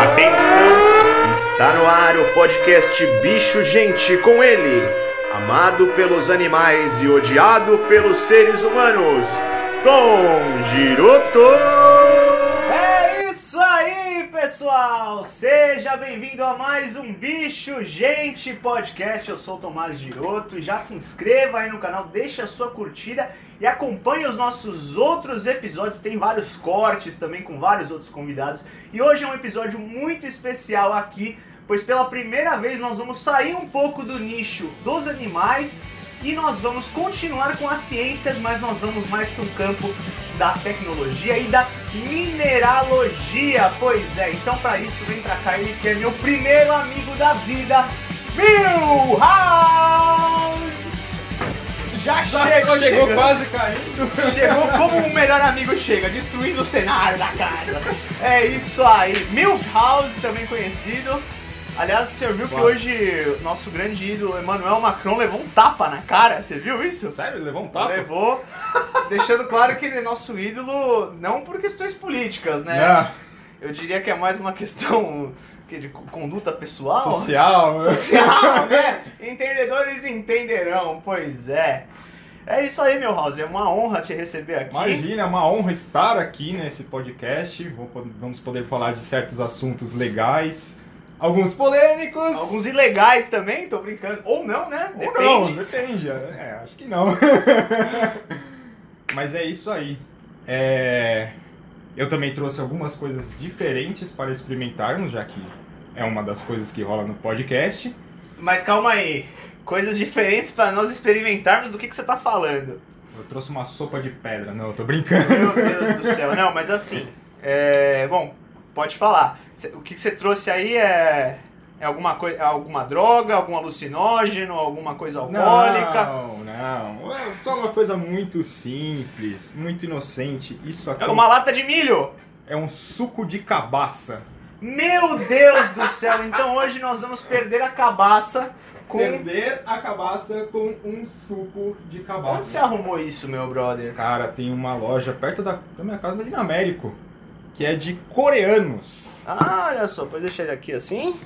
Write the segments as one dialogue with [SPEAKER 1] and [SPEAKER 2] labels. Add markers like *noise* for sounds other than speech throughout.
[SPEAKER 1] Atenção! Está no ar o podcast Bicho Gente com ele, amado pelos animais e odiado pelos seres humanos, Tom Giroto!
[SPEAKER 2] Pessoal! Seja bem-vindo a mais um Bicho Gente Podcast. Eu sou o Tomás Giroto. Já se inscreva aí no canal, deixa a sua curtida e acompanhe os nossos outros episódios. Tem vários cortes também com vários outros convidados. E hoje é um episódio muito especial aqui, pois pela primeira vez nós vamos sair um pouco do nicho dos animais e nós vamos continuar com as ciências, mas nós vamos mais para o campo da tecnologia e da mineralogia. Pois é, então para isso vem pra cá ele que é meu primeiro amigo da vida, Bill House! Já, chegou,
[SPEAKER 3] chegou
[SPEAKER 2] chegando.
[SPEAKER 3] quase caindo.
[SPEAKER 2] Chegou como um melhor amigo chega, destruindo o cenário da casa. É isso aí. Milhouse, também conhecido. Aliás, o senhor viu que hoje nosso grande ídolo Emmanuel Macron levou um tapa na cara? Você viu isso?
[SPEAKER 3] Sério? Levou um tapa?
[SPEAKER 2] Levou, *laughs* deixando claro que ele é nosso ídolo não por questões políticas, né?
[SPEAKER 3] Não.
[SPEAKER 2] Eu diria que é mais uma questão que, de conduta pessoal.
[SPEAKER 3] Social, né?
[SPEAKER 2] Social, *laughs* né? Entendedores entenderão, pois é. É isso aí, meu House. É uma honra te receber aqui.
[SPEAKER 3] Imagina, é uma honra estar aqui nesse podcast. Vou Vamos poder falar de certos assuntos legais, alguns polêmicos.
[SPEAKER 2] Alguns ilegais também, tô brincando. Ou não, né?
[SPEAKER 3] Ou
[SPEAKER 2] Depende.
[SPEAKER 3] não, depende. É, acho que não. *laughs* Mas é isso aí. É, Eu também trouxe algumas coisas diferentes para experimentarmos, já que é uma das coisas que rola no podcast.
[SPEAKER 2] Mas calma aí. Coisas diferentes pra nós experimentarmos do que, que você tá falando.
[SPEAKER 3] Eu trouxe uma sopa de pedra. Não, eu tô brincando.
[SPEAKER 2] Meu Deus do céu. Não, mas assim. *laughs* É... Bom, pode falar. O que, você trouxe aí é. É alguma coisa, alguma droga, algum alucinógeno, alguma coisa alcoólica?
[SPEAKER 3] Não, não. É só uma coisa muito simples, muito inocente. Isso aqui
[SPEAKER 2] É uma lata de milho?
[SPEAKER 3] é um suco de cabaça.
[SPEAKER 2] Meu Deus do céu! Então hoje nós vamos perder a cabaça com.
[SPEAKER 3] Perder a cabaça com um suco de
[SPEAKER 2] Onde
[SPEAKER 3] cabaça.
[SPEAKER 2] você arrumou isso, meu brother?
[SPEAKER 3] Cara, tem uma loja perto da, da minha casa, na Américo, que é de coreanos.
[SPEAKER 2] Ah, olha só, pode deixar ele aqui assim.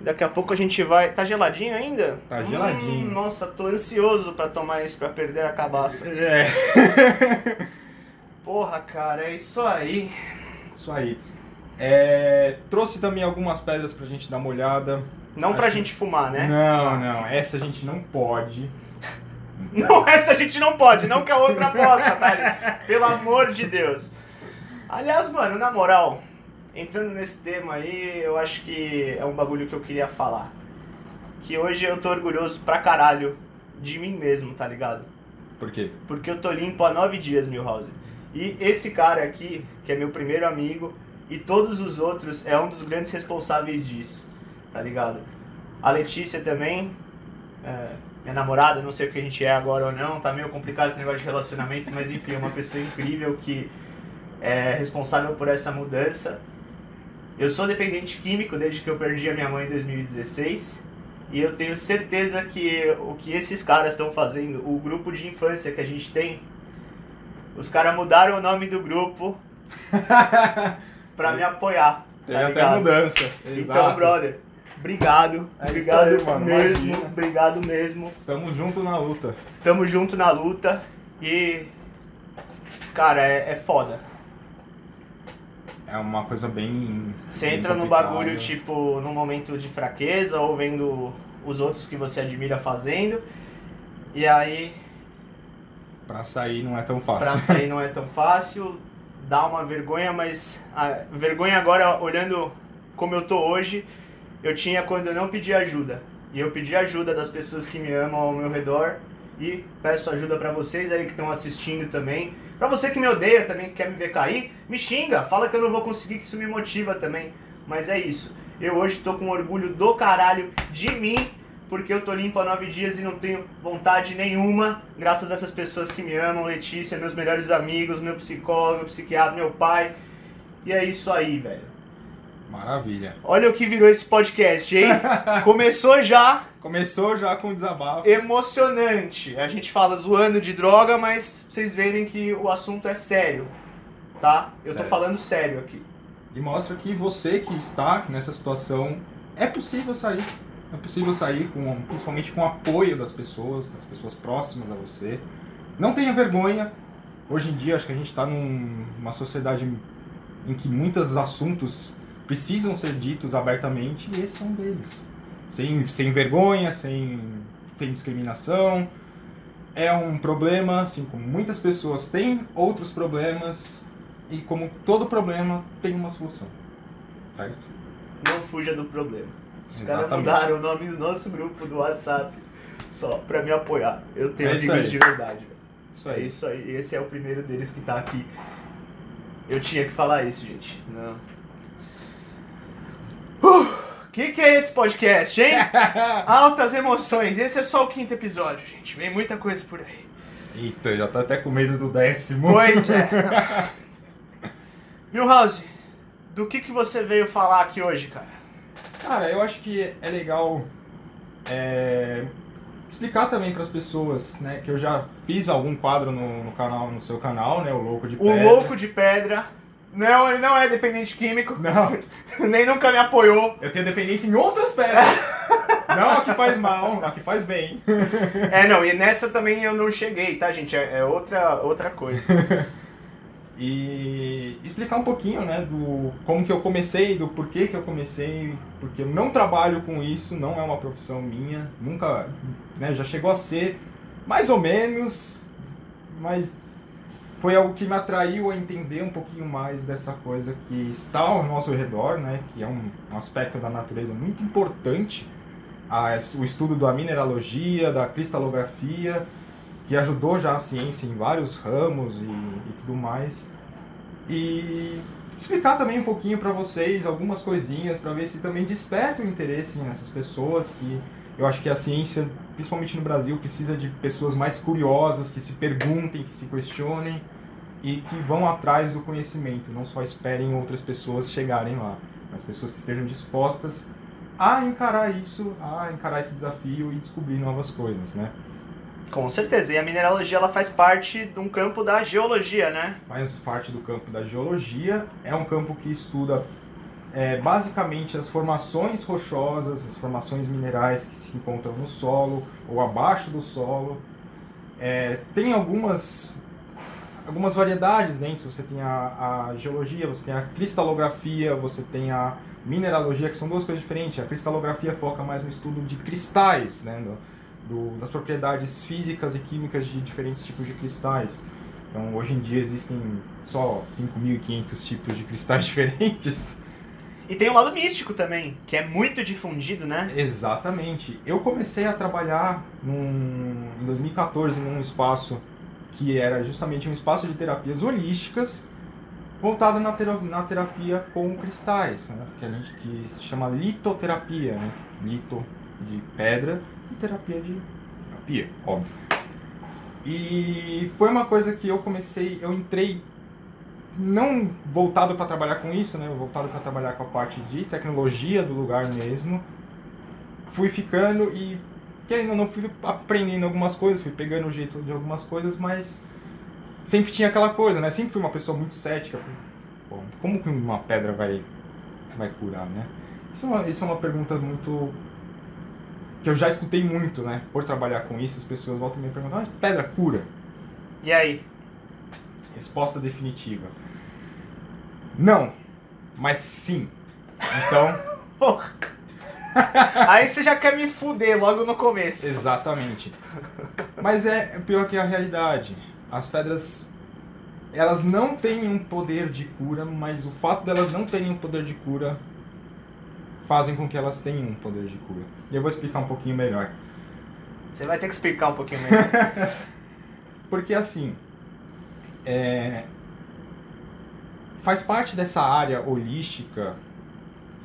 [SPEAKER 2] Daqui a pouco a gente vai. Tá geladinho ainda?
[SPEAKER 3] Tá geladinho.
[SPEAKER 2] Hum, nossa, tô ansioso pra tomar isso pra perder a cabaça. *laughs*
[SPEAKER 3] É, *laughs*
[SPEAKER 2] Porra, cara, é isso aí.
[SPEAKER 3] isso aí. É, trouxe também algumas pedras pra gente dar uma olhada.
[SPEAKER 2] Não pra
[SPEAKER 3] Acho-
[SPEAKER 2] gente fumar, né?
[SPEAKER 3] Não, não, essa a gente não pode. *laughs*
[SPEAKER 2] Não, essa a gente não pode, não que a outra possa, tá? Pelo amor de Deus. Aliás, mano, na moral, entrando nesse tema aí, eu acho que é um bagulho que eu queria falar. Que hoje eu tô orgulhoso pra caralho de mim mesmo, tá ligado?
[SPEAKER 3] Por quê?
[SPEAKER 2] Porque eu tô limpo há nove dias, Milhouse. E esse cara aqui, que é meu primeiro amigo, e todos os outros, é um dos grandes responsáveis disso, tá ligado? A Letícia também, é, minha namorada, não sei o que a gente é agora ou não, tá meio complicado esse negócio de relacionamento, mas enfim, é uma pessoa incrível que é responsável por essa mudança. Eu sou dependente químico desde que eu perdi a minha mãe em 2016. E eu tenho certeza que o que esses caras estão fazendo, o grupo de infância que a gente tem, os caras mudaram o nome do grupo *laughs* pra me apoiar.
[SPEAKER 3] Teve
[SPEAKER 2] tá
[SPEAKER 3] até mudança.
[SPEAKER 2] Então,
[SPEAKER 3] Exato.
[SPEAKER 2] brother, obrigado.
[SPEAKER 3] É
[SPEAKER 2] obrigado
[SPEAKER 3] aí, mano,
[SPEAKER 2] mesmo.
[SPEAKER 3] imagina.
[SPEAKER 2] Obrigado mesmo.
[SPEAKER 3] Estamos juntos na luta.
[SPEAKER 2] Tamo junto na luta e. Cara, é, é foda.
[SPEAKER 3] É uma coisa bem.
[SPEAKER 2] Você
[SPEAKER 3] bem
[SPEAKER 2] entra no bagulho, tipo, num momento de fraqueza ou vendo os outros que você admira fazendo. E aí,
[SPEAKER 3] Pra sair não é tão fácil.
[SPEAKER 2] pra sair *laughs* não é tão fácil, dá uma vergonha, mas a vergonha agora, olhando como eu tô hoje, eu tinha quando eu não pedi ajuda. E eu pedi ajuda das pessoas que me amam ao meu redor. E peço ajuda pra vocês aí que estão assistindo também. Pra você que me odeia também, que quer me ver cair, me xinga, fala que eu não vou conseguir, que isso me motiva também. Mas é isso. Eu hoje tô com orgulho do caralho de mim, porque eu tô limpo há nove dias e não tenho vontade nenhuma, graças a essas pessoas que me amam, Letícia, meus melhores amigos, meu psicólogo, meu psiquiatra, meu pai. E é isso aí, velho.
[SPEAKER 3] Maravilha.
[SPEAKER 2] Olha o que virou esse podcast, hein? *laughs* Começou já
[SPEAKER 3] Começou já com o desabafo.
[SPEAKER 2] emocionante. A gente fala zoando de droga, mas vocês verem que o assunto é sério, tá? Eu tô
[SPEAKER 3] Sério.
[SPEAKER 2] falando sério aqui.
[SPEAKER 3] E mostra que você que está nessa situação é possível sair. É possível sair com, principalmente com o apoio das pessoas, das pessoas próximas a você. Não tenha vergonha. Hoje em dia acho que a gente está num, numa sociedade em que muitos assuntos precisam ser ditos abertamente e esse é um deles. Sem, sem vergonha, sem, sem discriminação. É um problema, assim como muitas pessoas têm outros problemas e como todo problema tem uma solução. Certo?
[SPEAKER 2] Não fuja do problema. Os caras mudaram o nome do nosso grupo do WhatsApp só pra me apoiar. Eu tenho
[SPEAKER 3] É
[SPEAKER 2] amigos de verdade.
[SPEAKER 3] Isso
[SPEAKER 2] É isso aí. Esse é o primeiro deles que tá aqui. Eu tinha que falar isso, gente. Não. O que, que é esse podcast, hein? *laughs* Altas emoções. Esse é só o quinto episódio, gente. Vem muita coisa por aí.
[SPEAKER 3] Eita, já tá até com medo do décimo.
[SPEAKER 2] Pois é. *laughs* Milhouse, do que, que você veio falar aqui hoje, cara?
[SPEAKER 3] Cara, eu acho que é legal é, explicar também para as pessoas, né, que eu já fiz algum quadro no, no canal, no seu canal, né, o Louco de
[SPEAKER 2] O
[SPEAKER 3] Pedra.
[SPEAKER 2] louco de pedra. Não, ele não é dependente químico.
[SPEAKER 3] Não, *laughs*
[SPEAKER 2] Nem nunca me apoiou.
[SPEAKER 3] eu tenho dependência em outras pedras. *laughs* não a que faz mal, a que faz bem. *laughs*
[SPEAKER 2] É, não, e nessa também eu não cheguei, tá, gente? É, é outra, outra coisa.
[SPEAKER 3] E explicar um pouquinho, né, do como que eu comecei, do porquê que eu comecei, porque eu não trabalho com isso, não é uma profissão minha, nunca, né, já chegou a ser mais ou menos, mas foi algo que me atraiu a entender um pouquinho mais dessa coisa que está ao nosso redor, né, que é um, um aspecto da natureza muito importante, a, o estudo da mineralogia, da cristalografia, que ajudou já a ciência em vários ramos e, e tudo mais. E explicar também um pouquinho para vocês algumas coisinhas para ver se também desperta o interesse nessas pessoas que eu acho que a ciência, principalmente no Brasil, precisa de pessoas mais curiosas, que se perguntem, que se questionem e que vão atrás do conhecimento, não só esperem outras pessoas chegarem lá, mas pessoas que estejam dispostas a encarar isso, a encarar esse desafio e descobrir novas coisas, né?
[SPEAKER 2] Com certeza. E a mineralogia ela faz parte de um campo da geologia, né?
[SPEAKER 3] faz parte do campo da geologia. É um campo que estuda é, basicamente as formações rochosas, as formações minerais que se encontram no solo ou abaixo do solo. É, tem algumas, algumas variedades dentro. Você tem a, a geologia, você tem a cristalografia, você tem a mineralogia, que são duas coisas diferentes. A cristalografia foca mais no estudo de cristais, né, do- do- das propriedades físicas e químicas de diferentes tipos de cristais. Então, hoje em dia existem só 5.500 tipos de cristais *laughs* diferentes.
[SPEAKER 2] E tem o lado místico também, que é muito difundido, né?
[SPEAKER 3] Exatamente. Eu comecei a trabalhar num, em 2014 num espaço que era justamente um espaço de terapias holísticas voltado na, tera- na terapia com cristais, né? que a gente que se chama litoterapia, né? lito de pedra e terapia de terapia, óbvio. E foi uma coisa que eu comecei, eu entrei não voltado para trabalhar com isso, né? Voltado para trabalhar com a parte de tecnologia do lugar mesmo. Fui ficando e querendo ou não fui aprendendo algumas coisas, fui pegando o jeito de algumas coisas, mas sempre tinha aquela coisa, né? Sempre fui uma pessoa muito cética. Como que uma pedra vai vai curar, né? Isso é uma, isso é uma pergunta muito que eu já escutei muito, né? Por trabalhar com isso, as pessoas voltam e me perguntam: "Mas pedra cura?"
[SPEAKER 2] E aí?
[SPEAKER 3] Resposta definitiva. Não, mas sim. Então, *laughs*
[SPEAKER 2] Porra. aí você já quer me fuder logo no começo.
[SPEAKER 3] exatamente. Mas é pior que a realidade. As pedras, elas não têm um poder de cura, mas o fato delas não terem um poder de cura fazem com que elas tenham um poder de cura. E eu vou explicar um pouquinho melhor.
[SPEAKER 2] Você vai ter que explicar um pouquinho melhor. *laughs*
[SPEAKER 3] Porque assim, é, faz parte dessa área holística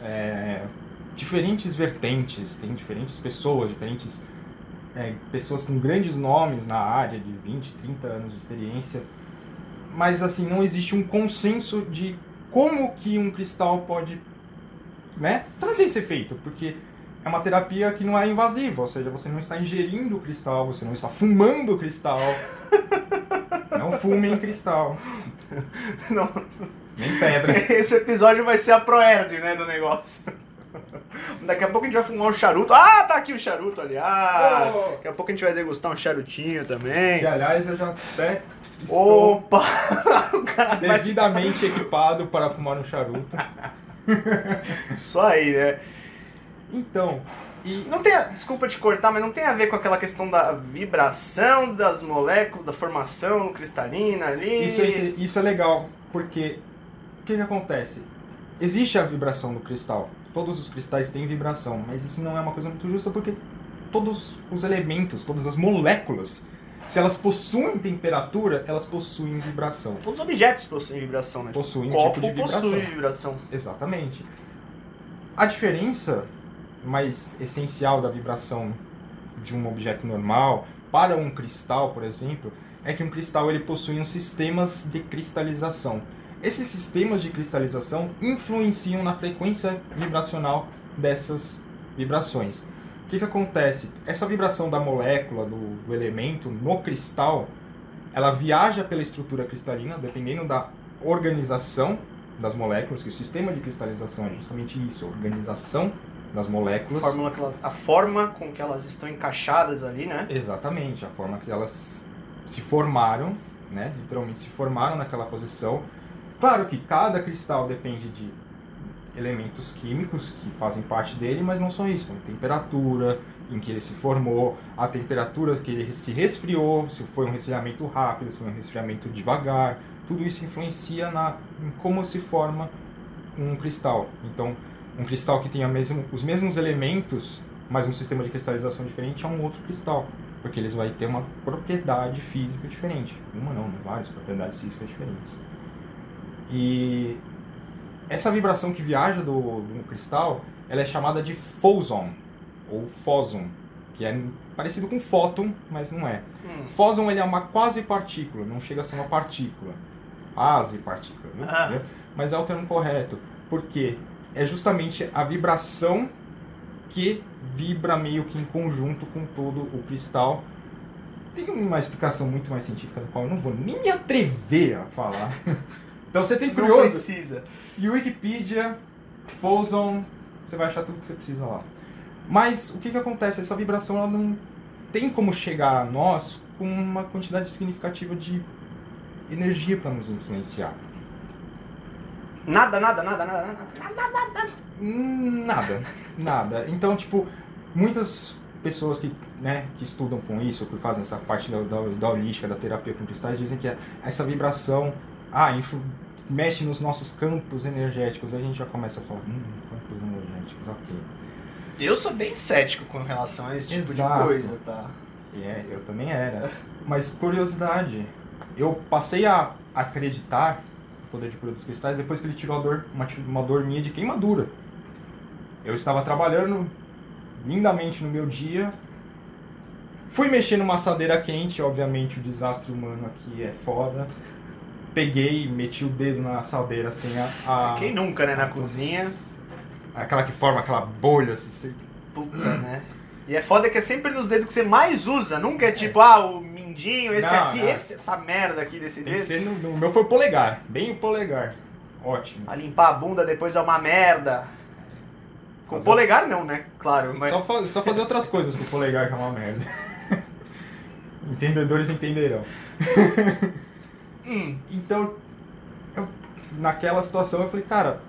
[SPEAKER 3] é, diferentes vertentes, tem diferentes pessoas, diferentes é, pessoas com grandes nomes na área, de 20, 30 anos de experiência, mas assim, não existe um consenso de como que um cristal pode né, trazer esse efeito, porque é uma terapia que não é invasiva, ou seja, você não está ingerindo o cristal, você não está fumando o cristal. *laughs* Não fumem cristal.
[SPEAKER 2] Não.
[SPEAKER 3] Nem pedra. *laughs*
[SPEAKER 2] Esse episódio vai ser a Proerd, né, do negócio. Daqui a pouco a gente vai fumar um charuto. Ah, tá aqui o charuto ali. Ah,
[SPEAKER 3] Oh.
[SPEAKER 2] daqui a pouco a gente vai degustar um charutinho também.
[SPEAKER 3] Que, aliás, eu já até estou
[SPEAKER 2] Opa! *laughs* o cara vai
[SPEAKER 3] devidamente equipado para fumar um charuto.
[SPEAKER 2] Isso aí, né?
[SPEAKER 3] Então, e
[SPEAKER 2] Não tem, a- desculpa te cortar, mas não tem a ver com aquela questão da vibração das moléculas, da formação cristalina ali.
[SPEAKER 3] isso é, isso é legal, porque que, que acontece? Existe a vibração do cristal. Todos os cristais têm vibração, mas isso não é uma coisa muito justa porque todos os elementos, todas as moléculas, se elas possuem temperatura, elas possuem vibração.
[SPEAKER 2] Todos os objetos possuem vibração, né?
[SPEAKER 3] Possuem
[SPEAKER 2] o
[SPEAKER 3] um
[SPEAKER 2] copo
[SPEAKER 3] tipo de vibração.
[SPEAKER 2] possui vibração.
[SPEAKER 3] Exatamente. A diferença mais essencial da vibração de um objeto normal para um cristal, por exemplo, é que um cristal ele possui uns sistemas de cristalização. Esses sistemas de cristalização influenciam na frequência vibracional dessas vibrações. O que, que acontece? Essa vibração da molécula, do, do elemento no cristal, ela viaja pela estrutura cristalina, dependendo da organização das moléculas, que o sistema de cristalização é justamente isso, a organização das
[SPEAKER 2] A
[SPEAKER 3] moléculas.
[SPEAKER 2] que elas- a forma com que elas estão encaixadas ali, né?
[SPEAKER 3] Exatamente, a forma que elas se formaram, né? Literalmente se formaram naquela posição. Claro que cada cristal depende de elementos químicos que fazem parte dele, mas não só isso, como temperatura em que ele se formou, a temperatura que ele se resfriou, se foi um resfriamento rápido, se foi um resfriamento devagar, tudo isso influencia na em como se forma um cristal. Então, um cristal que tenha mesmo, os mesmos elementos, mas um sistema de cristalização diferente é um outro cristal, porque eles vão ter uma propriedade física diferente. Uma não, várias propriedades físicas diferentes. E essa vibração que viaja do, do cristal, ela é chamada de foson, ou foson, que é parecido com fóton, mas não é.
[SPEAKER 2] Hum.
[SPEAKER 3] Fóson ele é uma quase partícula, não chega a ser uma partícula. Quase partícula, né?
[SPEAKER 2] Ah.
[SPEAKER 3] Mas é o termo correto. Porque é justamente a vibração que vibra meio que em conjunto com todo o cristal. Tem uma explicação muito mais científica, da qual eu não vou nem me atrever a falar. *laughs* Então você tem
[SPEAKER 2] Não
[SPEAKER 3] curioso?
[SPEAKER 2] precisa.
[SPEAKER 3] E Wikipedia, Foson, você vai achar tudo que você precisa lá. Mas o que, que acontece? Essa vibração ela não tem como chegar a nós com uma quantidade significativa de energia para nos influenciar.
[SPEAKER 2] Nada, nada, nada, nada, nada.
[SPEAKER 3] Hum, Nada, nada. Então, tipo, muitas pessoas que, né, que estudam com isso, que fazem essa parte da, da, da holística, da terapia com cristais, dizem que essa vibração ah, influ- mexe nos nossos campos energéticos. Aí a gente já começa a falar, hum, campos energéticos, ok.
[SPEAKER 2] Eu sou bem cético com relação a esse tipo
[SPEAKER 3] Exato.
[SPEAKER 2] de coisa, tá?
[SPEAKER 3] É, eu também era. Mas curiosidade, eu passei a acreditar no poder de cura dos cristais depois que ele tirou a dor, uma, uma dor minha de queimadura. Eu estava trabalhando lindamente no meu dia, fui mexer numa assadeira quente, obviamente o desastre humano aqui é foda. Peguei, meti o dedo na assadeira sem a. a-
[SPEAKER 2] Quem nunca, né, na cozinha?
[SPEAKER 3] Aquela que forma aquela bolha, assim,
[SPEAKER 2] Puta, né? E é foda que é sempre nos dedos que você mais usa, nunca é tipo, ah, o mindinho, esse
[SPEAKER 3] Não,
[SPEAKER 2] aqui,
[SPEAKER 3] não.
[SPEAKER 2] esse, essa merda aqui desse
[SPEAKER 3] Tem
[SPEAKER 2] dedo.
[SPEAKER 3] no, no meu foi o polegar, bem o polegar. Ótimo.
[SPEAKER 2] A limpar a bunda depois é uma merda. Com
[SPEAKER 3] Fazer-
[SPEAKER 2] polegar não, né? Claro, mas...
[SPEAKER 3] Só, fa- só fazer outras coisas com o polegar que é uma merda. *laughs* Entendedores entenderão. *laughs*
[SPEAKER 2] Hum,
[SPEAKER 3] Então, eu- naquela situação eu falei, cara,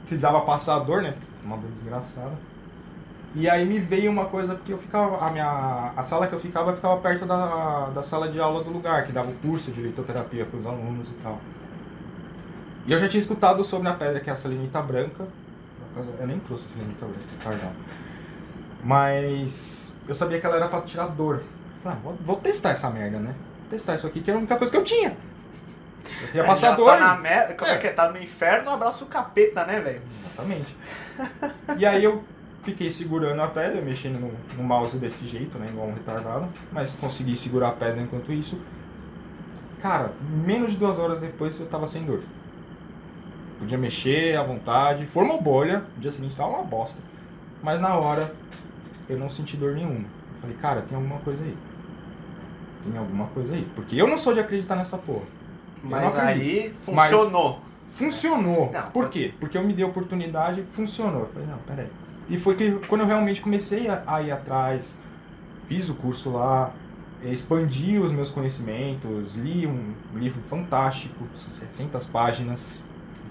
[SPEAKER 3] precisava passar a dor, né? Uma dor desgraçada. E aí me veio uma coisa, porque eu ficava, a minha, a sala que eu ficava, ficava perto da, da sala de aula do lugar, que dava o curso de litoterapia para os alunos e tal. E eu já tinha escutado sobre a pedra que é a selenita branca. Eu nem trouxe a selenita branca, perdão. Mas eu sabia que ela era para tirar dor. Eu Falei, ah, vou, vou testar essa merda, né? Testar isso aqui, que era a única coisa que eu tinha. Eu queria
[SPEAKER 2] é,
[SPEAKER 3] passar
[SPEAKER 2] já. Tá na merda, como é.
[SPEAKER 3] É.
[SPEAKER 2] que é? Tá no inferno, abraça o capeta, né, velho?
[SPEAKER 3] Exatamente. e aí eu fiquei segurando a pedra, mexendo no, no mouse desse jeito, né? Igual um retardado. Mas consegui segurar a pedra enquanto isso. Cara, menos de duas horas depois eu tava sem dor. Podia mexer à vontade. Formou bolha. No dia seguinte tava uma bosta. Mas na hora eu não senti dor nenhuma. Eu falei, cara, tem alguma coisa aí. Tem alguma coisa aí. Porque eu não sou de acreditar nessa porra.
[SPEAKER 2] Mas aí
[SPEAKER 3] Mas-
[SPEAKER 2] funcionou.
[SPEAKER 3] funcionou.
[SPEAKER 2] Não,
[SPEAKER 3] Por quê? Porque eu me dei a oportunidade, funcionou. Eu falei, não, peraí. E foi que quando eu realmente comecei a, a ir atrás, fiz o curso lá, expandi os meus conhecimentos, li um livro fantástico, são 700 páginas,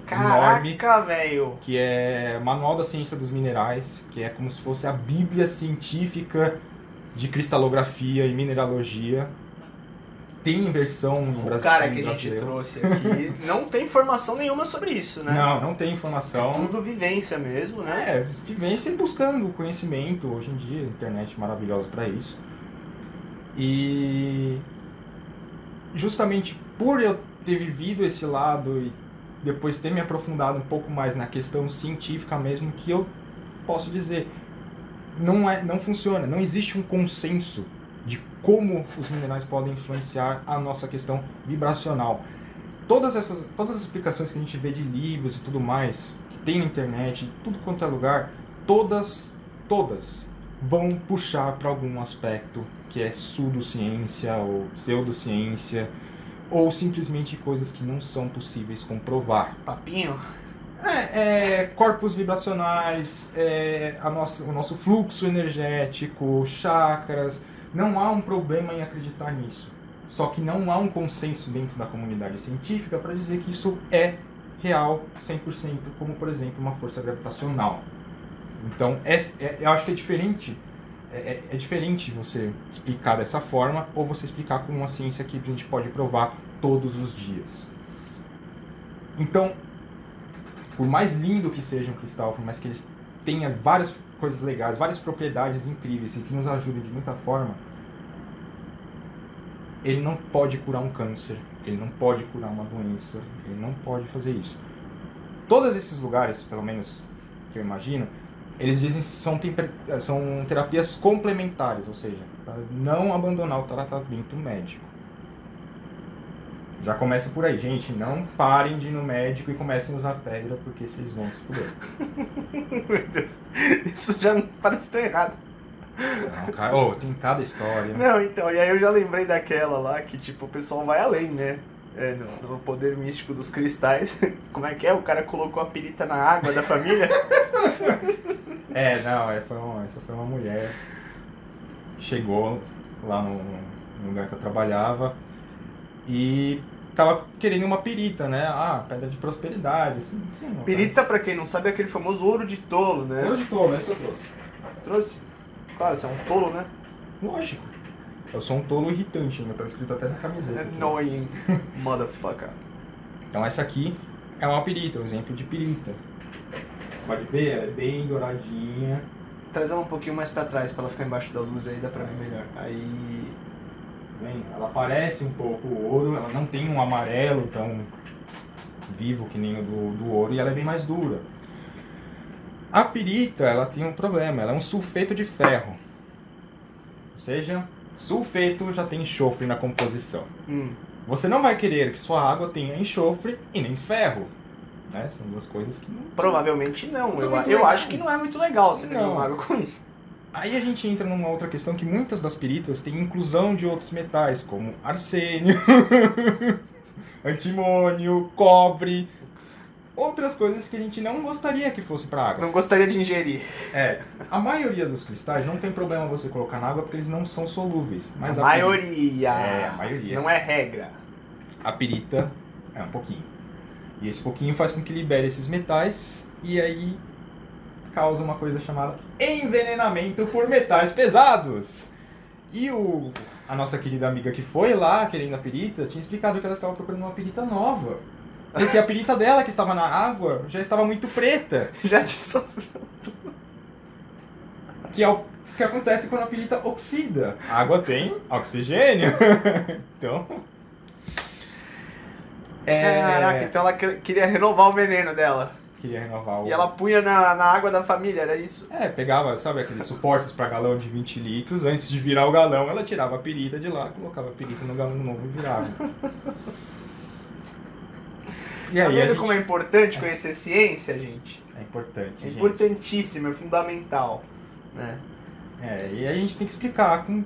[SPEAKER 2] Caraca, velho.
[SPEAKER 3] que é Manual da Ciência dos Minerais, que é como se fosse a bíblia científica de cristalografia e mineralogia. Tem versão em
[SPEAKER 2] O
[SPEAKER 3] Brasil.
[SPEAKER 2] cara que a gente
[SPEAKER 3] brasileiro.
[SPEAKER 2] trouxe aqui *laughs* não tem informação nenhuma sobre isso, né?
[SPEAKER 3] Não, não tem informação.
[SPEAKER 2] Tudo vivência mesmo, né?
[SPEAKER 3] É, vivência e buscando conhecimento. Hoje em dia, internet é maravilhosa para isso. E justamente por eu ter vivido esse lado e depois ter me aprofundado um pouco mais na questão científica mesmo, que eu posso dizer, não é, não funciona, não existe um consenso de como os minerais podem influenciar a nossa questão vibracional. Todas essas, todas as explicações que a gente vê de livros e tudo mais, que tem na internet, tudo quanto é lugar, todas, todas vão puxar para algum aspecto que é pseudociência ou pseudociência ou simplesmente coisas que não são possíveis comprovar.
[SPEAKER 2] Papinho.
[SPEAKER 3] É, é, corpos vibracionais, é, a nossa, o nosso fluxo energético, chakras. Não há um problema em acreditar nisso. Só que não há um consenso dentro da comunidade científica para dizer que isso é real 100%, como por exemplo uma força gravitacional. Então, é, é- eu acho que é diferente. É, é- é diferente você explicar dessa forma ou você explicar com uma ciência que a gente pode provar todos os dias. Então, por mais lindo que seja um cristal, por mais que eles tenha várias coisas legais, várias propriedades incríveis e que nos ajudem de muita forma, ele não pode curar um câncer, ele não pode curar uma doença, ele não pode fazer isso. Todos esses lugares, pelo menos que eu imagino, eles dizem que são, temper- são terapias complementares, ou seja, para não abandonar o tratamento médico. Já começa por aí, gente. Não parem de ir no médico e comecem a usar pedra, porque vocês vão se fuder. *laughs*
[SPEAKER 2] Meu Deus. Isso já parece tão errado.
[SPEAKER 3] Não, cara. Ô, tem cada história.
[SPEAKER 2] Não, então, e aí eu já lembrei daquela lá que, tipo, o pessoal vai além, né? É, no, no poder místico dos cristais. *laughs* Como é que é? O cara colocou a pirita na água da família? *laughs*
[SPEAKER 3] É, não, é, foi uma, essa foi uma mulher. Chegou lá no, no lugar que eu trabalhava e tava querendo uma pirita, né? Ah, pedra de prosperidade, assim. sim,
[SPEAKER 2] Pirita, pra quem não sabe, é aquele famoso ouro de tolo, né?
[SPEAKER 3] Eu de tolo, esse eu trouxe.
[SPEAKER 2] Trouxe? Claro, você é um tolo, né?
[SPEAKER 3] Lógico. Eu sou um tolo irritante, ainda tá escrito até na camiseta. aqui.
[SPEAKER 2] Annoying *laughs* motherfucker.
[SPEAKER 3] Então essa aqui é uma pirita, um exemplo de pirita. Pode ver, ela é bem douradinha.
[SPEAKER 2] Traz ela um pouquinho mais pra trás, pra ela ficar embaixo da luz aí, dá pra ver melhor. Aí.
[SPEAKER 3] Bem, ela parece um pouco ouro, ela não tem um amarelo tão vivo que nem o do, do ouro e ela é bem mais dura. A pirita, ela tem um problema, ela é um sulfeto de ferro. Ou seja, sulfeto já tem enxofre na composição.
[SPEAKER 2] Hum.
[SPEAKER 3] Você não vai querer que sua água tenha enxofre e nem ferro. Né? São duas coisas que não
[SPEAKER 2] Provavelmente não. Eu, eu acho que não é muito legal você pegar
[SPEAKER 3] Não.
[SPEAKER 2] uma água com isso.
[SPEAKER 3] Aí a gente entra numa outra questão que muitas das piritas têm inclusão de outros metais, como arsênio, *laughs* antimônio, cobre, outras coisas que a gente não gostaria que fosse para água.
[SPEAKER 2] Não gostaria de ingerir.
[SPEAKER 3] É, a maioria dos cristais não tem problema você colocar na água porque eles não são solúveis. Mas
[SPEAKER 2] a
[SPEAKER 3] a
[SPEAKER 2] maioria.
[SPEAKER 3] É, a maioria.
[SPEAKER 2] Não é regra.
[SPEAKER 3] a pirita é um pouquinho. E esse pouquinho faz com que libere esses metais e aí causa uma coisa chamada envenenamento por metais pesados. E o a nossa querida amiga que foi lá querendo a pirita tinha explicado que ela estava procurando uma pirita nova. Porque a pirita dela que estava na água já estava muito preta, *laughs*
[SPEAKER 2] Já te sou.
[SPEAKER 3] que é o que acontece quando a pirita oxida. A água tem oxigênio. *laughs* então, é,
[SPEAKER 2] Caraca, então ela que- queria renovar o veneno dela.
[SPEAKER 3] Queria renovar o
[SPEAKER 2] E ela punha na, na água da família, era isso?
[SPEAKER 3] É, pegava, sabe, aqueles suportes para galão de 20 litros. Antes de virar o galão, ela tirava a pirita de lá, colocava a pirita no galão novo e virava. E
[SPEAKER 2] tá
[SPEAKER 3] aí,
[SPEAKER 2] vendo
[SPEAKER 3] a gente...
[SPEAKER 2] como é importante conhecer ciência, gente?
[SPEAKER 3] É importante,
[SPEAKER 2] É
[SPEAKER 3] gente.
[SPEAKER 2] importantíssimo, é fundamental. Né?
[SPEAKER 3] É, e a gente tem que explicar com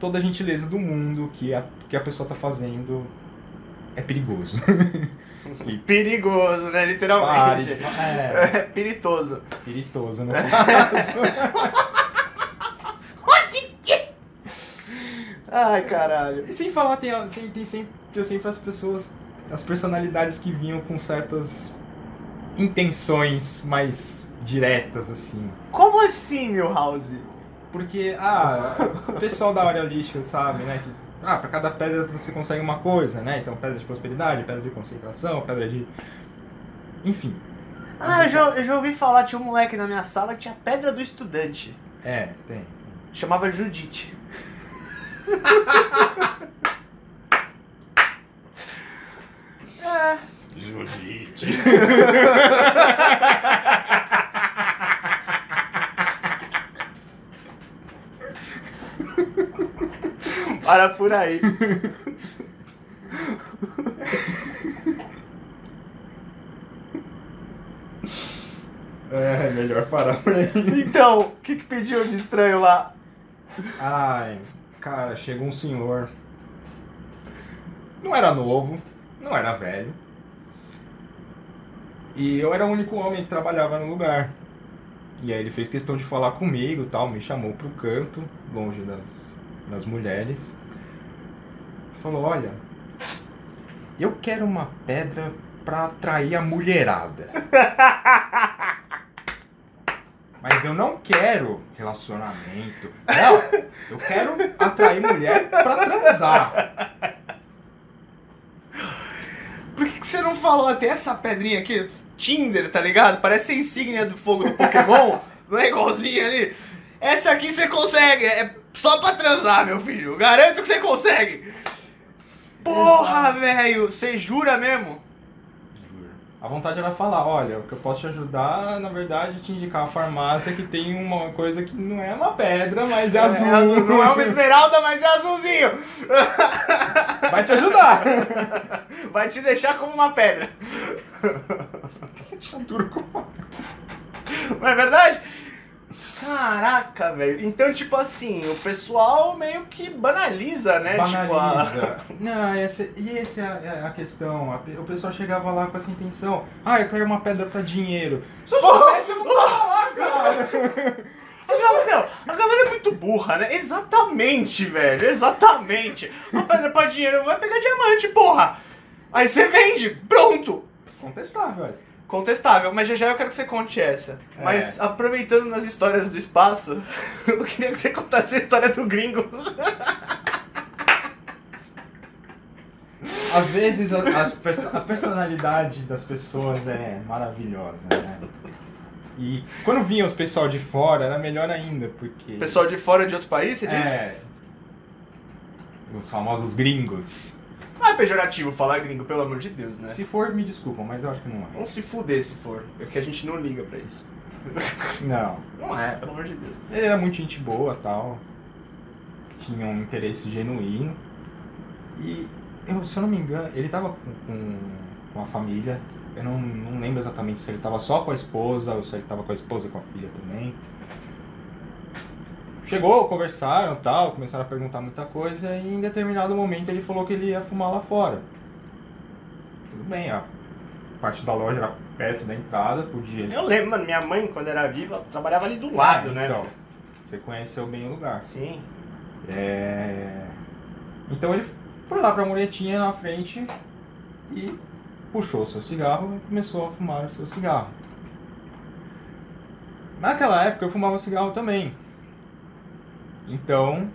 [SPEAKER 3] toda a gentileza do mundo que a, que a pessoa tá fazendo é perigoso. *laughs* *laughs*
[SPEAKER 2] Perigoso, né?
[SPEAKER 3] Pare,
[SPEAKER 2] Literalmente.
[SPEAKER 3] é,
[SPEAKER 2] É *laughs* piritoso.
[SPEAKER 3] peritoso no caso. *laughs*
[SPEAKER 2] Ai, caralho.
[SPEAKER 3] E sem falar, tem, tem, tem sempre, sempre as pessoas, as personalidades que vinham com certas intenções mais diretas, assim.
[SPEAKER 2] Como assim, Milhouse?
[SPEAKER 3] Porque, ah, o pessoal da Aurelística sabe, né? Que, ah, pra cada pedra você consegue uma coisa, né? Então, pedra de prosperidade, pedra de concentração, pedra de. Enfim.
[SPEAKER 2] Ah, eu já, eu já ouvi falar, tinha um moleque na minha sala que tinha pedra do estudante.
[SPEAKER 3] É, tem. tem.
[SPEAKER 2] Chamava Judite. *laughs* é.
[SPEAKER 3] Judite. *laughs*
[SPEAKER 2] Para por aí. *laughs*
[SPEAKER 3] É, melhor parar por aí.
[SPEAKER 2] Então, o que, que pediu de estranho lá?
[SPEAKER 3] Ai, cara, chegou um senhor. Não era novo, não era velho. E eu era o único homem que trabalhava no lugar. E aí ele fez questão de falar comigo e tal, me chamou pro canto, longe das, das mulheres. Falou, olha, eu quero uma pedra pra atrair a mulherada. *laughs* Mas eu não quero relacionamento. Não, eu quero atrair mulher pra transar.
[SPEAKER 2] Por que, que você não falou até essa pedrinha aqui? Tinder, tá ligado? Parece a insígnia do fogo do Pokémon. *laughs* não é igualzinho ali? Essa aqui você consegue. É só pra transar, meu filho. Garanto que você consegue. Porra, velho. Você jura mesmo?
[SPEAKER 3] A vontade era falar, olha, o que eu posso te ajudar, na verdade, é te indicar a farmácia que tem uma coisa que não é uma pedra, mas é azul.
[SPEAKER 2] É azul. Não é uma *laughs* esmeralda, mas é azulzinho. *laughs*
[SPEAKER 3] Vai te ajudar. *laughs*
[SPEAKER 2] Vai te deixar como uma pedra.
[SPEAKER 3] Deixa duro como
[SPEAKER 2] Não é verdade? Caraca, velho. Então, tipo assim, o pessoal meio que banaliza, né? Tipo, a-
[SPEAKER 3] Banaliza. *laughs* Não, essa, e essa é a, a questão. O pessoal chegava lá com essa intenção. Ah, eu quero uma pedra pra dinheiro. Se eu soubesse, eu não tava lá, *laughs* cara.
[SPEAKER 2] A galera, não, a galera é muito burra, né? Exatamente, velho. Exatamente. Uma pedra pra dinheiro vai pegar diamante, porra. Aí você vende, pronto.
[SPEAKER 3] Contestável, essa.
[SPEAKER 2] Contestável, mas já já eu quero que você conte essa.
[SPEAKER 3] É.
[SPEAKER 2] Mas aproveitando nas histórias do espaço, *laughs* eu queria que você contasse a história do gringo.
[SPEAKER 3] Às vezes a, perso- a personalidade das pessoas é maravilhosa, né? E quando vinha os pessoal de fora, era melhor ainda, porque.
[SPEAKER 2] Pessoal de fora de outro país, você diz?
[SPEAKER 3] É. Os famosos gringos.
[SPEAKER 2] Não é pejorativo falar gringo, pelo amor de Deus, né?
[SPEAKER 3] Se for, me desculpam, mas eu acho que não é.
[SPEAKER 2] Vamos se fuder se for, porque a gente não liga pra isso.
[SPEAKER 3] Não.
[SPEAKER 2] Não é, pelo amor de Deus.
[SPEAKER 3] Ele era muito gente boa tal. Tinha um interesse genuíno. E, eu, se eu não me engano, ele tava com, com, com a família. Eu não, não lembro exatamente se ele tava só com a esposa ou se ele tava com a esposa e com a filha também. Chegou, conversaram tal, começaram a perguntar muita coisa e em determinado momento ele falou que ele ia fumar lá fora. Tudo bem, a parte da loja era perto da entrada, podia.
[SPEAKER 2] Eu lembro, mano, minha mãe, quando era viva, trabalhava ali do lado, né?
[SPEAKER 3] Então, você conheceu bem o lugar.
[SPEAKER 2] Sim.
[SPEAKER 3] É... Então ele foi lá pra muretinha na frente e puxou o seu cigarro e começou a fumar o seu cigarro. Naquela época eu fumava cigarro também. Então,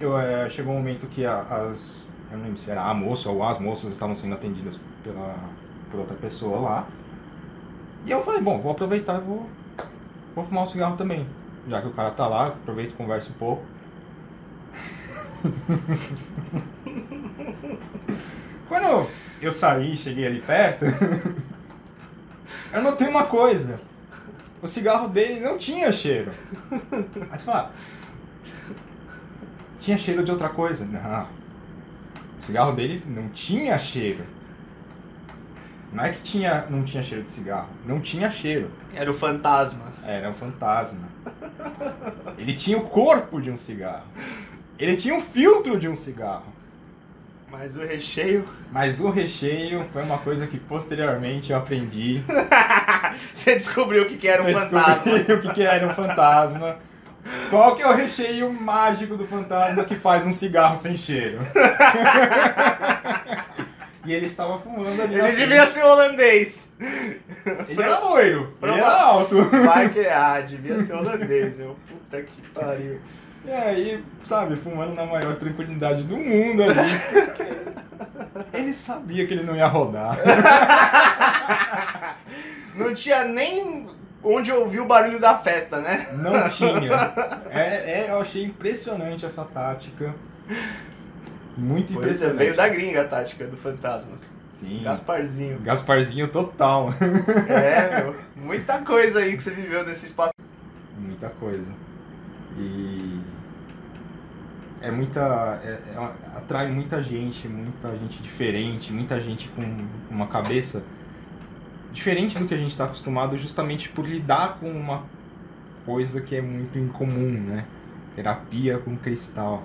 [SPEAKER 3] eu, é, chegou um momento que a- as. Eu não lembro se era a moça ou as moças estavam sendo atendidas pela, por outra pessoa lá. E eu falei, bom, vou aproveitar e vou, vou fumar um cigarro também. Já que o cara tá lá, aproveito e converso um pouco. *laughs* Quando eu saí, cheguei ali perto, *laughs* eu notei uma coisa. O cigarro dele não tinha cheiro. Aí você fala, tinha cheiro de outra coisa. Não. O cigarro dele não tinha cheiro. Não é que tinha, não tinha cheiro de cigarro. Não tinha cheiro.
[SPEAKER 2] Era o fantasma.
[SPEAKER 3] Era um fantasma. Ele tinha o corpo de um cigarro. Ele tinha o filtro de um cigarro.
[SPEAKER 2] Mas o recheio.
[SPEAKER 3] Mas o recheio foi uma coisa que posteriormente eu aprendi. *laughs*
[SPEAKER 2] Você descobriu o que, que era um
[SPEAKER 3] Eu
[SPEAKER 2] fantasma.
[SPEAKER 3] descobri *laughs* o que, que era um fantasma. Qual que é o recheio mágico do fantasma que faz um cigarro sem cheiro? *laughs* e ele estava fumando ali na
[SPEAKER 2] Ele
[SPEAKER 3] frente.
[SPEAKER 2] devia ser holandês.
[SPEAKER 3] Ele era loiro, ele era alto.
[SPEAKER 2] Vai que ah, devia ser holandês, meu. Puta que pariu.
[SPEAKER 3] E aí, sabe, fumando na maior tranquilidade do mundo ali. Ele sabia que ele não ia rodar. *laughs*
[SPEAKER 2] Não tinha nem onde ouvir o barulho da festa, né?
[SPEAKER 3] Não *laughs* tinha. É, é, eu achei impressionante essa tática. Muito
[SPEAKER 2] Pois é,
[SPEAKER 3] impressionante.
[SPEAKER 2] veio da gringa a tática do fantasma.
[SPEAKER 3] Sim.
[SPEAKER 2] Gasparzinho.
[SPEAKER 3] Gasparzinho total.
[SPEAKER 2] É, *laughs* meu. Muita coisa aí que você viveu nesse espaço.
[SPEAKER 3] Muita coisa. E é muita. é- é atrai muita gente, muita gente diferente, muita gente com uma cabeça diferente do que a gente está acostumado, justamente por lidar com uma coisa que é muito incomum, né? Terapia com cristal.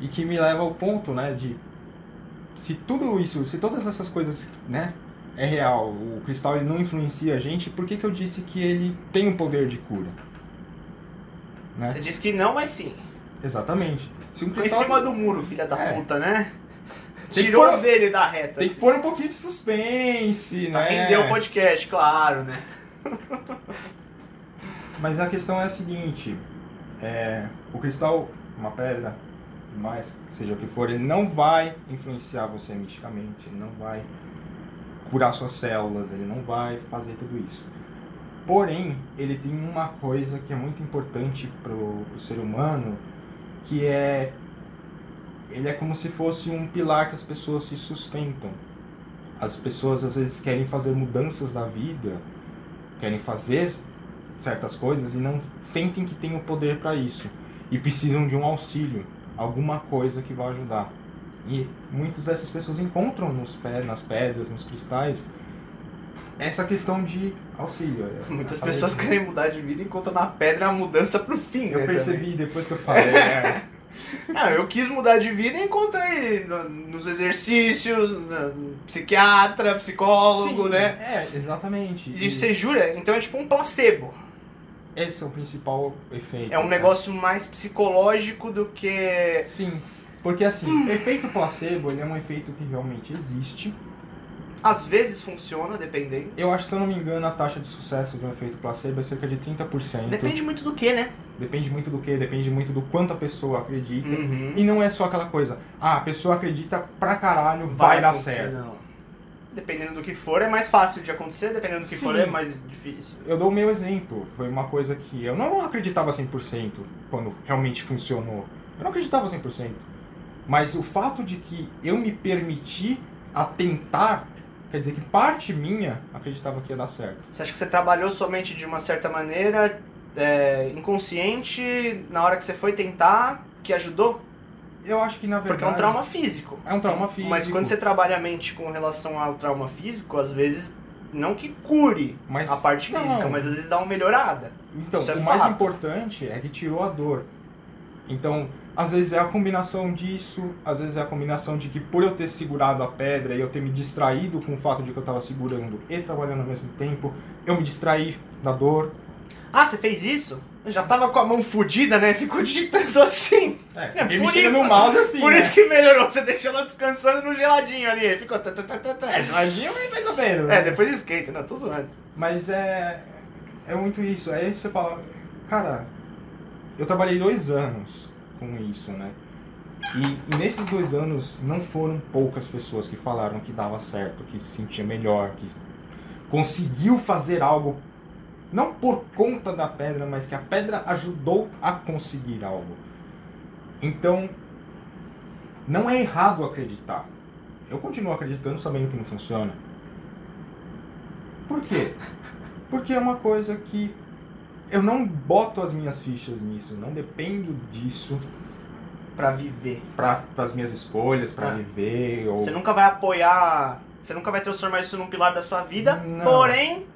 [SPEAKER 3] E que me leva ao ponto, né, de se tudo isso, se todas essas coisas, né, é real, o cristal ele não influencia a gente, por que, que eu disse que ele tem um poder de cura? Né?
[SPEAKER 2] Você disse que não, mas sim.
[SPEAKER 3] Exatamente. Se um
[SPEAKER 2] Ficou em
[SPEAKER 3] cristal
[SPEAKER 2] cima do muro, filha da
[SPEAKER 3] É.
[SPEAKER 2] puta, né?
[SPEAKER 3] Tem que
[SPEAKER 2] Tirou
[SPEAKER 3] pôr-
[SPEAKER 2] dele da reta.
[SPEAKER 3] tem que
[SPEAKER 2] assim.
[SPEAKER 3] pôr um pouquinho de suspense,
[SPEAKER 2] Pra
[SPEAKER 3] né?
[SPEAKER 2] render o podcast, claro, né? *laughs*
[SPEAKER 3] Mas a questão é a seguinte: é, o cristal, uma pedra, mais seja o que for, ele não vai influenciar você misticamente, ele não vai curar suas células, ele não vai fazer tudo isso. Porém, ele tem uma coisa que é muito importante para o ser humano, que é ele é como se fosse um pilar que as pessoas se sustentam. As pessoas às vezes querem fazer mudanças na vida, querem fazer certas coisas e não sentem que têm o poder para isso e precisam de um auxílio, alguma coisa que vai ajudar. E muitas dessas pessoas encontram nos pés, nas pedras, nos cristais, essa questão de auxílio.
[SPEAKER 2] Muitas pessoas querem mudar de vida e encontram na pedra a mudança pro fim, né?
[SPEAKER 3] Eu percebi depois que eu falei. é, *laughs* *laughs*
[SPEAKER 2] Ah, eu quis mudar de vida e encontrei no- nos exercícios, no psiquiatra, psicólogo,
[SPEAKER 3] sim,
[SPEAKER 2] né?
[SPEAKER 3] É, exatamente.
[SPEAKER 2] E você jura? Então é tipo um placebo.
[SPEAKER 3] Esse é o principal efeito.
[SPEAKER 2] É um
[SPEAKER 3] né?
[SPEAKER 2] negócio mais psicológico do que.
[SPEAKER 3] Sim, porque assim, efeito placebo ele é um efeito que realmente existe.
[SPEAKER 2] Às vezes funciona, dependendo.
[SPEAKER 3] Eu acho que, se eu não me engano, a taxa de sucesso de um efeito placebo é cerca de 30%.
[SPEAKER 2] Depende muito do que, né?
[SPEAKER 3] Depende muito do que, depende muito do quanto a pessoa acredita.
[SPEAKER 2] Uhum.
[SPEAKER 3] E não é só aquela coisa, ah, a pessoa acredita pra caralho, vai, dar
[SPEAKER 2] acontecer,
[SPEAKER 3] certo.
[SPEAKER 2] Não. Dependendo do que for, é mais fácil de acontecer, dependendo do que for,
[SPEAKER 3] Sim.
[SPEAKER 2] é mais difícil.
[SPEAKER 3] Eu dou o meu exemplo, foi uma coisa que eu não acreditava 100% quando realmente funcionou. Eu não acreditava 100%. Mas o fato de que eu me permiti a tentar, quer dizer que parte minha acreditava que ia dar certo.
[SPEAKER 2] Você acha que você trabalhou somente de uma certa maneira, é, inconsciente, na hora que você foi tentar, que ajudou?
[SPEAKER 3] Eu acho que na verdade.
[SPEAKER 2] Porque é um trauma físico.
[SPEAKER 3] É um trauma físico.
[SPEAKER 2] Mas quando você trabalha a mente com relação ao trauma físico, às vezes, não que cure
[SPEAKER 3] Mas-
[SPEAKER 2] a parte
[SPEAKER 3] não.
[SPEAKER 2] física, mas às vezes dá uma melhorada.
[SPEAKER 3] Então,
[SPEAKER 2] é
[SPEAKER 3] o mais
[SPEAKER 2] fato.
[SPEAKER 3] importante é que tirou a dor. Então, às vezes é a combinação disso, às vezes é a combinação de que por eu ter segurado a pedra e eu ter me distraído com o fato de que eu estava segurando e trabalhando ao mesmo tempo, eu me distraí da dor.
[SPEAKER 2] Ah, você fez isso? Eu já tava com a mão fodida, né? Ficou digitando assim.
[SPEAKER 3] É,
[SPEAKER 2] É, por isso-
[SPEAKER 3] no mouse assim,
[SPEAKER 2] Por
[SPEAKER 3] né?
[SPEAKER 2] isso que melhorou. Você deixou ela descansando no geladinho ali. Ficou. tá, tá, tá, tá, tá.
[SPEAKER 3] É, geladinho é mais ou menos. né?
[SPEAKER 2] É, depois esquenta. Não, tô zoando.
[SPEAKER 3] Mas é, é muito isso. Aí você fala, cara, eu trabalhei dois anos com isso, né? E, e nesses dois anos não foram poucas pessoas que falaram que dava certo, que se sentia melhor, que conseguiu fazer algo, não por conta da pedra, mas que a pedra ajudou a conseguir algo. Então, não é errado acreditar. Eu continuo acreditando sabendo que não funciona. Por quê? Porque é uma coisa que eu não boto as minhas fichas nisso, não dependo disso
[SPEAKER 2] Pra viver.
[SPEAKER 3] para as minhas escolhas, para
[SPEAKER 2] Ah.
[SPEAKER 3] viver ou
[SPEAKER 2] Você nunca vai apoiar. Você nunca vai transformar isso num pilar da sua vida.
[SPEAKER 3] Não.
[SPEAKER 2] Porém,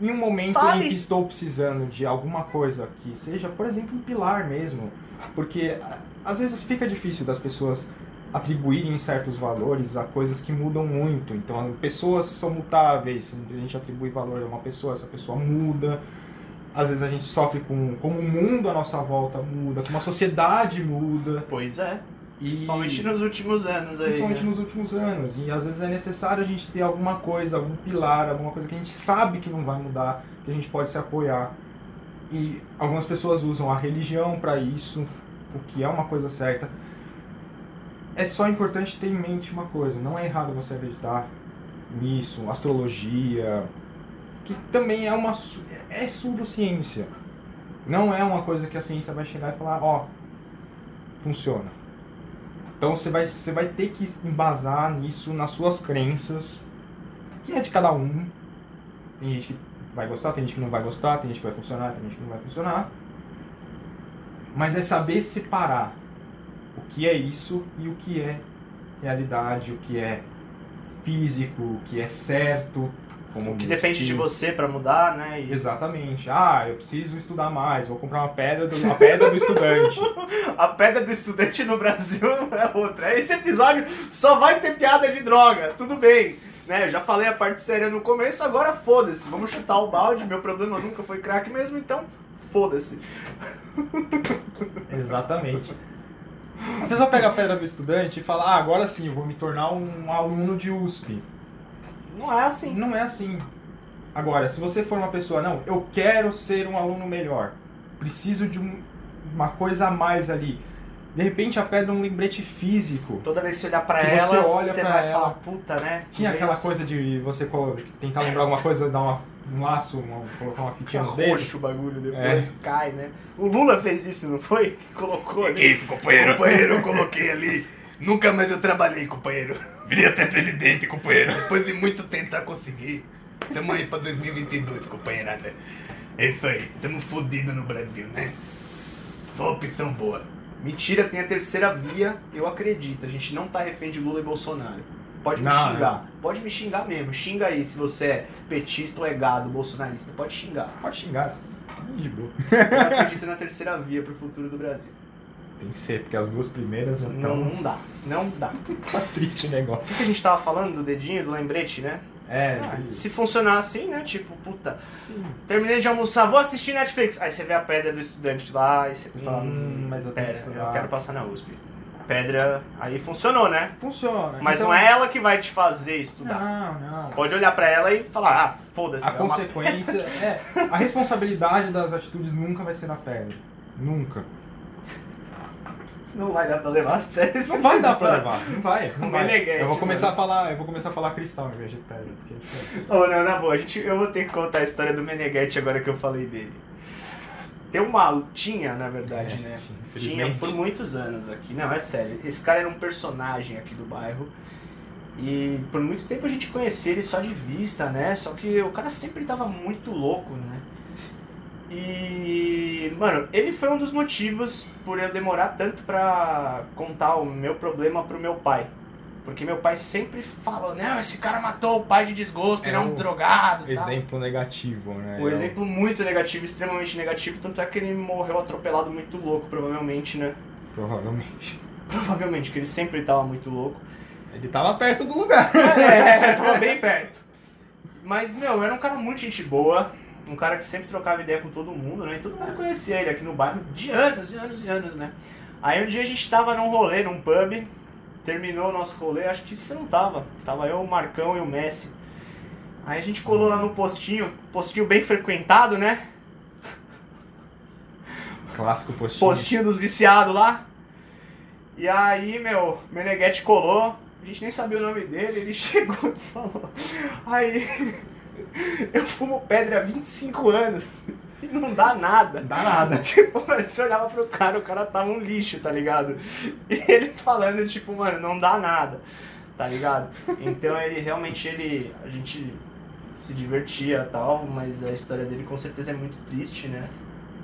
[SPEAKER 3] em um momento
[SPEAKER 2] Tá
[SPEAKER 3] em que estou precisando de alguma coisa que seja, por exemplo, um pilar mesmo, porque às vezes fica difícil das pessoas atribuírem certos valores a coisas que mudam muito. Então, pessoas são mutáveis. A gente atribui valor a uma pessoa, essa pessoa muda. Às vezes a gente sofre com como o mundo à nossa volta muda, como a sociedade muda.
[SPEAKER 2] Pois é.
[SPEAKER 3] E...
[SPEAKER 2] Principalmente nos últimos anos aí.
[SPEAKER 3] Principalmente
[SPEAKER 2] né?
[SPEAKER 3] nos últimos anos. E às vezes é necessário a gente ter alguma coisa, algum pilar, alguma coisa que a gente sabe que não vai mudar, que a gente pode se apoiar. E algumas pessoas usam a religião para isso, o que é uma coisa certa. É só importante ter em mente uma coisa: não é errado você acreditar nisso, astrologia, que também é uma é pseudociência. Não é uma coisa que a ciência vai chegar e falar, ó, funciona. Então você vai, você vai ter que embasar nisso nas suas crenças, que é de cada um. Tem gente que vai gostar, tem gente que não vai gostar, tem gente que vai funcionar, tem gente que não vai funcionar. Mas é saber separar o que é isso e o que é realidade, o que é físico, o que é certo. Como
[SPEAKER 2] o que depende de você para mudar, né?
[SPEAKER 3] E... Exatamente. Ah, eu preciso estudar mais, vou comprar uma pedra do, uma pedra do estudante. *laughs*
[SPEAKER 2] a pedra do estudante no Brasil *laughs* é outra. Esse episódio só vai ter piada de droga, tudo bem. Né, já falei a parte séria no começo, agora foda-se. Vamos chutar o balde. Meu problema nunca foi crack mesmo, então foda-se. *laughs*
[SPEAKER 3] Exatamente. A pessoa pega a pedra do estudante e fala: Ah, agora sim, eu vou me tornar um aluno de USP.
[SPEAKER 2] Não é assim.
[SPEAKER 3] Não é assim. Agora, se você for uma pessoa, não, eu quero ser um aluno melhor, preciso de um, uma coisa a mais ali. De repente a pedra é um lembrete físico.
[SPEAKER 2] Toda vez que você olhar pra ela, você, olha você pra vai ela. falar, puta, né?
[SPEAKER 3] Tinha aquela coisa de você tentar lembrar alguma coisa, dar uma, um laço, uma, colocar uma fitinha no dedo.
[SPEAKER 2] Roxo o bagulho, depois é. cai, né? O Lula fez isso, não foi? Que colocou
[SPEAKER 4] ali. Isso, companheiro? Companheiro, eu coloquei ali. Nunca mais eu trabalhei, companheiro.
[SPEAKER 3] Viria até presidente, companheiro.
[SPEAKER 4] Depois de muito tentar conseguir. Tamo aí pra 2022, companheirada. É isso aí. Tamo fodido no Brasil, né? Só opção boa.
[SPEAKER 2] Mentira, tem a terceira via, eu acredito. A gente não tá refém de Lula e Bolsonaro. Pode me
[SPEAKER 3] Não,
[SPEAKER 2] xingar. Pode me xingar mesmo. Xinga aí se você é petista ou é gado, bolsonarista. Pode xingar.
[SPEAKER 3] Pode xingar. De boa.
[SPEAKER 2] Eu acredito na terceira via pro futuro do Brasil.
[SPEAKER 3] Tem que ser, porque as duas primeiras já
[SPEAKER 2] Não,
[SPEAKER 3] estão.
[SPEAKER 2] não dá. Não dá. *laughs*
[SPEAKER 3] Tá triste o
[SPEAKER 2] O
[SPEAKER 3] negócio.
[SPEAKER 2] que que a gente tava falando do dedinho, do lembrete, né?
[SPEAKER 3] É,
[SPEAKER 2] Ah,
[SPEAKER 3] de-
[SPEAKER 2] se funcionar assim, né? Tipo, puta,
[SPEAKER 3] sim.
[SPEAKER 2] terminei de almoçar, vou assistir Netflix. Aí você vê a pedra do estudante lá e você fala,
[SPEAKER 3] Hum, mas eu tenho
[SPEAKER 2] pera, eu quero passar na USP. Pedra, aí funcionou, né?
[SPEAKER 3] Funciona.
[SPEAKER 2] Mas
[SPEAKER 3] Então-
[SPEAKER 2] não é ela que vai te fazer estudar.
[SPEAKER 3] Não, não.
[SPEAKER 2] Pode olhar pra ela e falar, ah, foda-se.
[SPEAKER 3] A
[SPEAKER 2] é *laughs*
[SPEAKER 3] consequência é. A responsabilidade das atitudes nunca vai ser da pedra. Nunca.
[SPEAKER 2] Não vai dar pra levar a sério
[SPEAKER 3] Não vai dar pra levar. Não vai. *laughs* Não vai. Eu vou começar
[SPEAKER 2] mano.
[SPEAKER 3] a falar. Eu vou começar a falar cristal ao invés de pedra. Porque.
[SPEAKER 2] Ô, não, na boa, a gente, eu vou ter que contar a história do Meneghetti agora que eu falei dele. Tem uma. Tinha, na verdade,
[SPEAKER 3] É,
[SPEAKER 2] né? Tinha por muitos anos aqui. Não, é sério. Esse cara era um personagem aqui do bairro. E por muito tempo a gente conhecia ele só de vista, né? Só que o cara sempre tava muito louco, né? E, mano, ele foi um dos motivos por eu demorar tanto pra contar o meu problema pro meu pai. Porque meu pai sempre fala, não, esse cara matou o pai de desgosto, ele é um
[SPEAKER 3] É um
[SPEAKER 2] drogado. e tal."
[SPEAKER 3] Exemplo negativo, né?
[SPEAKER 2] Um exemplo muito negativo, extremamente negativo, tanto é que ele morreu atropelado muito louco, provavelmente, né?
[SPEAKER 3] Provavelmente. *laughs*
[SPEAKER 2] Provavelmente, que ele sempre tava muito louco.
[SPEAKER 3] Ele tava perto do lugar.
[SPEAKER 2] É, tava *laughs* bem perto. Mas, meu, era um cara muito gente boa, um cara que sempre trocava ideia com todo mundo, né? E todo mundo conhecia ele aqui no bairro de anos e anos e anos, né? Aí um dia a gente tava num rolê, num pub, terminou o nosso rolê, acho que você não tava. Tava eu, o Marcão e o Messi. Aí a gente colou lá no postinho, postinho bem frequentado, né?
[SPEAKER 3] Clássico postinho.
[SPEAKER 2] postinho dos viciados lá. E aí, meu, Meneghetti colou, a gente nem sabia o nome dele, ele *laughs* chegou e falou. Aí, *laughs* eu fumo pedra há 25 anos e não dá nada.
[SPEAKER 3] Dá nada. *laughs*
[SPEAKER 2] Tipo, mano, você olhava pro cara, o cara tava um lixo, tá ligado? E ele *laughs* falando, tipo, mano, não dá nada, tá ligado? Então ele realmente, ele. A gente se divertia e tal, mas a história dele com certeza é muito triste, né?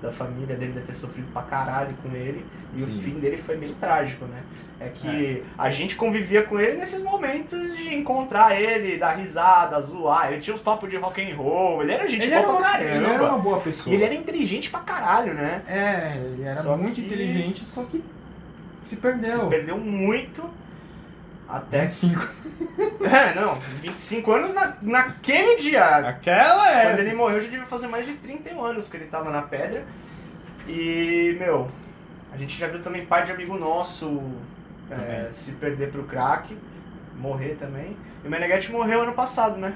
[SPEAKER 2] Da família dele deve ter sofrido pra caralho com ele. E
[SPEAKER 3] Sim.
[SPEAKER 2] o fim dele foi bem trágico, né? É que a gente convivia com ele nesses momentos de encontrar ele, dar risada, zoar. Ele tinha os papos de rock and roll, ele era gente
[SPEAKER 3] Ele
[SPEAKER 2] boa
[SPEAKER 3] era,
[SPEAKER 2] pra
[SPEAKER 3] uma,
[SPEAKER 2] caramba.
[SPEAKER 3] ele era uma boa pessoa.
[SPEAKER 2] E ele era inteligente pra caralho, né?
[SPEAKER 3] É, ele era
[SPEAKER 2] Só
[SPEAKER 3] muito
[SPEAKER 2] que-
[SPEAKER 3] inteligente, só que se perdeu.
[SPEAKER 2] Se perdeu muito. Até.
[SPEAKER 3] 25. *laughs*
[SPEAKER 2] É, não, 25 anos na, naquele dia.
[SPEAKER 3] Aquela
[SPEAKER 2] Quando
[SPEAKER 3] é.
[SPEAKER 2] ele morreu já devia fazer mais de 31 anos que ele tava na pedra. E, meu, a gente já viu também pai de amigo nosso é, se perder pro crack, morrer também. E o Meneghetti morreu ano passado, né?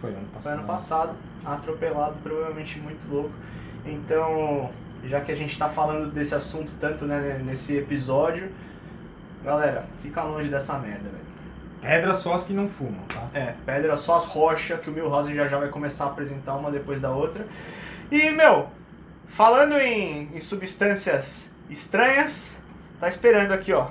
[SPEAKER 3] Foi ano passado.
[SPEAKER 2] Foi ano passado, atropelado, provavelmente muito louco. Então, já que a gente tá falando desse assunto tanto né, nesse episódio, galera, fica longe dessa merda, velho.
[SPEAKER 3] Pedras só as que não fumam, tá?
[SPEAKER 2] É, pedra só as rochas, que o Milhouse já já vai começar a apresentar uma depois da outra. E, meu, falando em, em substâncias estranhas, tá esperando aqui, ó.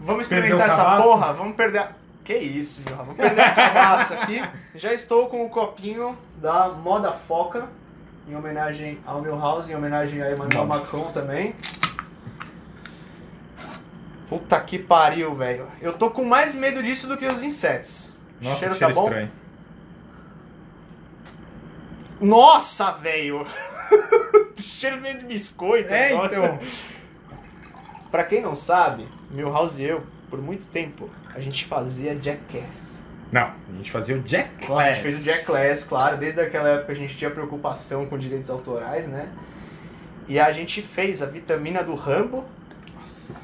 [SPEAKER 2] Vamos experimentar essa
[SPEAKER 3] cabaço?
[SPEAKER 2] porra? Vamos perder a... Que isso, Milhouse? Vamos perder a cabaça aqui. *laughs* Já estou com o copinho da Moda Foca, em homenagem ao Milhouse, em homenagem a Emmanuel. Macron também. Puta que pariu, velho. Eu tô com mais medo disso do que os insetos.
[SPEAKER 3] Nossa,
[SPEAKER 2] cheiro
[SPEAKER 3] que cheiro
[SPEAKER 2] tá bom?
[SPEAKER 3] estranho.
[SPEAKER 2] Nossa, velho. *laughs* cheiro meio de biscoito.
[SPEAKER 3] É,
[SPEAKER 2] negócio.
[SPEAKER 3] então. *laughs*
[SPEAKER 2] Pra quem não sabe, Milhouse e eu, por muito tempo, a gente fazia Jackass.
[SPEAKER 3] Não, a gente fazia o Jack
[SPEAKER 2] A gente fez o Jackass, claro. Desde aquela época a gente tinha preocupação com direitos autorais, né? E a gente fez a vitamina do Rambo,
[SPEAKER 3] Nossa.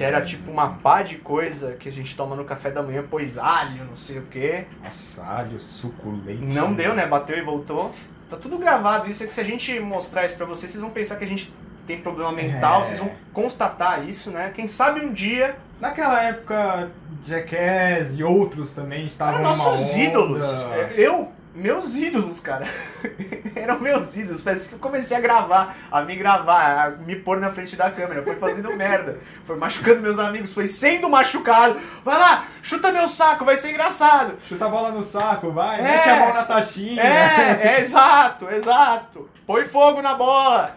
[SPEAKER 2] Que era tipo uma pá de coisa que a gente toma no café da manhã, pôs alho, não sei o quê.
[SPEAKER 3] Nossa, alho suculento.
[SPEAKER 2] Não deu, né? Bateu e voltou. Tá tudo gravado. Isso é que se a gente mostrar isso pra vocês, vocês vão pensar que a gente tem problema mental,
[SPEAKER 3] É.
[SPEAKER 2] vocês vão constatar isso, né? Quem sabe um dia.
[SPEAKER 3] Naquela época, Jackass e outros também estavam
[SPEAKER 2] Eram nossos ídolos. Eu, meus ídolos, cara. *laughs* Eram meus ídolos. Foi assim que eu comecei a gravar, a me gravar, a me pôr na frente da câmera. Foi fazendo *laughs* merda. Foi machucando meus amigos, foi sendo machucado. Vai lá, chuta meu saco, vai ser engraçado.
[SPEAKER 3] Chuta a bola no saco, vai,
[SPEAKER 2] É.
[SPEAKER 3] mete a mão na taxinha.
[SPEAKER 2] É, é exato, exato. Põe fogo na bola.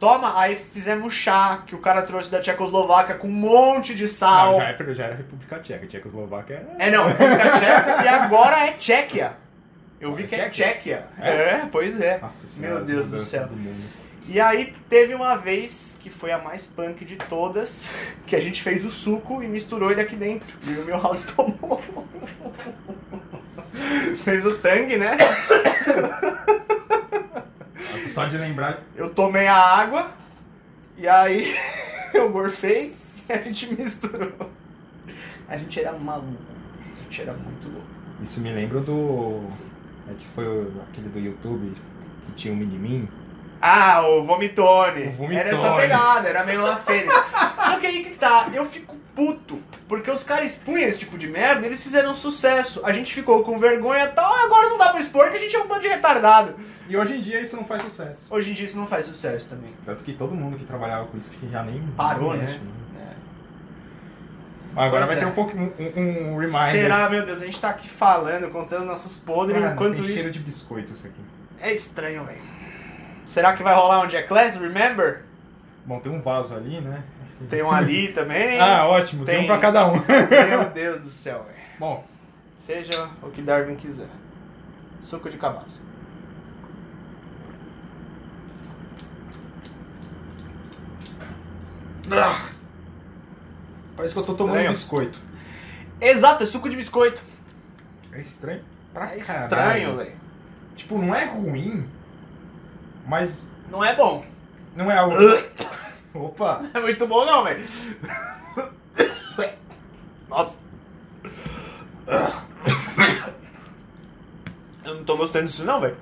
[SPEAKER 2] Toma, aí fizemos chá que o cara trouxe da Tchecoslováquia com um monte de sal.
[SPEAKER 3] Não, já, era, já era República Tcheca, Tchecoslováquia era...
[SPEAKER 2] É não, República Tcheca e agora é Tchequia. Eu vi que é
[SPEAKER 3] Tchequia? É?
[SPEAKER 2] É, pois é.
[SPEAKER 3] Nossa
[SPEAKER 2] Meu Deus do céu.
[SPEAKER 3] mundo.
[SPEAKER 2] E aí teve uma vez que foi a mais punk de todas, *laughs* que a gente fez o suco e misturou ele aqui dentro. E o meu house *laughs* tomou. fez o tangue, né?
[SPEAKER 3] Nossa, só de lembrar...
[SPEAKER 2] Eu tomei a água e aí *laughs* eu gorfei e a gente misturou. A gente era maluco. A gente era muito louco.
[SPEAKER 3] Isso me lembra do... É que foi o- aquele do YouTube que tinha um mini-min.
[SPEAKER 2] Ah, o Vomitone.
[SPEAKER 3] O Vomitone.
[SPEAKER 2] Era essa pegada, era meio La Fênix. Só que aí que tá, eu fico puto. Porque os caras expunham esse tipo de merda, eles fizeram sucesso. A gente ficou com vergonha e tal, agora não dá pra expor que a gente é um bando de retardado.
[SPEAKER 3] E hoje em dia isso não faz sucesso.
[SPEAKER 2] Hoje em dia isso não faz sucesso também.
[SPEAKER 3] Tanto que todo mundo que trabalhava com isso acho que já nem...
[SPEAKER 2] Parou,
[SPEAKER 3] nem
[SPEAKER 2] né?
[SPEAKER 3] mexe, Agora
[SPEAKER 2] Pois
[SPEAKER 3] vai
[SPEAKER 2] é.
[SPEAKER 3] ter um, pouco, um, um reminder.
[SPEAKER 2] Será, meu Deus, a gente tá aqui falando, contando nossos podres,
[SPEAKER 3] Mano,
[SPEAKER 2] enquanto
[SPEAKER 3] tem
[SPEAKER 2] isso...
[SPEAKER 3] cheiro de biscoito isso aqui.
[SPEAKER 2] É estranho, velho. Será que vai rolar um Jackass, remember?
[SPEAKER 3] Bom, tem um vaso ali, né? Que-
[SPEAKER 2] Tem um ali *laughs* também.
[SPEAKER 3] Ah, ótimo, tem,
[SPEAKER 2] Tem.
[SPEAKER 3] um pra cada um.
[SPEAKER 2] Meu *laughs* Deus do céu, velho.
[SPEAKER 3] Bom,
[SPEAKER 2] Seja o que Darwin quiser. Suco de cabaça.
[SPEAKER 3] Parece que eu tô tomando
[SPEAKER 2] Estranho.
[SPEAKER 3] biscoito.
[SPEAKER 2] Exato, é suco de biscoito.
[SPEAKER 3] É estranho pra
[SPEAKER 2] É estranho, velho.
[SPEAKER 3] Tipo, não é ruim, mas
[SPEAKER 2] Não é bom.
[SPEAKER 3] não é algo... *coughs* Opa!
[SPEAKER 2] Não é muito bom não, velho. Nossa. Eu não tô gostando disso não, velho.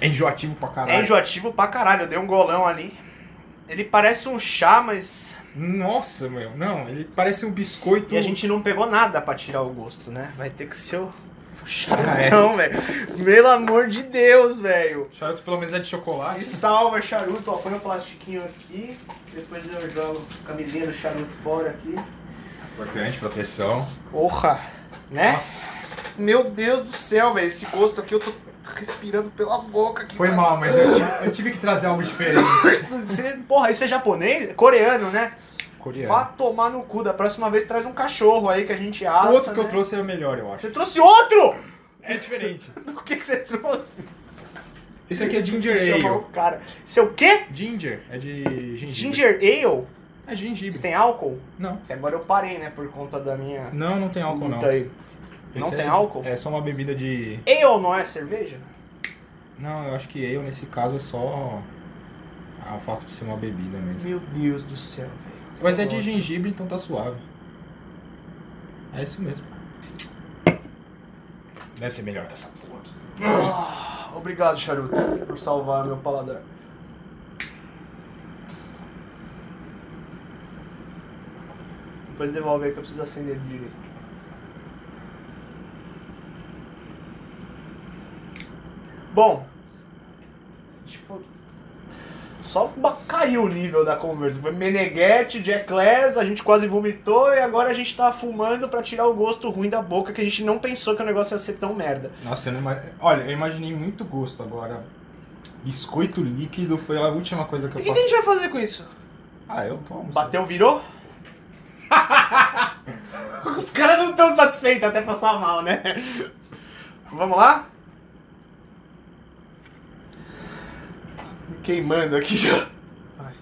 [SPEAKER 3] É enjoativo pra caralho.
[SPEAKER 2] É enjoativo pra caralho. Eu dei um golão ali. Ele parece um chá, mas...
[SPEAKER 3] Nossa, meu. Não, ele parece um biscoito...
[SPEAKER 2] E a gente não pegou nada pra tirar o gosto, né? Vai ter que ser o... o
[SPEAKER 3] Ah, é?
[SPEAKER 2] charutão, velho. Pelo amor de Deus, velho.
[SPEAKER 3] Charuto pelo menos é de
[SPEAKER 2] E
[SPEAKER 3] chocolate.
[SPEAKER 2] salva charuto, ó, põe o plastiquinho aqui, depois eu jogo a camisinha do charuto fora aqui.
[SPEAKER 3] Importante, proteção.
[SPEAKER 2] Porra, né?
[SPEAKER 3] Nossa.
[SPEAKER 2] Meu Deus do céu, velho, esse gosto aqui eu tô respirando pela boca aqui.
[SPEAKER 3] Foi
[SPEAKER 2] cara.
[SPEAKER 3] mal, mas eu tive, eu tive que trazer algo diferente.
[SPEAKER 2] Você- porra, isso é japonês? Coreano, né?
[SPEAKER 3] Coreano.
[SPEAKER 2] Vá tomar no cu, da próxima vez traz um cachorro aí que a gente assa,
[SPEAKER 3] O outro que eu
[SPEAKER 2] né?
[SPEAKER 3] trouxe era o melhor, eu acho.
[SPEAKER 2] Você trouxe outro?
[SPEAKER 3] É diferente. *laughs*
[SPEAKER 2] O que que você trouxe?
[SPEAKER 3] Esse aqui é ginger
[SPEAKER 2] Chamar o
[SPEAKER 3] ale.
[SPEAKER 2] cara. Seu quê?
[SPEAKER 3] Ginger, é de gengibre.
[SPEAKER 2] Ginger Ale?
[SPEAKER 3] É gengibre.
[SPEAKER 2] Você tem álcool?
[SPEAKER 3] Não.
[SPEAKER 2] Que agora eu parei, né? Por conta da minha.
[SPEAKER 3] Não, não tem álcool não.
[SPEAKER 2] aí. Não
[SPEAKER 3] Esse
[SPEAKER 2] tem
[SPEAKER 3] é-
[SPEAKER 2] álcool?
[SPEAKER 3] É só uma bebida de.
[SPEAKER 2] Ale não é cerveja?
[SPEAKER 3] Não, eu acho que eu nesse caso é só ah, o fato de ser uma bebida mesmo.
[SPEAKER 2] Meu Deus do céu, velho.
[SPEAKER 3] Mas é de gengibre, então tá suave. É isso mesmo. Deve ser melhor que essa porra.
[SPEAKER 2] Ah, obrigado, charuto, por salvar meu paladar. Depois devolve aí que eu preciso acender ele direito. Bom, só caiu o nível da conversa. Foi Meneghetti, Jackless, a gente quase vomitou e agora a gente tá fumando pra tirar o gosto ruim da boca que a gente não pensou que o negócio ia ser tão merda.
[SPEAKER 3] Nossa, eu não Olha, eu imaginei muito gosto agora. Biscoito líquido foi a última coisa que
[SPEAKER 2] E
[SPEAKER 3] eu
[SPEAKER 2] o que, que a gente vai fazer com isso?
[SPEAKER 3] Ah, eu tomo.
[SPEAKER 2] Bateu, virou? *laughs* Os caras não estão satisfeitos até passar mal, né? Vamos lá? Queimando aqui já. Vai.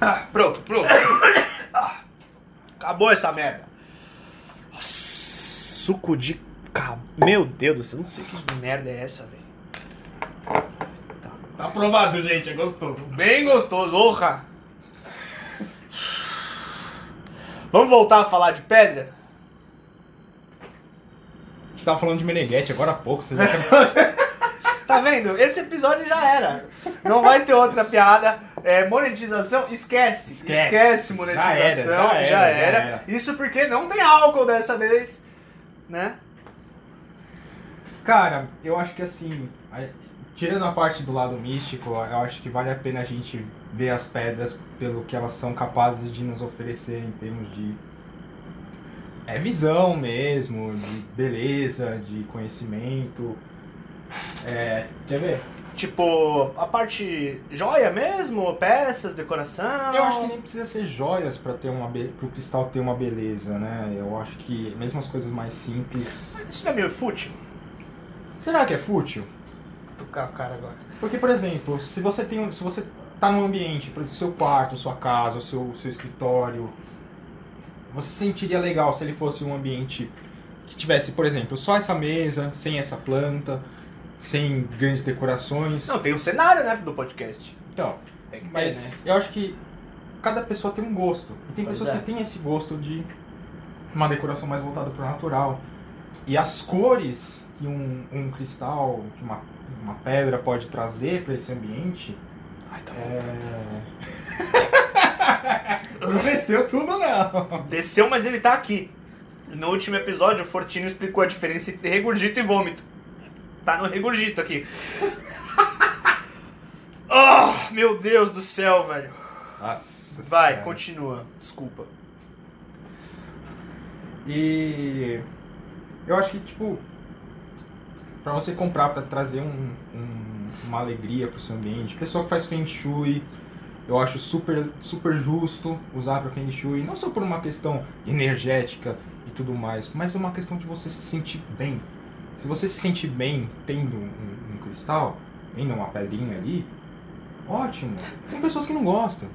[SPEAKER 2] Ah, pronto, pronto. Ah, Acabou essa merda. Suco de cab... Meu Deus do céu, não sei que merda é essa, velho.
[SPEAKER 4] Tá aprovado, gente, é gostoso.
[SPEAKER 2] Bem gostoso, orra. Vamos voltar a falar de pedra?
[SPEAKER 3] A gente tava falando de Meneghetti agora há pouco. Você já *laughs* quer...
[SPEAKER 2] Tá vendo? Esse episódio já era. Não vai ter outra piada. É, monetização, esquece. Esquece,
[SPEAKER 3] Esquece.
[SPEAKER 2] monetização.
[SPEAKER 3] Já era, já era, já era.
[SPEAKER 2] Isso porque não tem álcool dessa vez, né?
[SPEAKER 3] Cara, eu acho que assim, tirando a parte do lado místico, eu acho que vale a pena a gente ver as pedras pelo que elas são capazes de nos oferecer em termos de é visão mesmo, de beleza, de conhecimento. É, quer ver?
[SPEAKER 2] Tipo, a parte joia mesmo, peças, decoração.
[SPEAKER 3] Eu acho que nem precisa ser joias para ter uma be... pro cristal ter uma beleza, né? Eu acho que mesmo as coisas mais simples.
[SPEAKER 2] Isso não é meio fútil?
[SPEAKER 3] Será que é fútil?
[SPEAKER 2] Vou tocar o cara agora.
[SPEAKER 3] Porque, por exemplo, se você tem, um- se você tá num ambiente, por exemplo, seu quarto, sua casa, o seu, seu escritório, você se sentiria legal se ele fosse um ambiente que tivesse, por exemplo, só essa mesa, sem essa planta, sem grandes decorações.
[SPEAKER 2] Não, tem o cenário, né, do podcast.
[SPEAKER 3] Então,
[SPEAKER 2] Tem que ter,
[SPEAKER 3] mas
[SPEAKER 2] né?
[SPEAKER 3] eu acho que cada pessoa tem um gosto. E tem
[SPEAKER 2] Pois
[SPEAKER 3] pessoas
[SPEAKER 2] é.
[SPEAKER 3] que têm esse gosto de uma decoração mais voltada para o natural. E as cores que um, um cristal, que uma, uma pedra pode trazer para esse ambiente
[SPEAKER 2] Ai, tá
[SPEAKER 3] é... não *laughs* desceu tudo não.
[SPEAKER 2] Desceu, mas ele tá aqui. No último episódio, o Fortino explicou a diferença entre regurgito e vômito. Tá no regurgito aqui. Ah, *laughs* meu Deus do céu, velho.
[SPEAKER 3] Nossa
[SPEAKER 2] Vai,
[SPEAKER 3] Senhora.
[SPEAKER 2] continua. Desculpa.
[SPEAKER 3] E eu acho que, tipo, pra você comprar, pra trazer um, um- uma alegria pro seu ambiente, pessoa que faz Feng Shui, eu acho super, super justo usar pra Feng Shui, não só por uma questão energética e tudo mais, mas uma questão de você se sentir bem. Se você se sentir bem tendo um, um cristal, tendo uma pedrinha ali, ótimo. Tem pessoas que não gostam.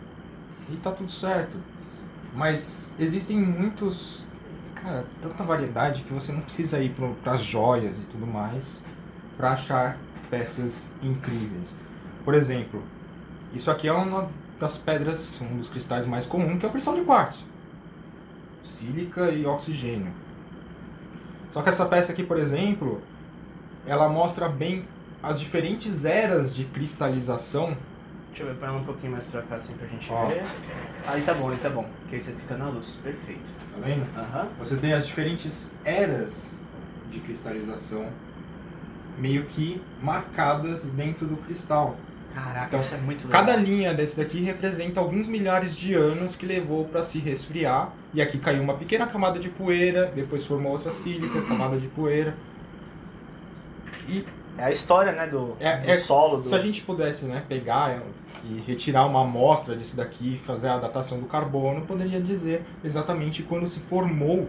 [SPEAKER 3] E tá tudo certo. Mas existem muitos. Cara, tanta variedade que você não precisa ir para as joias e tudo mais para achar peças incríveis. Por exemplo, isso aqui é uma das pedras, um dos cristais mais comuns, que é o cristal de quartzo. Sílica e oxigênio. Só que essa peça aqui, por exemplo, ela mostra bem as diferentes eras de cristalização
[SPEAKER 2] Deixa eu ela um pouquinho mais pra cá assim pra gente
[SPEAKER 3] Ó.
[SPEAKER 2] ver. Aí tá bom, aí tá bom. Que aí você fica na luz. Perfeito.
[SPEAKER 3] Tá vendo?
[SPEAKER 2] Aham.
[SPEAKER 3] Você tem as diferentes eras de cristalização meio que marcadas dentro do cristal.
[SPEAKER 2] Caraca,
[SPEAKER 3] Então,
[SPEAKER 2] isso é muito legal.
[SPEAKER 3] Cada linha desse daqui representa alguns milhares de anos que levou para se resfriar. E aqui caiu uma pequena camada de poeira, depois formou outra sílica, camada de poeira. E
[SPEAKER 2] É a história, né, do,
[SPEAKER 3] É,
[SPEAKER 2] do
[SPEAKER 3] é-
[SPEAKER 2] solo. Do...
[SPEAKER 3] Se a gente pudesse né, pegar e retirar uma amostra disso daqui, fazer a datação do carbono, poderia dizer exatamente quando se formou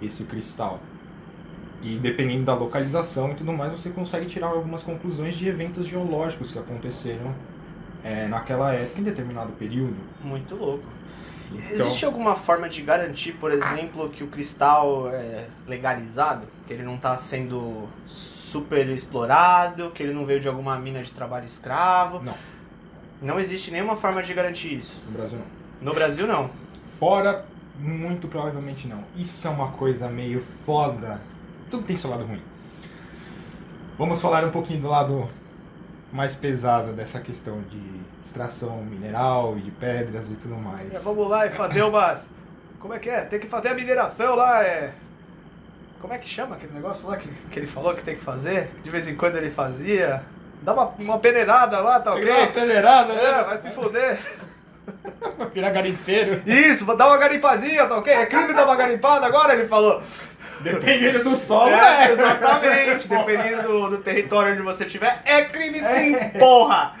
[SPEAKER 3] esse cristal. E dependendo da localização e tudo mais, você consegue tirar algumas conclusões de eventos geológicos que aconteceram é, naquela época, em determinado período.
[SPEAKER 2] Muito louco.
[SPEAKER 3] Então,
[SPEAKER 2] Existe alguma forma de garantir, por exemplo, que o cristal é legalizado? Que ele não está sendo super explorado, que ele não veio de alguma mina de trabalho escravo?
[SPEAKER 3] Não.
[SPEAKER 2] Não existe nenhuma forma de garantir isso.
[SPEAKER 3] no Brasil não.
[SPEAKER 2] No Brasil, não.
[SPEAKER 3] Fora, muito provavelmente não. Isso é uma coisa meio foda. Tudo tem seu lado ruim. Vamos falar um pouquinho do lado mais pesado dessa questão de extração mineral e de pedras e tudo mais.
[SPEAKER 2] É, vamos lá e fazer uma. Como é que é? Tem que fazer a mineração lá, é. Como é que chama aquele negócio lá que, que ele falou que tem que fazer? De vez em quando ele fazia. Dá uma, uma peneirada lá, tá ok?
[SPEAKER 3] Pegar uma peneirada,
[SPEAKER 2] É,
[SPEAKER 3] né?
[SPEAKER 2] vai se fuder. *laughs*
[SPEAKER 3] Vai virar garimpeiro.
[SPEAKER 2] Isso, dá uma garimpadinha, tá ok? É crime dar uma garimpada agora, ele falou.
[SPEAKER 3] Dependendo do solo,
[SPEAKER 2] É,
[SPEAKER 3] é.
[SPEAKER 2] exatamente. *laughs* Dependendo do, do território onde você estiver, é crime sim, porra!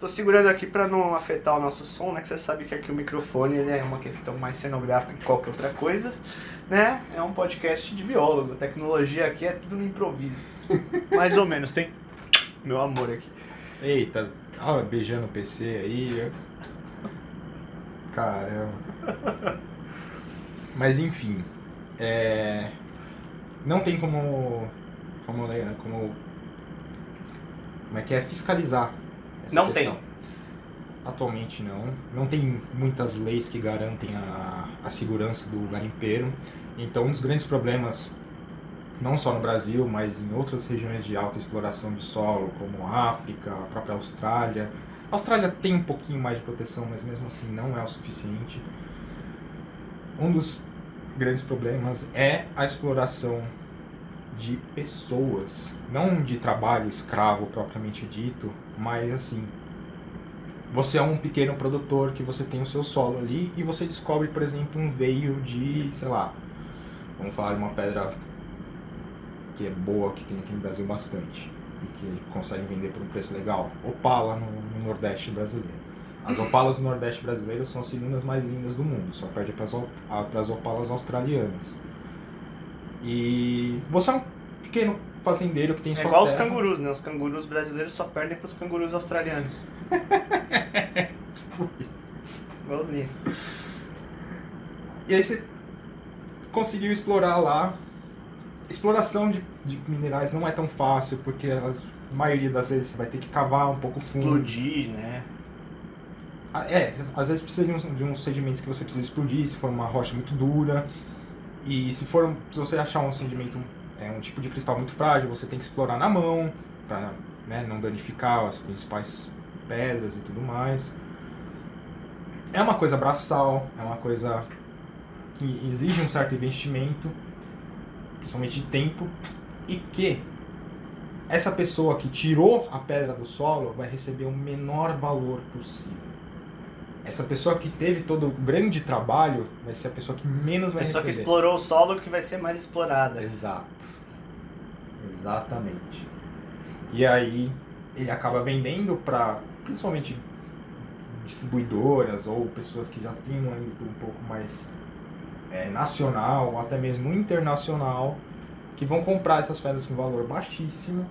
[SPEAKER 2] Tô segurando aqui pra não afetar o nosso som, né? Que você sabe que aqui o microfone ele é uma questão mais cenográfica que qualquer outra coisa, né? É um podcast de biólogo. Tecnologia aqui é tudo no improviso. *laughs* Mais ou menos, tem meu amor aqui.
[SPEAKER 3] Eita, ó, beijando o PC aí. Caramba. *laughs* Mas enfim, é... não tem como, como, como, como é que é fiscalizar. essa
[SPEAKER 2] Não
[SPEAKER 3] questão. Atualmente não. Não tem muitas leis que garantem a, a segurança do garimpeiro. Então, um dos grandes problemas, não só no Brasil, mas em outras regiões de alta exploração de solo, como a África, a própria Austrália. A Austrália tem um pouquinho mais de proteção, mas mesmo assim não é o suficiente. Um dos grandes problemas é a exploração de pessoas, não de trabalho escravo propriamente dito, mas assim, você é um pequeno produtor que você tem o seu solo ali e você descobre, por exemplo, um veio de, sei lá, vamos falar de uma pedra que é boa, que tem aqui no Brasil bastante e que consegue vender por um preço legal, opala no, no Nordeste brasileiro. As opalas do Nordeste brasileiro são as segundas mais lindas do mundo, só perde para as opalas australianas. E você é um pequeno fazendeiro que tem
[SPEAKER 2] É
[SPEAKER 3] sua
[SPEAKER 2] igual os
[SPEAKER 3] terra.
[SPEAKER 2] cangurus, né? Os cangurus brasileiros só perdem pros cangurus australianos. *laughs* Igualzinho.
[SPEAKER 3] E aí você conseguiu explorar lá. Exploração de, de minerais não é tão fácil, porque a maioria das vezes você vai ter que cavar um pouco fundo.
[SPEAKER 2] Explodir, né?
[SPEAKER 3] Ah, É, às vezes precisa de, um, de uns sedimentos que você precisa explodir, se for uma rocha muito dura. E se for, um- se você achar um sedimento, é um tipo de cristal muito frágil, você tem que explorar na mão, para não danificar as principais pedras e tudo mais. É uma coisa braçal, é uma coisa que exige um certo investimento, principalmente de tempo, e que essa pessoa que tirou a pedra do solo vai receber o menor valor possível. Essa pessoa que teve todo o grande trabalho vai ser a pessoa que menos
[SPEAKER 2] A
[SPEAKER 3] vai
[SPEAKER 2] pessoa que
[SPEAKER 3] receber.
[SPEAKER 2] explorou o solo que vai ser mais explorada.
[SPEAKER 3] Exato. Exatamente. E aí ele acaba vendendo para principalmente distribuidoras ou pessoas que já têm um âmbito um pouco mais é, nacional ou até mesmo internacional que vão comprar essas pedras com valor baixíssimo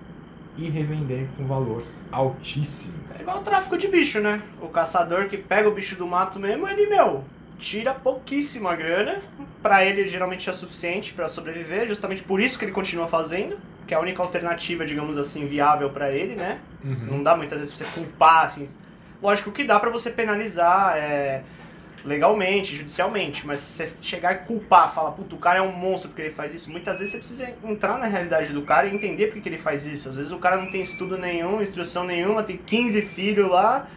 [SPEAKER 3] e revender com valor altíssimo.
[SPEAKER 2] É igual o tráfico de bicho, né? O caçador que pega o bicho do mato mesmo, ele, meu, tira pouquíssima grana. Pra ele, geralmente é suficiente pra sobreviver. Justamente por isso que ele continua fazendo. Que é a única alternativa, digamos assim, viável pra ele, né? Não dá muitas vezes pra você culpar, assim. Lógico que dá pra você penalizar é, legalmente, judicialmente, mas se você chegar e culpar, falar, puta, o cara é um monstro porque ele faz isso, muitas vezes você precisa entrar na realidade do cara e entender porque que ele faz isso. Às vezes o cara não tem estudo nenhum, instrução nenhuma, tem 15 filhos lá,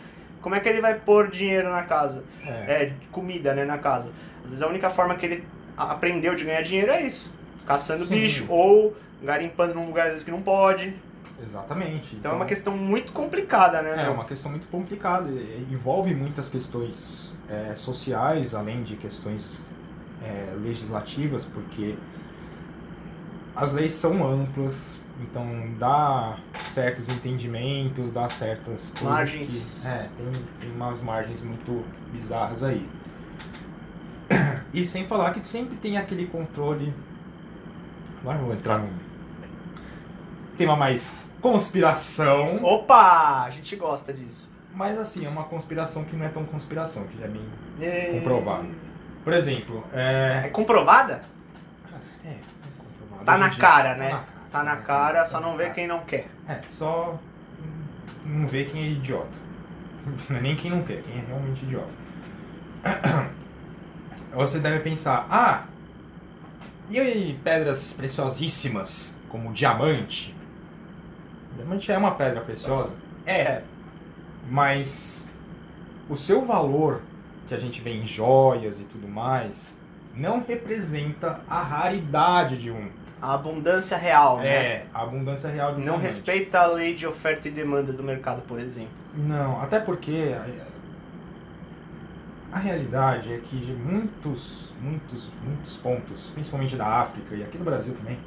[SPEAKER 2] como é que ele vai pôr dinheiro na casa?
[SPEAKER 3] É.
[SPEAKER 2] É, comida, né, na casa. Às vezes a única forma que ele aprendeu de ganhar dinheiro é isso. Caçando
[SPEAKER 3] Sim.
[SPEAKER 2] bicho, ou garimpando num lugar às vezes que não pode.
[SPEAKER 3] Exatamente.
[SPEAKER 2] Então é uma questão muito complicada, né?
[SPEAKER 3] É uma questão muito complicada, envolve muitas questões é, sociais, além de questões é, legislativas, porque as leis são amplas, Então dá certos entendimentos, dá certas coisas
[SPEAKER 2] Margens.
[SPEAKER 3] que. É, tem, tem umas margens muito bizarras aí. E sem falar que sempre tem aquele controle. Agora eu vou entrar num tema mais conspiração.
[SPEAKER 2] Opa! A gente gosta disso.
[SPEAKER 3] Mas assim, é uma conspiração que não é tão conspiração, que já é bem
[SPEAKER 2] É...
[SPEAKER 3] comprovado. Por exemplo, é.
[SPEAKER 2] É comprovada?
[SPEAKER 3] É, é comprovado.
[SPEAKER 2] Tá na
[SPEAKER 3] dia-
[SPEAKER 2] cara, né?
[SPEAKER 3] Tá na cara.
[SPEAKER 2] Tá na cara, só
[SPEAKER 3] Tá
[SPEAKER 2] não vê quem não quer.
[SPEAKER 3] É, só não vê quem é idiota. *laughs* É nem quem não quer, quem é realmente idiota. *coughs* Você deve pensar, ah, e aí pedras preciosíssimas, como diamante? Diamante é uma pedra preciosa,
[SPEAKER 2] É,
[SPEAKER 3] mas o seu valor que a gente vê em joias e tudo mais não representa a raridade de um.
[SPEAKER 2] a abundância real, né?
[SPEAKER 3] É, a abundância real de um
[SPEAKER 2] Não
[SPEAKER 3] diamante.
[SPEAKER 2] respeita a lei de oferta e demanda do mercado, por exemplo.
[SPEAKER 3] Não, até porque a, a realidade é que de muitos, muitos, muitos pontos, principalmente da África e aqui no Brasil também,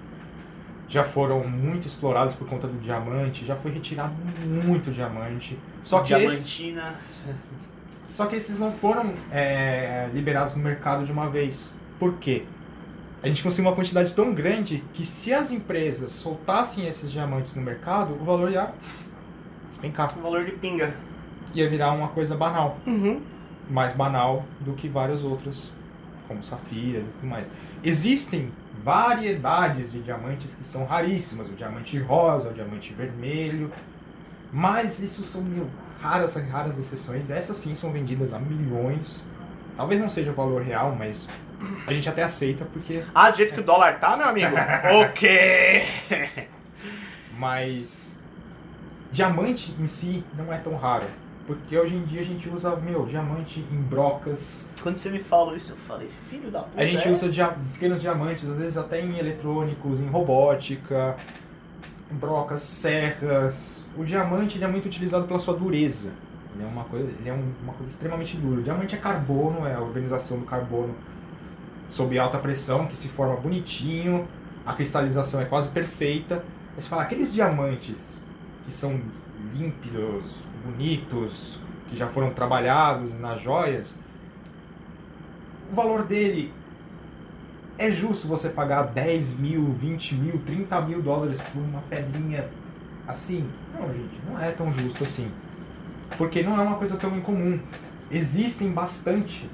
[SPEAKER 3] já foram muito explorados por conta do diamante, já foi retirado muito diamante. Só que, esse,
[SPEAKER 2] Diamantina.
[SPEAKER 3] só que esses não foram é, liberados no mercado de uma vez. Por quê? A gente conseguiu uma quantidade tão grande que se as empresas soltassem esses diamantes no mercado, o valor ia despencar.
[SPEAKER 2] O valor de pinga.
[SPEAKER 3] Ia virar uma coisa banal.
[SPEAKER 2] Uhum.
[SPEAKER 3] mais banal do que vários outros, como safiras e tudo mais. Existem variedades de diamantes que são raríssimas, o diamante rosa, o diamante vermelho, mas isso são meu, raras, raras exceções. Essas sim são vendidas a milhões. Talvez não seja o valor real, mas a gente até aceita porque
[SPEAKER 2] Ah, do jeito que o dólar tá, meu amigo? *laughs* ok!
[SPEAKER 3] Mas diamante em si não é tão raro. Porque hoje em dia a gente usa, meu, diamante em brocas.
[SPEAKER 2] Quando você me falou isso, eu falei, filho da puta.
[SPEAKER 3] A gente
[SPEAKER 2] é?
[SPEAKER 3] usa dia- pequenos diamantes, às vezes até em eletrônicos, em robótica, em brocas, serras. O diamante ele é muito utilizado pela sua dureza. Ele é uma coisa, ele é um- uma coisa extremamente dura. O diamante é carbono, é a organização do carbono sob alta pressão, que se forma bonitinho, a cristalização é quase perfeita. Aí você fala, aqueles diamantes que são límpidos, bonitos, que já foram trabalhados nas joias, o valor dele é justo você pagar 10 mil, 20 mil, 30 mil dólares por uma pedrinha assim? Não, gente, não é tão justo assim. Porque não é uma coisa tão incomum. Existem bastante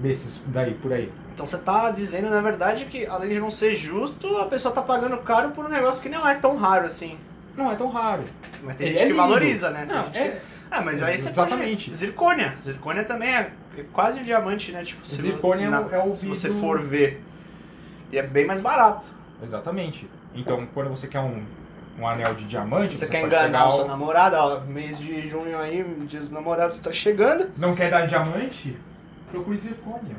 [SPEAKER 3] desses daí por aí.
[SPEAKER 2] Então você tá dizendo, na verdade, que além de não ser justo, a pessoa tá pagando caro por um negócio que não é tão raro assim.
[SPEAKER 3] Não é tão raro.
[SPEAKER 2] Mas tem
[SPEAKER 3] Ele
[SPEAKER 2] gente
[SPEAKER 3] é
[SPEAKER 2] que
[SPEAKER 3] lindo.
[SPEAKER 2] valoriza, né?
[SPEAKER 3] Não, é-
[SPEAKER 2] que- Ah, mas aí você
[SPEAKER 3] Exatamente.
[SPEAKER 2] pode... Zircônia. Zircônia também é quase um diamante, né? Tipo, se
[SPEAKER 3] Zircônia é
[SPEAKER 2] na-
[SPEAKER 3] é o
[SPEAKER 2] Se você for ver. E é bem mais barato.
[SPEAKER 3] Exatamente. Então, quando você quer um, um anel de diamante,
[SPEAKER 2] Você,
[SPEAKER 3] você,
[SPEAKER 2] quer enganar o seu
[SPEAKER 3] o-
[SPEAKER 2] namorado, ó, mês de junho aí, dia dos namorados tá chegando.
[SPEAKER 3] Não quer dar diamante? Procure zircônia.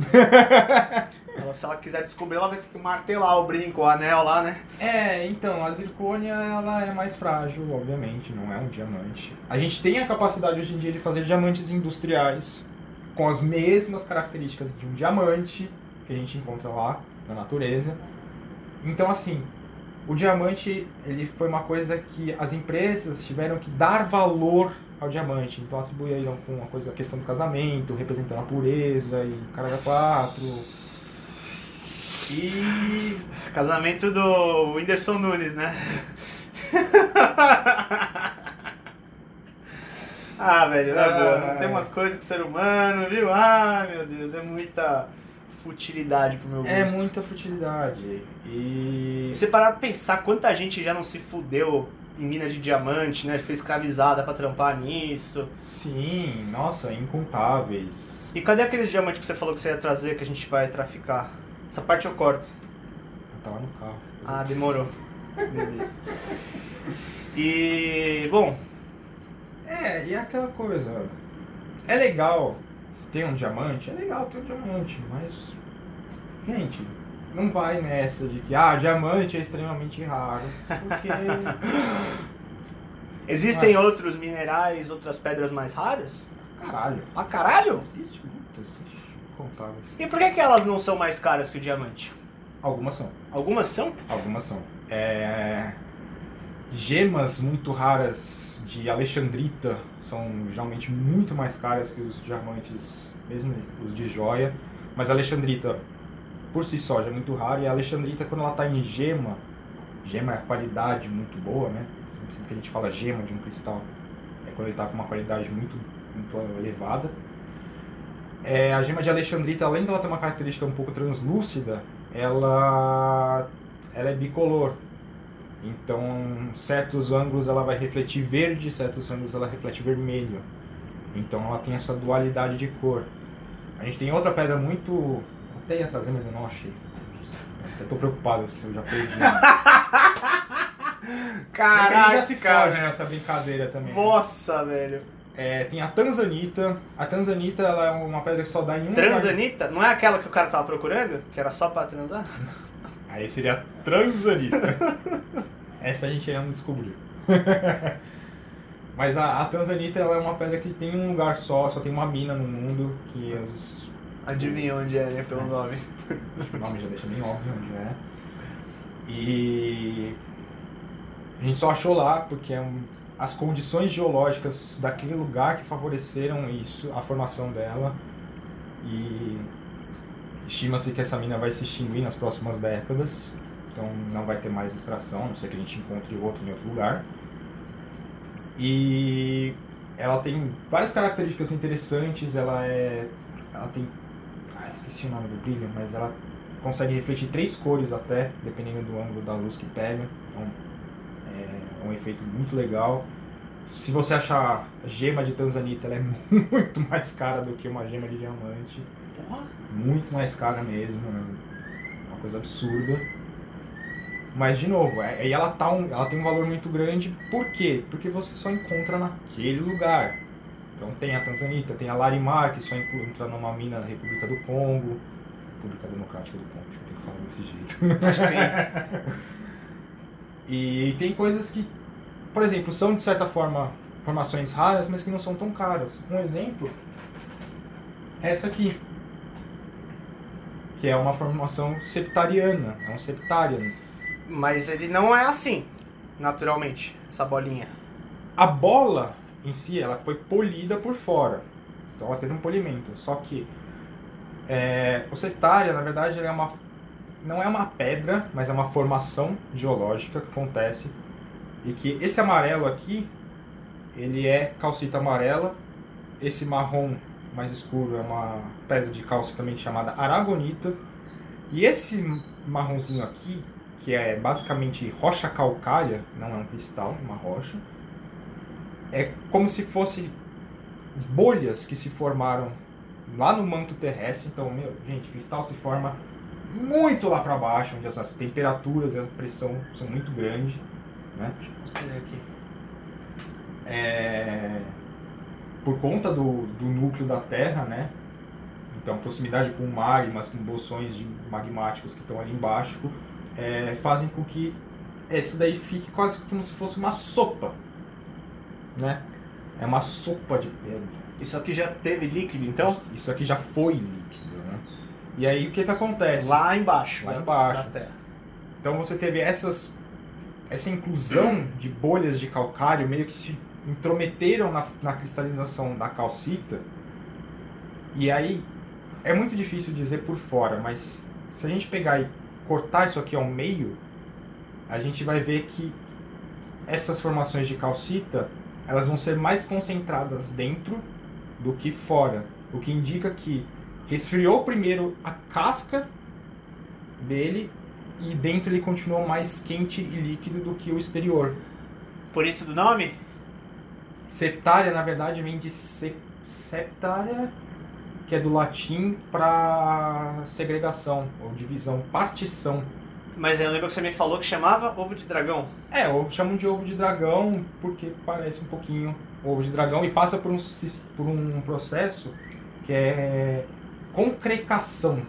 [SPEAKER 3] *laughs*
[SPEAKER 2] Ela, se ela quiser descobrir, ela vai ter que martelar o brinco, o anel lá, né?
[SPEAKER 3] É, então, a zircônia ela é mais frágil, obviamente, não é um diamante. A gente tem a capacidade hoje em dia de fazer diamantes industriais com as mesmas características de um diamante que a gente encontra lá na natureza. Então, assim, o diamante ele foi uma coisa que as empresas tiveram que dar valor ao diamante. Então, atribuíram com a questão do casamento, representando a pureza e caralho a quatro. E *laughs*
[SPEAKER 2] Casamento do Whindersson Nunes, né? *laughs* ah, velho, na boa. Não tem umas coisas com o ser humano, viu? Ah, meu Deus, é muita futilidade pro meu gosto.
[SPEAKER 3] É muita futilidade. E.
[SPEAKER 2] E você parar pra pensar quanta gente já não se fudeu em mina de diamante, né? Foi escravizada pra trampar nisso.
[SPEAKER 3] Sim, nossa, incontáveis.
[SPEAKER 2] E cadê aqueles diamantes que você falou que você ia trazer que a gente vai traficar? Essa parte eu corto.
[SPEAKER 3] Eu tava no carro.
[SPEAKER 2] Ah, demorou. Beleza. E, bom,
[SPEAKER 3] É, e é aquela coisa. É legal ter um diamante? É legal ter um diamante, mas. Gente, não vai nessa de que, ah, diamante é extremamente raro. Porque. *laughs*
[SPEAKER 2] existem outros minerais, outras pedras mais raras?
[SPEAKER 3] Caralho.
[SPEAKER 2] Ah, caralho?
[SPEAKER 3] Existe muitas, ixi,
[SPEAKER 2] E por que, que elas não são mais caras que o diamante?
[SPEAKER 3] Algumas são.
[SPEAKER 2] Algumas são?
[SPEAKER 3] Algumas são. É, gemas muito raras de alexandrita são geralmente muito mais caras que os diamantes, mesmo os de joia. Mas a alexandrita por si só já é muito rara e a alexandrita quando ela está em gema, gema é a qualidade muito boa, né? Sempre que a gente fala gema de um cristal, é quando ele está com uma qualidade muito, muito elevada. É, a gema de alexandrita, além dela ter uma característica um pouco translúcida, ela, ela é bicolor. Então, certos ângulos ela vai refletir verde, certos ângulos ela reflete vermelho. Então, ela tem essa dualidade de cor. A gente tem outra pedra muito. Até ia trazer, mas eu não achei. Até tô preocupado se eu já perdi. *laughs*
[SPEAKER 2] Caraca,
[SPEAKER 3] gente já se foge nessa brincadeira também. né?
[SPEAKER 2] Nossa, velho.
[SPEAKER 3] É, tem a Tanzanita. A Tanzanita ela é uma pedra que só dá em um lugar.
[SPEAKER 2] Transanita? Não é aquela que o cara tava procurando? Que era só pra transar? *laughs*
[SPEAKER 3] Aí seria a Transanita. *laughs* Essa a gente ainda não descobriu. *laughs* Mas a, a Tanzanita ela é uma pedra que tem um lugar só, só tem uma mina no mundo, que os,
[SPEAKER 2] Adivinha onde é, né? Pelo nome.
[SPEAKER 3] o nome já deixa bem óbvio onde é. E a gente só achou lá porque é um- as condições geológicas daquele lugar que favoreceram isso, a formação dela. E estima-se que essa mina vai se extinguir nas próximas décadas. Então não vai ter mais extração, não ser que a gente encontre outro em outro lugar. E ela tem várias características interessantes, ela é. Ela tem. Ah, esqueci o nome do brilho, mas ela consegue refletir três cores até, dependendo do ângulo da luz que pega. Então é um efeito muito legal. Se você achar a gema de Tanzanita, ela é *laughs* muito mais cara do que uma gema de diamante.
[SPEAKER 2] Porra.
[SPEAKER 3] Muito mais cara mesmo, né? uma coisa absurda. Mas de novo, é- e ela, tá um, ela tem um valor muito grande, por quê? Porque você só encontra naquele lugar. Então tem a Tanzanita, tem a Larimar, que só encontra numa mina na República do Congo. República Democrática do Congo, eu tenho que falar desse jeito.
[SPEAKER 2] Acho que sim. *laughs*
[SPEAKER 3] E tem coisas que, por exemplo, são de certa forma formações raras, mas que não são tão caras. Um exemplo é essa aqui, que é uma formação septariana, é um septarian.
[SPEAKER 2] Mas ele não é assim, naturalmente, essa bolinha.
[SPEAKER 3] A bola em si, ela foi polida por fora, então ela teve um polimento. Só que é, o septária, na verdade, ele é uma não é uma pedra, mas é uma formação geológica que acontece e que esse amarelo aqui ele é calcita amarela, esse marrom mais escuro é uma pedra de cálcio também chamada aragonita e esse marronzinho aqui que é basicamente rocha calcária, não é um cristal, é uma rocha, é como se fosse bolhas que se formaram lá no manto terrestre. Então, meu, gente, cristal se forma muito lá para baixo, onde as temperaturas e a pressão são muito grandes, né?
[SPEAKER 2] Deixa eu mostrar aqui.
[SPEAKER 3] É, por conta do, do núcleo da Terra, né? Então, proximidade com magmas, com bolsões de magmáticos que estão ali embaixo, é, fazem com que esse daí fique quase como se fosse uma sopa, né? É uma sopa de pedra.
[SPEAKER 2] Isso aqui já teve líquido, então?
[SPEAKER 3] Isso aqui já foi líquido? E aí o que que acontece?
[SPEAKER 2] Lá embaixo.
[SPEAKER 3] Lá
[SPEAKER 2] da-
[SPEAKER 3] embaixo.
[SPEAKER 2] Da.
[SPEAKER 3] Então você teve essas essa inclusão de bolhas de calcário meio que se intrometeram na, na cristalização da calcita. E aí é muito difícil dizer por fora, mas se a gente pegar e cortar isso aqui ao meio, a gente vai ver que essas formações de calcita, elas vão ser mais concentradas dentro do que fora, o que indica que resfriou primeiro a casca dele e dentro ele continuou mais quente e líquido do que o exterior.
[SPEAKER 2] Por isso do nome?
[SPEAKER 3] Septária, na verdade, vem de se- septária, que é do latim para segregação ou divisão, partição.
[SPEAKER 2] Mas eu lembro que você me falou que chamava ovo de dragão.
[SPEAKER 3] É, ovo chamam de ovo de dragão porque parece um pouquinho ovo de dragão e passa por um, por um processo que é concrecação,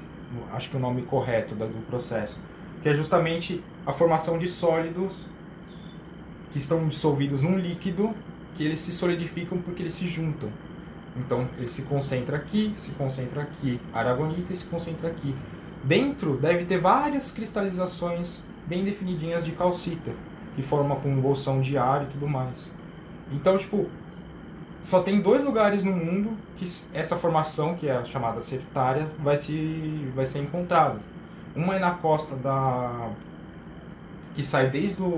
[SPEAKER 3] acho que é o nome correto do processo, que é justamente a formação de sólidos que estão dissolvidos num líquido que eles se solidificam porque eles se juntam. Então ele se concentra aqui, se concentra aqui, aragonita e se concentra aqui. Dentro deve ter várias cristalizações bem definidinhas de calcita. que forma com um bolsão de ar e tudo mais. Então, tipo, só tem dois lugares no mundo que essa formação, que é a chamada septária, vai, se, vai ser encontrada. Uma é na costa da. que sai desde do,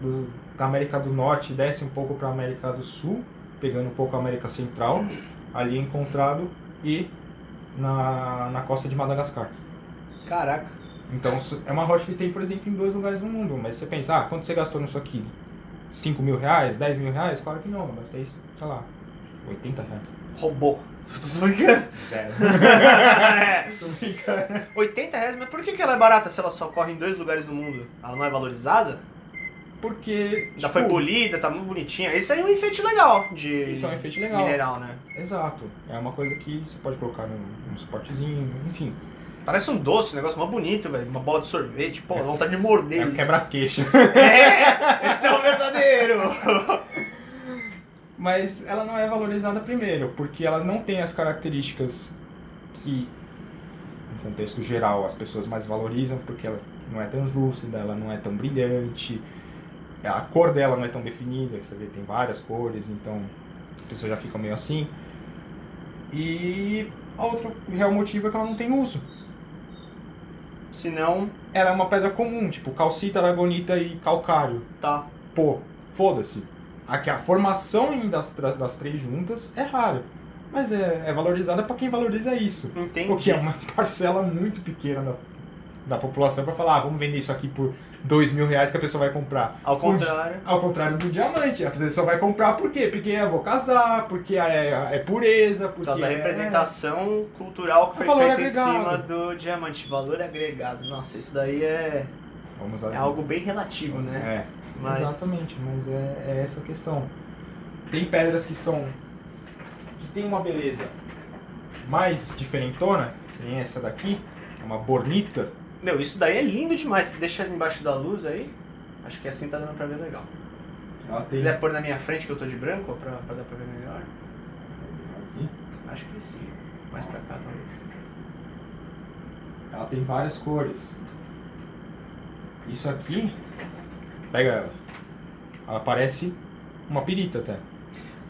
[SPEAKER 3] do- da América do Norte e desce um pouco para a América do Sul, pegando um pouco a América Central, ali é encontrado, e na, na costa de Madagascar.
[SPEAKER 2] Caraca.
[SPEAKER 3] Então é uma rocha que tem, por exemplo, em dois lugares no mundo. Mas você pensa, ah, quanto você gastou nisso aqui? 5 mil reais? 10 mil reais? Claro que não, mas tem, sei lá, 80 reais.
[SPEAKER 2] Roubou. *laughs* Tô brincando.
[SPEAKER 3] Zero. *laughs*
[SPEAKER 2] É.
[SPEAKER 3] Tô brincando.
[SPEAKER 2] 80 reais, mas por que, que ela é barata se ela só corre em dois lugares no mundo? Ela não é valorizada?
[SPEAKER 3] Porque.
[SPEAKER 2] Já
[SPEAKER 3] tipo,
[SPEAKER 2] foi polida, tá muito bonitinha. Isso aí é um enfeite legal de
[SPEAKER 3] Isso é um efeito legal.
[SPEAKER 2] mineral, né?
[SPEAKER 3] Exato. É uma coisa que você pode colocar num, num suportezinho, enfim.
[SPEAKER 2] Parece um doce, um negócio mó bonito, velho. Uma bola de sorvete. Pô, dá vontade de morder.
[SPEAKER 3] É um
[SPEAKER 2] isso.
[SPEAKER 3] quebra-queixo.
[SPEAKER 2] É, esse é o verdadeiro.
[SPEAKER 3] Mas ela não é valorizada primeiro, porque ela não tem as características que, no contexto geral, as pessoas mais valorizam, porque ela não é translúcida, ela não é tão brilhante, a cor dela não é tão definida, você vê, tem várias cores, então as pessoas já ficam meio assim. E outro real motivo é que ela não tem uso.
[SPEAKER 2] Se não,
[SPEAKER 3] Ela é uma pedra comum, tipo calcita, aragonita e calcário.
[SPEAKER 2] tá.
[SPEAKER 3] pô, foda-se. Aqui a formação das, das três juntas é rara. Mas é, é valorizada pra quem valoriza isso.
[SPEAKER 2] Entendi.
[SPEAKER 3] Porque é uma *laughs* parcela muito pequena da, da população pra falar, ah, vamos vender isso aqui por dois mil reais que a pessoa vai comprar.
[SPEAKER 2] Ao contrário.
[SPEAKER 3] Ao contrário do diamante, a pessoa vai comprar por quê? Porque eu vou casar, porque é, é pureza,
[SPEAKER 2] Por
[SPEAKER 3] porque
[SPEAKER 2] causa da
[SPEAKER 3] é-
[SPEAKER 2] representação cultural que
[SPEAKER 3] É
[SPEAKER 2] foi
[SPEAKER 3] valor
[SPEAKER 2] feita em cima do diamante. Valor agregado. Nossa, isso daí é, é algo bem relativo, né?
[SPEAKER 3] É.
[SPEAKER 2] Mas
[SPEAKER 3] Exatamente, mas é, é essa a questão. Tem pedras que são. que tem uma beleza mais diferentona, que nem essa daqui, que é uma bornita.
[SPEAKER 2] Meu, isso daí é lindo demais. Deixa ele embaixo da luz aí. Acho que assim tá dando pra ver legal. Se
[SPEAKER 3] tem.
[SPEAKER 2] quiser pôr na minha frente que eu tô de branco pra, pra dar pra ver melhor.
[SPEAKER 3] Assim,
[SPEAKER 2] Acho que sim. Mais pra cá talvez.
[SPEAKER 3] Ela tem várias cores. Isso aqui. Pega ela. Ela parece uma pirita até.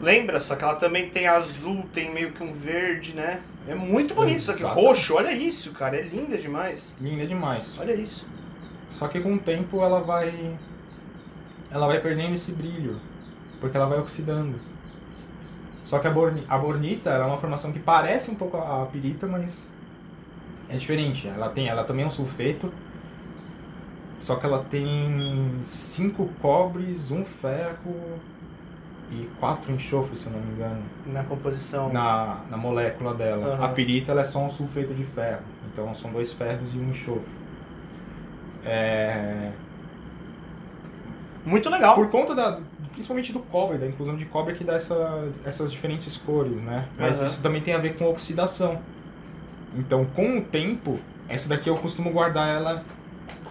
[SPEAKER 2] Lembra, só que ela também tem azul, tem meio que um verde, né? É muito bonito isso aqui. Roxo, olha isso, cara. É linda demais.
[SPEAKER 3] Linda demais.
[SPEAKER 2] Olha isso.
[SPEAKER 3] Só que com o tempo ela vai. Ela vai perdendo esse brilho. Porque ela vai oxidando. Só que a, borni, a bornita é uma formação que parece um pouco a, a pirita, mas é diferente. Ela tem, ela também é um sulfeto. Só que ela tem cinco cobres, um ferro e quatro enxofres, se eu não me engano,
[SPEAKER 2] Na composição.
[SPEAKER 3] na, na molécula dela.
[SPEAKER 2] Aham.
[SPEAKER 3] A pirita ela é só um sulfeto de ferro. Então são dois ferros e um enxofre. É...
[SPEAKER 2] Muito legal.
[SPEAKER 3] Por conta da. Principalmente do cobre, da inclusão de cobre que dá essa, essas diferentes cores, né? Mas
[SPEAKER 2] Aham.
[SPEAKER 3] isso também tem a ver com oxidação. Então, com o tempo, essa daqui eu costumo guardar ela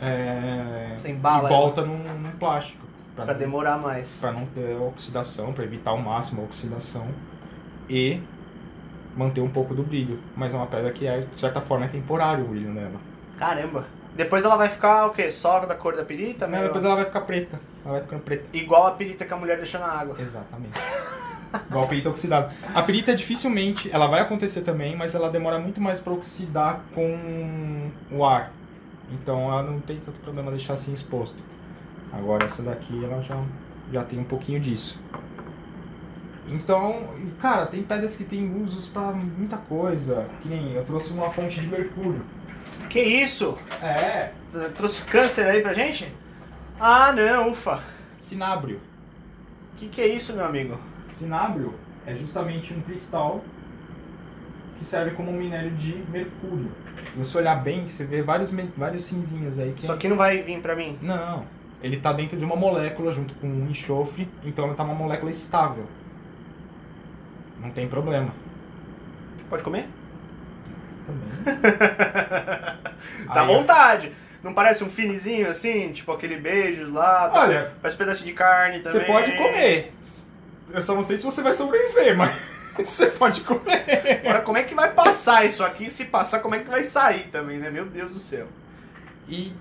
[SPEAKER 3] é,
[SPEAKER 2] Você embala
[SPEAKER 3] e volta num, num plástico.
[SPEAKER 2] Pra demorar mais.
[SPEAKER 3] Pra não ter oxidação, pra evitar ao máximo a oxidação. E manter um pouco do brilho. Mas é uma pedra que, é, de certa forma, é temporário o brilho nela.
[SPEAKER 2] Caramba. Depois ela vai ficar o quê? Só da cor da pirita? Meio-
[SPEAKER 3] Depois ela vai ficar preta. Ela vai ficando preta.
[SPEAKER 2] Igual a pirita que a mulher deixa na água.
[SPEAKER 3] Exatamente. *laughs* Igual a pirita oxidada. A pirita dificilmente, ela vai acontecer também, mas ela demora muito mais para oxidar com o ar. Então ela não tem tanto problema deixar assim exposto. Agora essa daqui ela já, já tem um pouquinho disso. Então, cara, tem pedras que tem usos para muita coisa. Que nem eu trouxe uma fonte de mercúrio.
[SPEAKER 2] Que isso?
[SPEAKER 3] É,
[SPEAKER 2] Trouxe câncer aí pra gente? Ah, não, ufa.
[SPEAKER 3] cinábrio.
[SPEAKER 2] Que que é isso, meu amigo?
[SPEAKER 3] Cinábrio é justamente um cristal que serve como um minério de mercúrio. Se você olhar bem, você vê vários, vários cinzinhas aí que.
[SPEAKER 2] Isso aqui não vai vir pra mim.
[SPEAKER 3] Não. Ele tá dentro de uma molécula junto com um enxofre, então ele tá uma molécula estável. Não tem problema.
[SPEAKER 2] Pode comer?
[SPEAKER 3] Também. *laughs*
[SPEAKER 2] Tá à vontade. Não parece um finezinho assim? Tipo aquele beijos lá? tá-
[SPEAKER 3] Olha,
[SPEAKER 2] Parece um pedaço de carne também.
[SPEAKER 3] você pode comer. Eu só não sei se você vai sobreviver, *laughs* mas você pode comer.
[SPEAKER 2] Agora, como é que vai passar isso aqui? Se passar, como é que vai sair também, né? Meu Deus do céu.
[SPEAKER 3] E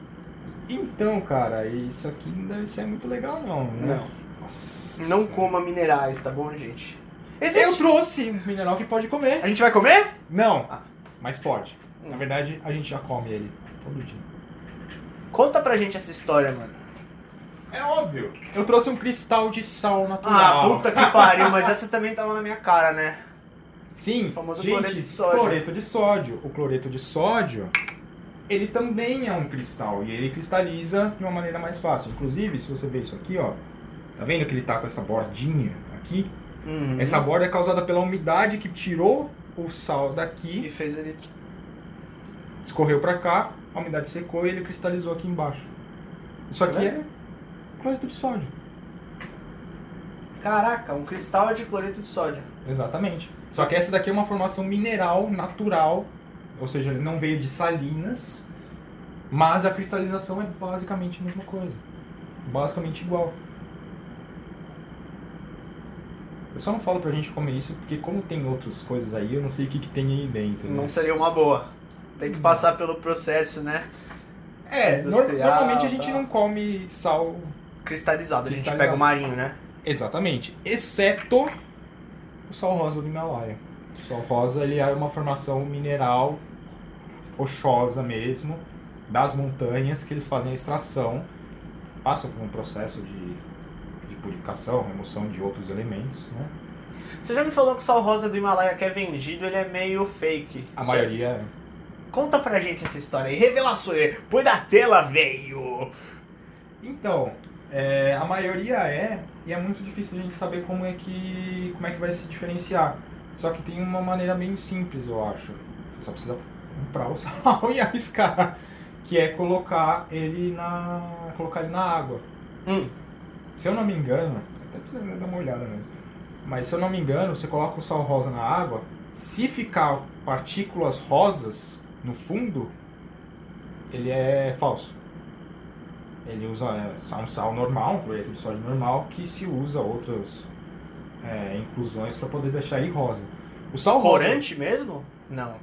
[SPEAKER 3] Então, cara, isso aqui não deve ser muito legal, não. Né?
[SPEAKER 2] Não.
[SPEAKER 3] Nossa.
[SPEAKER 2] Não coma minerais, tá bom, gente?
[SPEAKER 3] Eu
[SPEAKER 2] Existe.
[SPEAKER 3] trouxe um mineral que pode comer.
[SPEAKER 2] A gente vai comer?
[SPEAKER 3] Não,
[SPEAKER 2] Ah.
[SPEAKER 3] mas pode.
[SPEAKER 2] Hum.
[SPEAKER 3] Na verdade, a gente já come ele todo dia.
[SPEAKER 2] Conta pra gente essa história, mano.
[SPEAKER 3] É óbvio. Eu trouxe um cristal de sal
[SPEAKER 2] Ah,
[SPEAKER 3] natural.
[SPEAKER 2] puta que pariu, mas essa também tava na minha cara, né?
[SPEAKER 3] Sim,
[SPEAKER 2] O famoso
[SPEAKER 3] gente,
[SPEAKER 2] cloreto de sódio.
[SPEAKER 3] cloreto de sódio. O cloreto de sódio, ele também é um cristal e ele cristaliza de uma maneira mais fácil. Inclusive, se você ver isso aqui, ó, tá vendo que ele tá com essa bordinha aqui?
[SPEAKER 2] Uhum.
[SPEAKER 3] Essa borda é causada pela umidade que tirou o sal
[SPEAKER 2] E
[SPEAKER 3] daqui,
[SPEAKER 2] fez ele.
[SPEAKER 3] escorreu pra cá, a umidade secou e ele cristalizou aqui embaixo. Isso aqui
[SPEAKER 2] Tá
[SPEAKER 3] é cloreto de sódio.
[SPEAKER 2] Caraca, um cristal de cloreto de sódio.
[SPEAKER 3] Exatamente. Só que essa daqui é uma formação mineral natural, ou seja, ele não veio de salinas, mas a cristalização é basicamente a mesma coisa. Basicamente igual. Eu só não falo pra gente comer isso, porque como tem outras coisas aí, eu não sei o que, que tem aí dentro. né?
[SPEAKER 2] Não seria uma boa. Tem que passar pelo processo, né?
[SPEAKER 3] É,
[SPEAKER 2] industrial,
[SPEAKER 3] normalmente a gente
[SPEAKER 2] tá.
[SPEAKER 3] não come sal
[SPEAKER 2] Cristalizado. A gente
[SPEAKER 3] Cristalizado.
[SPEAKER 2] pega o marinho, né?
[SPEAKER 3] Exatamente. Exceto o sal rosa do Himalaia. O sal rosa ele é uma formação mineral rochosa mesmo, das montanhas, que eles fazem a extração, passam por um processo de, de purificação, remoção de outros elementos. Né?
[SPEAKER 2] Você já me falou que o sal rosa do Himalaia que é vendido, ele é meio fake.
[SPEAKER 3] A
[SPEAKER 2] Certo?
[SPEAKER 3] maioria é.
[SPEAKER 2] Conta pra gente essa história aí. Revelações. Põe na tela, velho.
[SPEAKER 3] Então, é, a maioria é, e é muito difícil a gente saber como é que como é que vai se diferenciar. Só que tem uma maneira bem simples, eu acho. Você só precisa comprar o *laughs* sal e arriscar, que é colocar ele na colocar ele na água.
[SPEAKER 2] Hum.
[SPEAKER 3] Se eu não me engano, até precisa dar uma olhada mesmo. Mas se eu não me engano, você coloca o sal rosa na água, se ficar partículas rosas no fundo, ele é falso. Ele usa é, um sal normal, um cloreto de sódio normal, que se usa outras é, inclusões para poder deixar ele rosa. O sal rosa
[SPEAKER 2] Corante mesmo? Não.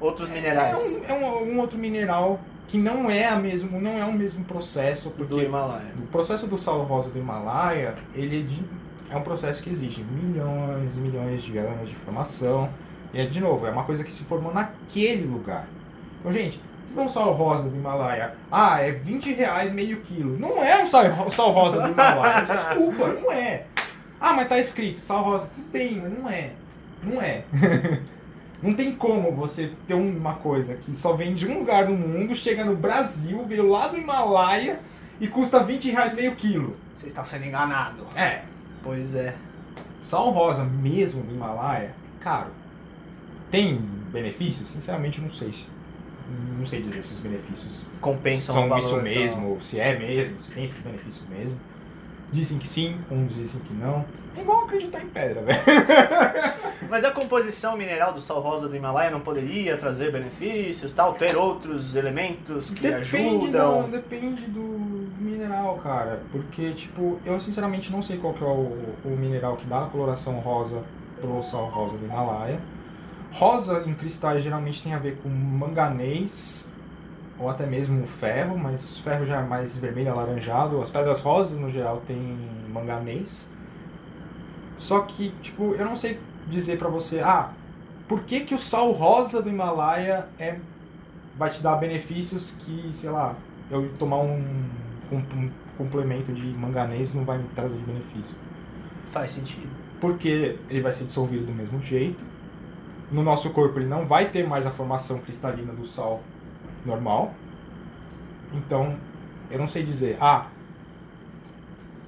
[SPEAKER 2] Outros
[SPEAKER 3] é,
[SPEAKER 2] minerais.
[SPEAKER 3] um, é um, um outro mineral que não é a mesmo, não é o mesmo processo, porque
[SPEAKER 2] Do Himalaia.
[SPEAKER 3] o processo do sal rosa do Himalaia, ele é, de- é um processo que exige milhões e milhões de anos de formação. E, é, de novo, é uma coisa que se formou naquele lugar. Então, gente, se for um sal rosa do Himalaia, ah, é 20 reais meio quilo. Não é um sal, sal rosa do Himalaia. *laughs* Desculpa, não é. Ah, mas tá escrito sal rosa. Tudo bem, mas não é. Não é. *laughs* Não tem como você ter uma coisa que só vem de um lugar do mundo, chega no Brasil, veio lá do Himalaia e custa 20 reais meio quilo.
[SPEAKER 2] Você está sendo enganado.
[SPEAKER 3] É.
[SPEAKER 2] Pois é.
[SPEAKER 3] Sal rosa mesmo do Himalaia é caro. Tem benefícios? Sinceramente, não sei se. Não sei dizer se os benefícios
[SPEAKER 2] Compensam o
[SPEAKER 3] são isso
[SPEAKER 2] então.
[SPEAKER 3] mesmo, se é mesmo, se tem esses benefícios mesmo. Dizem que sim, uns dizem que não. É igual acreditar em pedra, *laughs* velho.
[SPEAKER 2] Mas a composição mineral do sal rosa do Himalaia não poderia trazer benefícios, tal, ter outros elementos que
[SPEAKER 3] Depende do,
[SPEAKER 2] ajudam.
[SPEAKER 3] depende do mineral, cara. Porque, tipo, eu sinceramente não sei qual que é o, o mineral que dá a coloração rosa pro sal rosa do Himalaia. Rosa em cristais geralmente tem a ver com manganês ou até mesmo ferro, mas ferro já é mais vermelho alaranjado. As pedras rosas no geral tem manganês. Só que, tipo, eu não sei dizer pra você, ah, por que, que o sal rosa do Himalaia é vai te dar benefícios que, sei lá, eu tomar um, um- um complemento de manganês não vai me trazer de benefício.
[SPEAKER 2] Faz sentido.
[SPEAKER 3] Porque ele vai ser dissolvido do mesmo jeito. No nosso corpo ele não vai ter mais a formação cristalina do sal normal. Então, eu não sei dizer, ah,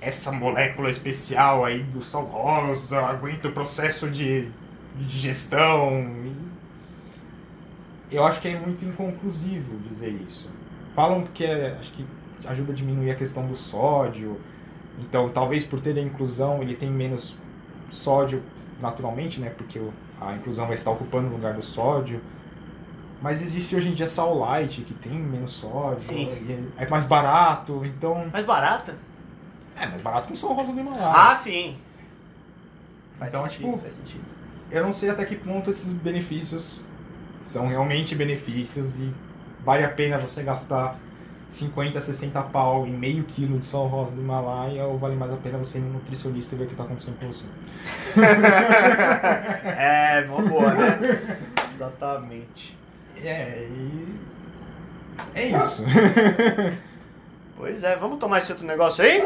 [SPEAKER 3] essa molécula especial aí do sal rosa aguenta o processo de, de digestão. Eu acho que é muito inconclusivo dizer isso. Falam que é, acho que ajuda a diminuir a questão do sódio. Então, talvez por ter a inclusão, ele tem menos sódio naturalmente, né? Porque a inclusão vai estar ocupando o lugar do sódio. Mas existe hoje em dia sal light, que tem menos sódio.
[SPEAKER 2] Sim.
[SPEAKER 3] e É mais barato, então...
[SPEAKER 2] Mais barata?
[SPEAKER 3] É mais barato que um sal rosa do Himalaia.
[SPEAKER 2] Ah, sim. Faz
[SPEAKER 3] Então,
[SPEAKER 2] sentido,
[SPEAKER 3] tipo,
[SPEAKER 2] faz sentido.
[SPEAKER 3] eu não sei até que ponto esses benefícios são realmente benefícios e vale a pena você gastar 50, 60 pau em meio quilo de sol rosa do Himalaia, ou vale mais a pena você ir no nutricionista e ver o que tá acontecendo com você? *laughs*
[SPEAKER 2] é, mó boa, né? *laughs* Exatamente.
[SPEAKER 3] É, e. É isso. *laughs*
[SPEAKER 2] Pois é, vamos tomar esse outro negócio aí?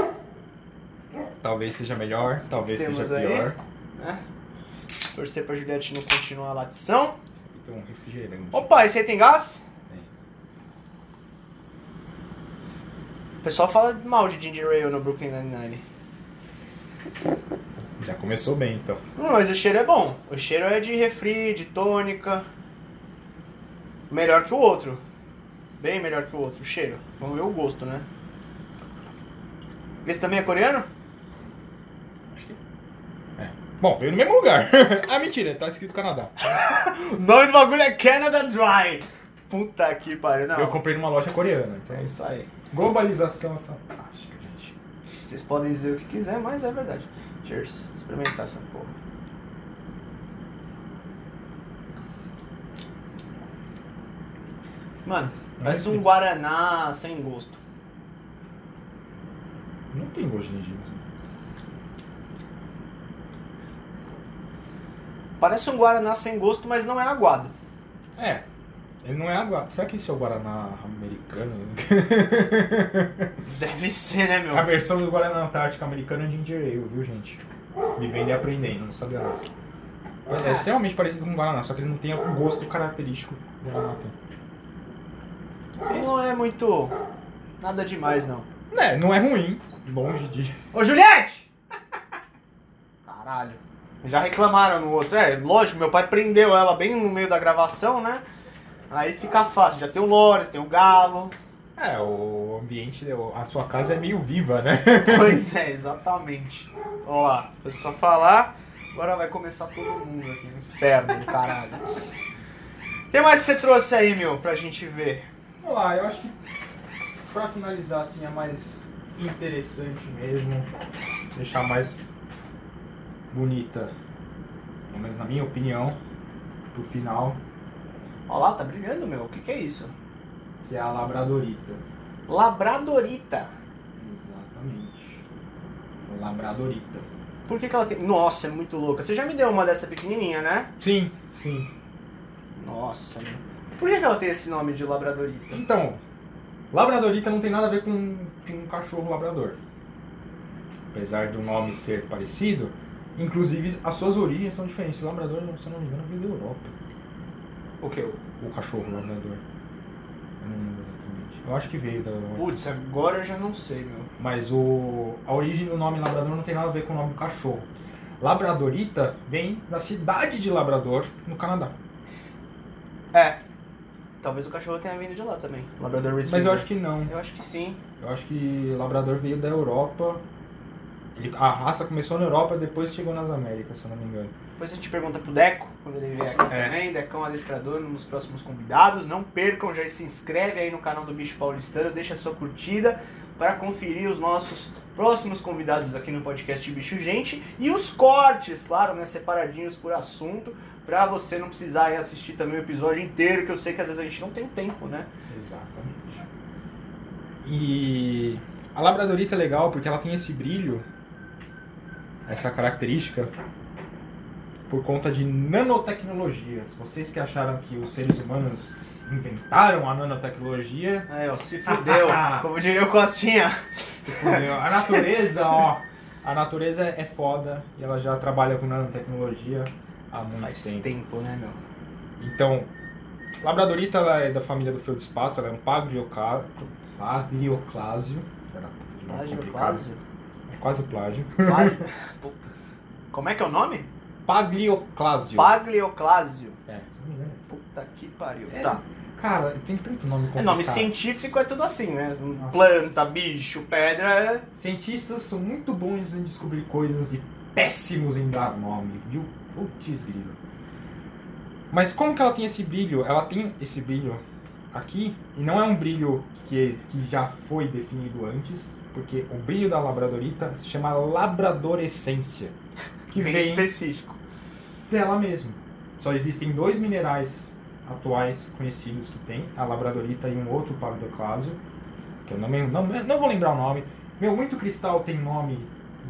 [SPEAKER 3] talvez seja melhor, talvez
[SPEAKER 2] Temos
[SPEAKER 3] seja
[SPEAKER 2] aí?
[SPEAKER 3] pior.
[SPEAKER 2] Né? Torcer pra Juliette não continuar a latição.
[SPEAKER 3] Esse aqui tem um refrigerante.
[SPEAKER 2] Opa, esse aí tem gás?
[SPEAKER 3] Tem.
[SPEAKER 2] O pessoal fala mal de Ginger Ale no Brooklyn Nine-Nine.
[SPEAKER 3] Já começou bem, então.
[SPEAKER 2] Hum, mas o cheiro é bom. O cheiro é de refri, de tônica. Melhor que o outro. Bem melhor que o outro, o cheiro. Vamos ver o gosto, né? Esse também é coreano?
[SPEAKER 3] Acho que. É. Bom, veio no mesmo lugar. *laughs* ah, mentira, tá escrito Canadá. *laughs*
[SPEAKER 2] O nome do bagulho é Canada Dry. Puta que pariu, não.
[SPEAKER 3] Eu comprei numa loja coreana, então.
[SPEAKER 2] É isso aí.
[SPEAKER 3] Globalização é fantástica, gente.
[SPEAKER 2] Vocês podem dizer o que quiser, mas é verdade. Cheers. Experimentar essa porra. Mano, parece um Guaraná sem gosto.
[SPEAKER 3] Não tem gosto de gengibre.
[SPEAKER 2] Parece um Guaraná sem gosto, mas não é aguado.
[SPEAKER 3] É. Ele não é água. Será que esse é o Guaraná americano?
[SPEAKER 2] Deve ser, né, meu?
[SPEAKER 3] A versão do Guaraná Antártica americano é Ginger Ale, viu, gente? Vivendo e aprendendo, não sabia nada. É extremamente parecido com o Guaraná, só que ele não tem o gosto característico que o Guaraná tem.
[SPEAKER 2] Não é muito. Nada demais, não.
[SPEAKER 3] É, não é ruim. Longe de.
[SPEAKER 2] Ô, Juliette! *laughs* Caralho. Já reclamaram no outro. É, lógico, meu pai prendeu ela bem no meio da gravação, né? Aí fica fácil. Já tem o Lores, tem o Galo.
[SPEAKER 3] É, o ambiente, a sua casa é meio viva, né? *laughs*
[SPEAKER 2] Pois é, exatamente. Ó lá, foi só falar. Agora vai começar todo mundo aqui. Inferno do caralho. O que mais você trouxe aí, meu, pra gente ver?
[SPEAKER 3] Vamos lá, eu acho que pra finalizar assim é mais interessante mesmo, deixar mais bonita, pelo menos na minha opinião, pro final,
[SPEAKER 2] Ó lá, tá brilhando, meu. O que, que é isso?
[SPEAKER 3] que é a labradorita.
[SPEAKER 2] Labradorita.
[SPEAKER 3] Exatamente. Labradorita.
[SPEAKER 2] Por que, que ela tem. Nossa, é muito louca. Você já me deu uma dessa pequenininha, né?
[SPEAKER 3] Sim, sim.
[SPEAKER 2] Nossa, meu. Por que, que ela tem esse nome de Labradorita?
[SPEAKER 3] Então, labradorita não tem nada a ver com, com um cachorro labrador. Apesar do nome ser parecido, inclusive as suas origens são diferentes. Labrador, se eu não me engano, veio da Europa.
[SPEAKER 2] O que?
[SPEAKER 3] O cachorro labrador. Eu não lembro exatamente. Eu acho que veio da Europa.
[SPEAKER 2] Putz, agora eu já não sei, meu.
[SPEAKER 3] Mas o, a origem do nome labrador não tem nada a ver com o nome do cachorro. Labradorita vem da cidade de Labrador, no Canadá.
[SPEAKER 2] É. Talvez o cachorro tenha vindo de lá também. Labrador Retriever.
[SPEAKER 3] Mas eu acho que não.
[SPEAKER 2] Eu acho que sim.
[SPEAKER 3] Eu acho que Labrador veio da Europa. Ele- a raça começou na Europa, depois chegou nas Américas, se eu não me engano.
[SPEAKER 2] Depois a gente pergunta pro Deco, quando ele vier aqui
[SPEAKER 3] É.
[SPEAKER 2] também. Decão adestrador, um dos próximos convidados. Não percam, já se inscreve aí no canal do Bicho Paulistano, deixa a sua curtida para conferir os nossos próximos convidados aqui no podcast Bicho Gente. E os cortes, claro, né, separadinhos por assunto, para você não precisar aí assistir também o episódio inteiro, que eu sei que às vezes a gente não tem tempo, né?
[SPEAKER 3] Exatamente. E a Labradorita é legal porque ela tem esse brilho, essa característica, por conta de nanotecnologias. Vocês que acharam que os seres humanos inventaram a nanotecnologia,
[SPEAKER 2] Aí, ó, se fudeu, *laughs* como diria o Costinha.
[SPEAKER 3] se fudeu. a natureza, ó, a natureza é foda e ela já trabalha com nanotecnologia há muito
[SPEAKER 2] Faz
[SPEAKER 3] tempo.
[SPEAKER 2] tempo, né, meu?
[SPEAKER 3] Então, Labradorita ela é da família do feldspato, ela é um paglioclásio. Era
[SPEAKER 2] Plágio,
[SPEAKER 3] complicado.
[SPEAKER 2] Plágio.
[SPEAKER 3] É quase plágio.
[SPEAKER 2] Plágio. *laughs* Puta. Como é que é o nome?
[SPEAKER 3] Paglioclásio.
[SPEAKER 2] Paglioclásio.
[SPEAKER 3] É.
[SPEAKER 2] Puta que pariu.
[SPEAKER 3] É,
[SPEAKER 2] Tá.
[SPEAKER 3] Cara, tem tanto nome
[SPEAKER 2] É
[SPEAKER 3] complicado.
[SPEAKER 2] nome científico é tudo assim, né?
[SPEAKER 3] Nossa.
[SPEAKER 2] Planta, bicho, pedra. é-
[SPEAKER 3] Cientistas são muito bons em descobrir coisas e péssimos em dar nome, viu? Putz, grilo. Mas como que ela tem esse brilho? Ela tem esse brilho aqui, e não é um brilho que, que já foi definido antes, porque o brilho da labradorita se chama labradorescência, que
[SPEAKER 2] bem
[SPEAKER 3] vem
[SPEAKER 2] específico.
[SPEAKER 3] dela mesmo. Só existem dois minerais atuais conhecidos que tem, a labradorita e um outro paglioclásio. que eu não, não, não vou lembrar o nome. Meu, muito cristal tem nome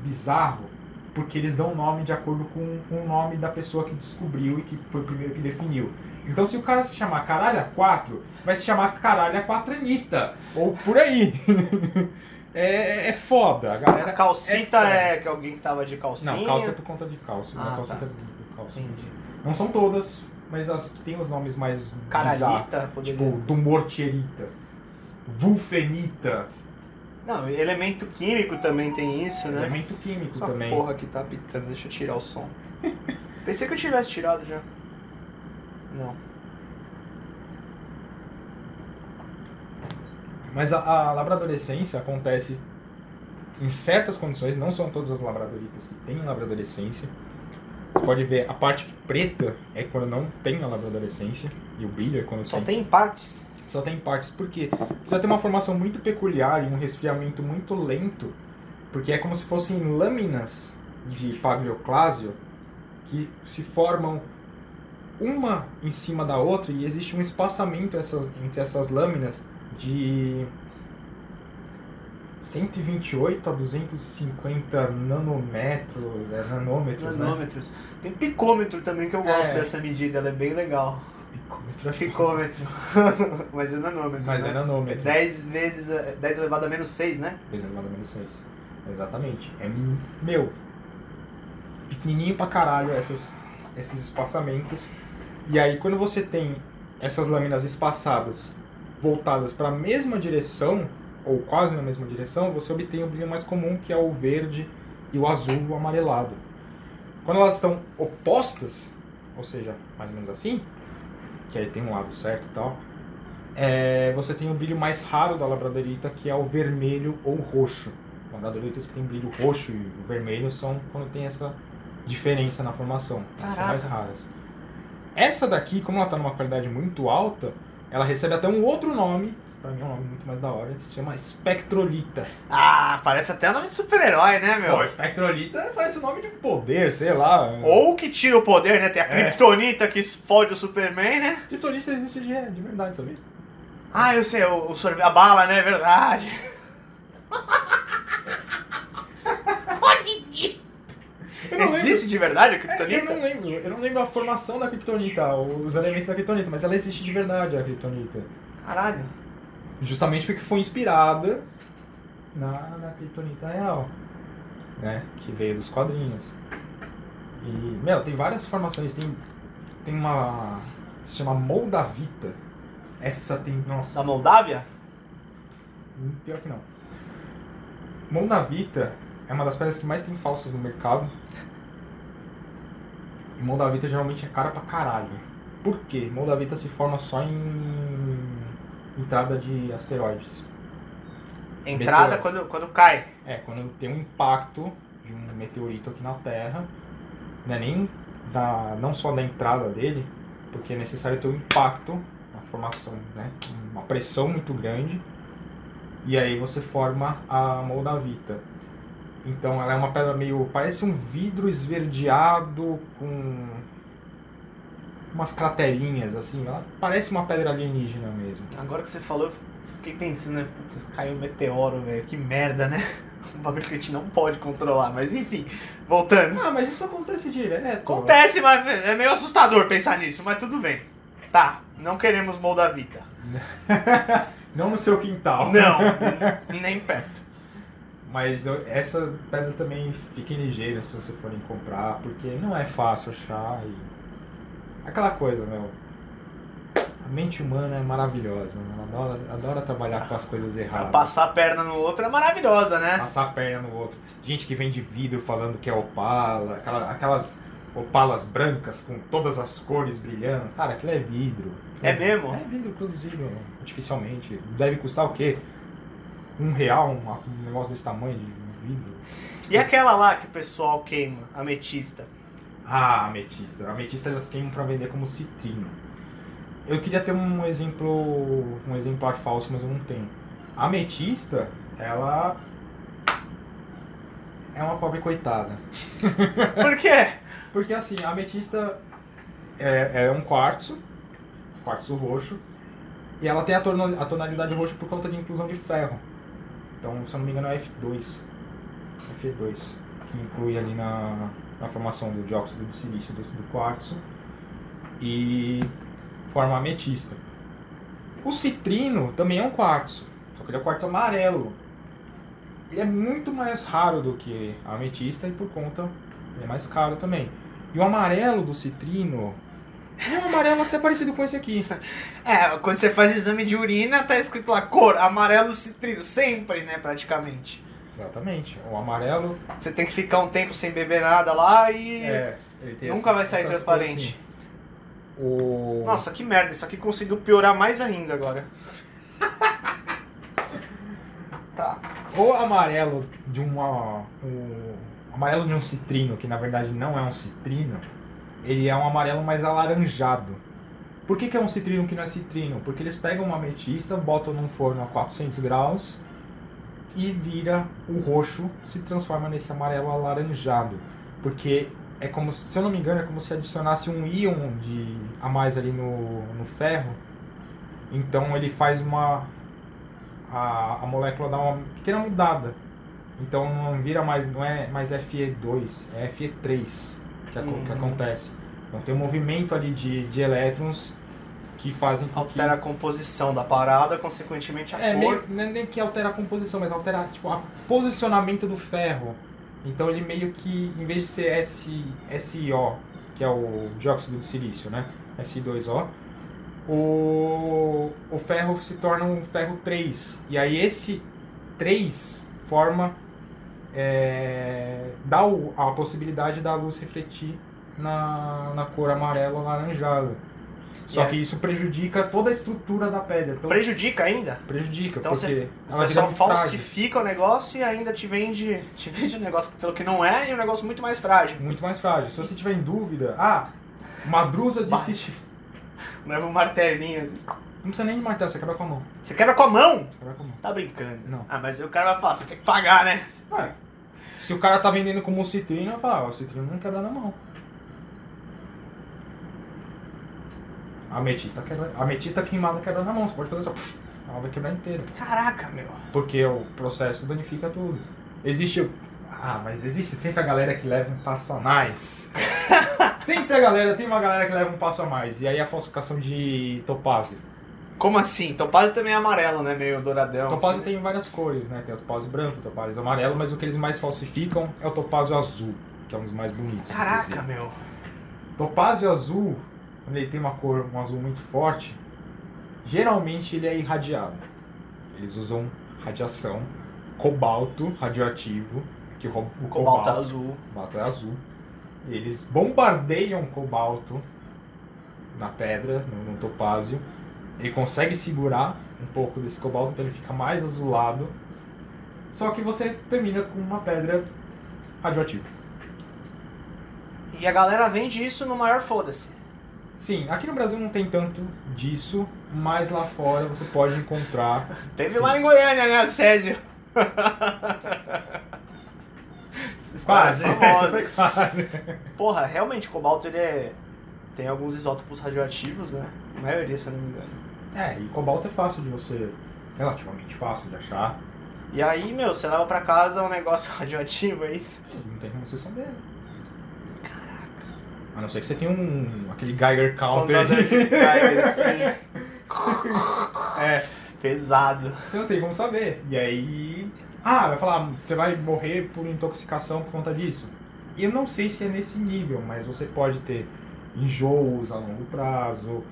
[SPEAKER 3] bizarro, porque eles dão nome de acordo com o nome da pessoa que descobriu e que foi o primeiro que definiu. Então se o cara se chamar Caralha 4, vai se chamar Caralha 4 Anitta. Ou por aí. *laughs* é, é foda. A galera.
[SPEAKER 2] A calcita
[SPEAKER 3] foda.
[SPEAKER 2] é, que alguém que tava de calcinha.
[SPEAKER 3] Não, calça é por conta de calço.
[SPEAKER 2] Ah,
[SPEAKER 3] a calça
[SPEAKER 2] tá.
[SPEAKER 3] é. Não são todas, mas as que tem os nomes mais bizarros.
[SPEAKER 2] Caralhita, poderia...
[SPEAKER 3] Tipo, do Mortierita, Vulfenita,
[SPEAKER 2] Não, elemento químico também tem isso, né?
[SPEAKER 3] elemento químico
[SPEAKER 2] Essa
[SPEAKER 3] também.
[SPEAKER 2] porra que tá apitando, deixa eu tirar o som. *laughs* Pensei que eu tivesse tirado já. Não.
[SPEAKER 3] Mas a, a labradorescência acontece em certas condições, não são todas as labradoritas que têm labradorescência. Você pode ver, a parte preta é quando não tem a labradorescência, e o brilho é quando
[SPEAKER 2] Só
[SPEAKER 3] tem.
[SPEAKER 2] tem partes.
[SPEAKER 3] Só tem partes, porque você vai ter uma formação muito peculiar e um resfriamento muito lento, porque é como se fossem lâminas de paleoclásio que se formam uma em cima da outra e existe um espaçamento essas- entre essas lâminas de 128 a 250 nanômetros, é, nanômetros, né?
[SPEAKER 2] Nanômetros. Tem picômetro também que eu gosto
[SPEAKER 3] É.
[SPEAKER 2] dessa medida, ela é bem legal.
[SPEAKER 3] Que-
[SPEAKER 2] Picômetro. *laughs* Mas é nanômetro.
[SPEAKER 3] Mas
[SPEAKER 2] né?
[SPEAKER 3] é nanômetro.
[SPEAKER 2] 10 vezes. é, 10 elevado a menos 6, né?
[SPEAKER 3] Vezes elevado a menos 6. Exatamente. É, meu, pequenininho pra caralho essas, esses espaçamentos. E aí, quando você tem essas lâminas espaçadas, voltadas para a mesma direção, ou quase na mesma direção, você obtém o brilho mais comum, que é o verde e o azul o amarelado. Quando elas estão opostas, ou seja, mais ou menos assim, que aí tem um lado certo e tal, é, você tem o brilho mais raro da labradorita, que é o vermelho ou roxo. Labradoritas que tem brilho roxo e o vermelho são quando tem essa diferença na formação. São mais raras. Essa daqui, como ela está numa qualidade muito alta, ela recebe até um outro nome, pra mim é um nome muito mais da hora, que se chama espectrolita.
[SPEAKER 2] Ah, parece até o nome de super-herói, né, meu?
[SPEAKER 3] Pô, espectrolita parece o nome de poder, sei lá.
[SPEAKER 2] Ou que tira o poder, né? Tem a
[SPEAKER 3] É.
[SPEAKER 2] Kryptonita que fode o Superman, né?
[SPEAKER 3] Kryptonita existe de, de verdade, sabia?
[SPEAKER 2] Ah, eu sei, o, o sorvete, a bala, né? É verdade. *laughs*
[SPEAKER 3] Eu lembro-
[SPEAKER 2] Existe de verdade a
[SPEAKER 3] É, Eu
[SPEAKER 2] Kryptonita?
[SPEAKER 3] não lembro, eu não lembro a formação da Kryptonita, os elementos da Kryptonita, mas ela existe de verdade, a Kryptonita.
[SPEAKER 2] Caralho.
[SPEAKER 3] Justamente porque foi inspirada na, na Kryptonita real, né? Que veio dos quadrinhos. E, meu, tem várias formações, tem, tem uma... se chama Moldavita. Essa tem, nossa...
[SPEAKER 2] Da Moldávia?
[SPEAKER 3] Hum, Pior que não. Moldavita é uma das pedras que mais tem falsas no mercado. E Moldavita geralmente é cara pra caralho. Por quê? Moldavita se forma só em entrada de asteroides.
[SPEAKER 2] Entrada
[SPEAKER 3] Meteoro.
[SPEAKER 2] quando, quando cai.
[SPEAKER 3] É, quando tem um impacto de um meteorito aqui na Terra, não é nem da, não só da entrada dele, porque é necessário ter um impacto na formação, né? Uma pressão muito grande. E aí você forma a moldavita. Então ela é uma pedra meio. parece um vidro esverdeado com umas craterinhas, assim. Ela parece uma pedra alienígena mesmo.
[SPEAKER 2] Agora que você falou, eu fiquei pensando, né? Putz, caiu um meteoro, velho. Que merda, né? *laughs* Um bagulho que a gente não pode controlar. Mas enfim, voltando.
[SPEAKER 3] Ah, mas isso acontece direto.
[SPEAKER 2] Acontece, mas é meio assustador pensar nisso, mas tudo bem. Tá, não queremos Moldavita. *laughs*
[SPEAKER 3] Não no seu quintal.
[SPEAKER 2] Não, *laughs* nem perto.
[SPEAKER 3] Mas essa pedra também fiquem ligeiros se vocês forem comprar, porque não é fácil achar e. Aquela coisa, meu. A mente humana é maravilhosa, né? ela adora, adora trabalhar com as coisas erradas.
[SPEAKER 2] passar a perna no outro é maravilhosa, né?
[SPEAKER 3] Passar a perna no outro. Gente que vende vidro falando que é opala, aquela- aquelas opalas brancas com todas as cores brilhando. Cara, aquilo é vidro.
[SPEAKER 2] É mesmo?
[SPEAKER 3] É vidro produzido artificialmente. Deve custar o quê? Um real, um negócio desse tamanho de vidro.
[SPEAKER 2] E aquela lá que o pessoal queima, ametista?
[SPEAKER 3] Ah, ametista. Ametista elas queimam pra vender como citrino. Eu queria ter um exemplo, um exemplar falso, mas eu não tenho. A ametista, ela é uma pobre coitada. *laughs*
[SPEAKER 2] Por quê?
[SPEAKER 3] Porque assim, a ametista é, é um quartzo, quartzo roxo, e ela tem a tonalidade roxa por conta de inclusão de ferro. Então, se eu não me engano, é F2. F2, que inclui ali na, na formação do dióxido de silício do, do quartzo e forma ametista. O citrino também é um quartzo, só que ele é um quartzo amarelo. Ele é muito mais raro do que a ametista e por conta ele é mais caro também. E o amarelo do citrino é um amarelo até parecido com esse aqui. *laughs*
[SPEAKER 2] É, quando você faz exame de urina, tá escrito lá cor, amarelo citrino, sempre, né, praticamente.
[SPEAKER 3] Exatamente. O amarelo
[SPEAKER 2] Você tem que ficar um tempo sem beber nada lá e
[SPEAKER 3] é,
[SPEAKER 2] nunca
[SPEAKER 3] essas-
[SPEAKER 2] vai sair transparente.
[SPEAKER 3] assim. O
[SPEAKER 2] Nossa, que merda, isso aqui conseguiu piorar mais ainda agora. *laughs* tá.
[SPEAKER 3] o amarelo de uma o amarelo de um citrino, que na verdade não é um citrino, ele é um amarelo mais alaranjado. Por que, que é um citrino que não é citrino? Porque eles pegam uma ametista, botam num forno a 400 graus e vira o roxo, se transforma nesse amarelo alaranjado. Porque é como, se eu não me engano, é como se adicionasse um íon de a mais ali no, no ferro. Então ele faz uma a, a molécula dá uma pequena mudada. Então não vira mais, não é mais Fe2, é Fe3 que, que
[SPEAKER 2] Uhum.
[SPEAKER 3] acontece. Então tem um movimento ali de, de elétrons que fazem com que
[SPEAKER 2] Altera a composição da parada, consequentemente a
[SPEAKER 3] é,
[SPEAKER 2] cor.
[SPEAKER 3] meio, não é nem que altera a composição, mas altera tipo, o posicionamento do ferro. Então ele meio que, em vez de ser S, SiO, que é o dióxido de silício, né? Si2O, o, o ferro se torna um ferro 3. E aí esse 3 forma. é, dá o- a possibilidade da luz refletir na, na cor amarela ou laranjada. Só
[SPEAKER 2] é-
[SPEAKER 3] que isso prejudica toda a estrutura da pedra. Então,
[SPEAKER 2] Prejudica ainda?
[SPEAKER 3] prejudica,
[SPEAKER 2] Então
[SPEAKER 3] porque
[SPEAKER 2] você- O pessoal falsifica o negócio e ainda te vende, *laughs* te vende um negócio pelo que não é e um negócio muito mais frágil.
[SPEAKER 3] Muito mais frágil. Se você tiver em dúvida, ah, uma drusa de cisti- *laughs*
[SPEAKER 2] Leva um martelinho assim.
[SPEAKER 3] Não precisa nem de martelo, você quebra com a mão.
[SPEAKER 2] Você quebra com a mão?
[SPEAKER 3] Você quebra com a mão.
[SPEAKER 2] Tá brincando.
[SPEAKER 3] Não.
[SPEAKER 2] Ah, mas o cara vai falar, você tem que pagar, né?
[SPEAKER 3] Ué, se o cara tá vendendo como citrino, eu falo, ah, o citrino não quebra na mão. Ametista, quebra, a ametista queimada quebra na mão, você pode fazer só, ela vai quebrar inteira.
[SPEAKER 2] Caraca, meu.
[SPEAKER 3] Porque o processo danifica tudo. Existe. Ah, mas existe sempre a galera que leva um passo a mais. *laughs* sempre a galera, tem uma galera que leva um passo a mais. E aí a falsificação de topázio.
[SPEAKER 2] Como assim? Topázio também é amarelo, né? Meio douradão.
[SPEAKER 3] Topázio
[SPEAKER 2] assim.
[SPEAKER 3] tem várias cores, né? Tem o topázio branco, o topázio amarelo, mas o que eles mais falsificam é o topázio azul, que é um dos mais bonitos.
[SPEAKER 2] Caraca,
[SPEAKER 3] inclusive.
[SPEAKER 2] meu.
[SPEAKER 3] Topázio azul, quando ele tem uma cor, um azul muito forte, geralmente ele é irradiado. Eles usam radiação, cobalto radioativo, que o,
[SPEAKER 2] Cobalto azul.
[SPEAKER 3] cobalto é azul. Eles bombardeiam cobalto na pedra, no, no topázio. Ele consegue segurar um pouco desse cobalto, então ele fica mais azulado. Só que você termina com uma pedra radioativa.
[SPEAKER 2] E a galera vende isso no maior foda-se.
[SPEAKER 3] Sim, aqui no Brasil não tem tanto disso, mas lá fora você pode encontrar.
[SPEAKER 2] Teve
[SPEAKER 3] Sim.
[SPEAKER 2] lá em Goiânia, né? Césio.
[SPEAKER 3] Quase, *laughs* essa
[SPEAKER 2] famosa.
[SPEAKER 3] foi quase.
[SPEAKER 2] Porra, realmente, cobalto ele é... tem alguns isótopos radioativos, né? A maioria, se eu não me engano.
[SPEAKER 3] É, e cobalto é fácil de você. relativamente fácil de achar.
[SPEAKER 2] E aí, meu, você leva pra casa um negócio *laughs* radioativo, é isso?
[SPEAKER 3] Não tem como você saber. A não ser que você tenha um. aquele Geiger Counter. *laughs*
[SPEAKER 2] Geiger, assim.
[SPEAKER 3] é,
[SPEAKER 2] Pesado.
[SPEAKER 3] você não tem como saber. E aí. Ah, vai falar, você vai morrer por intoxicação por conta disso. E eu não sei se é nesse nível, mas você pode ter enjoos a longo prazo.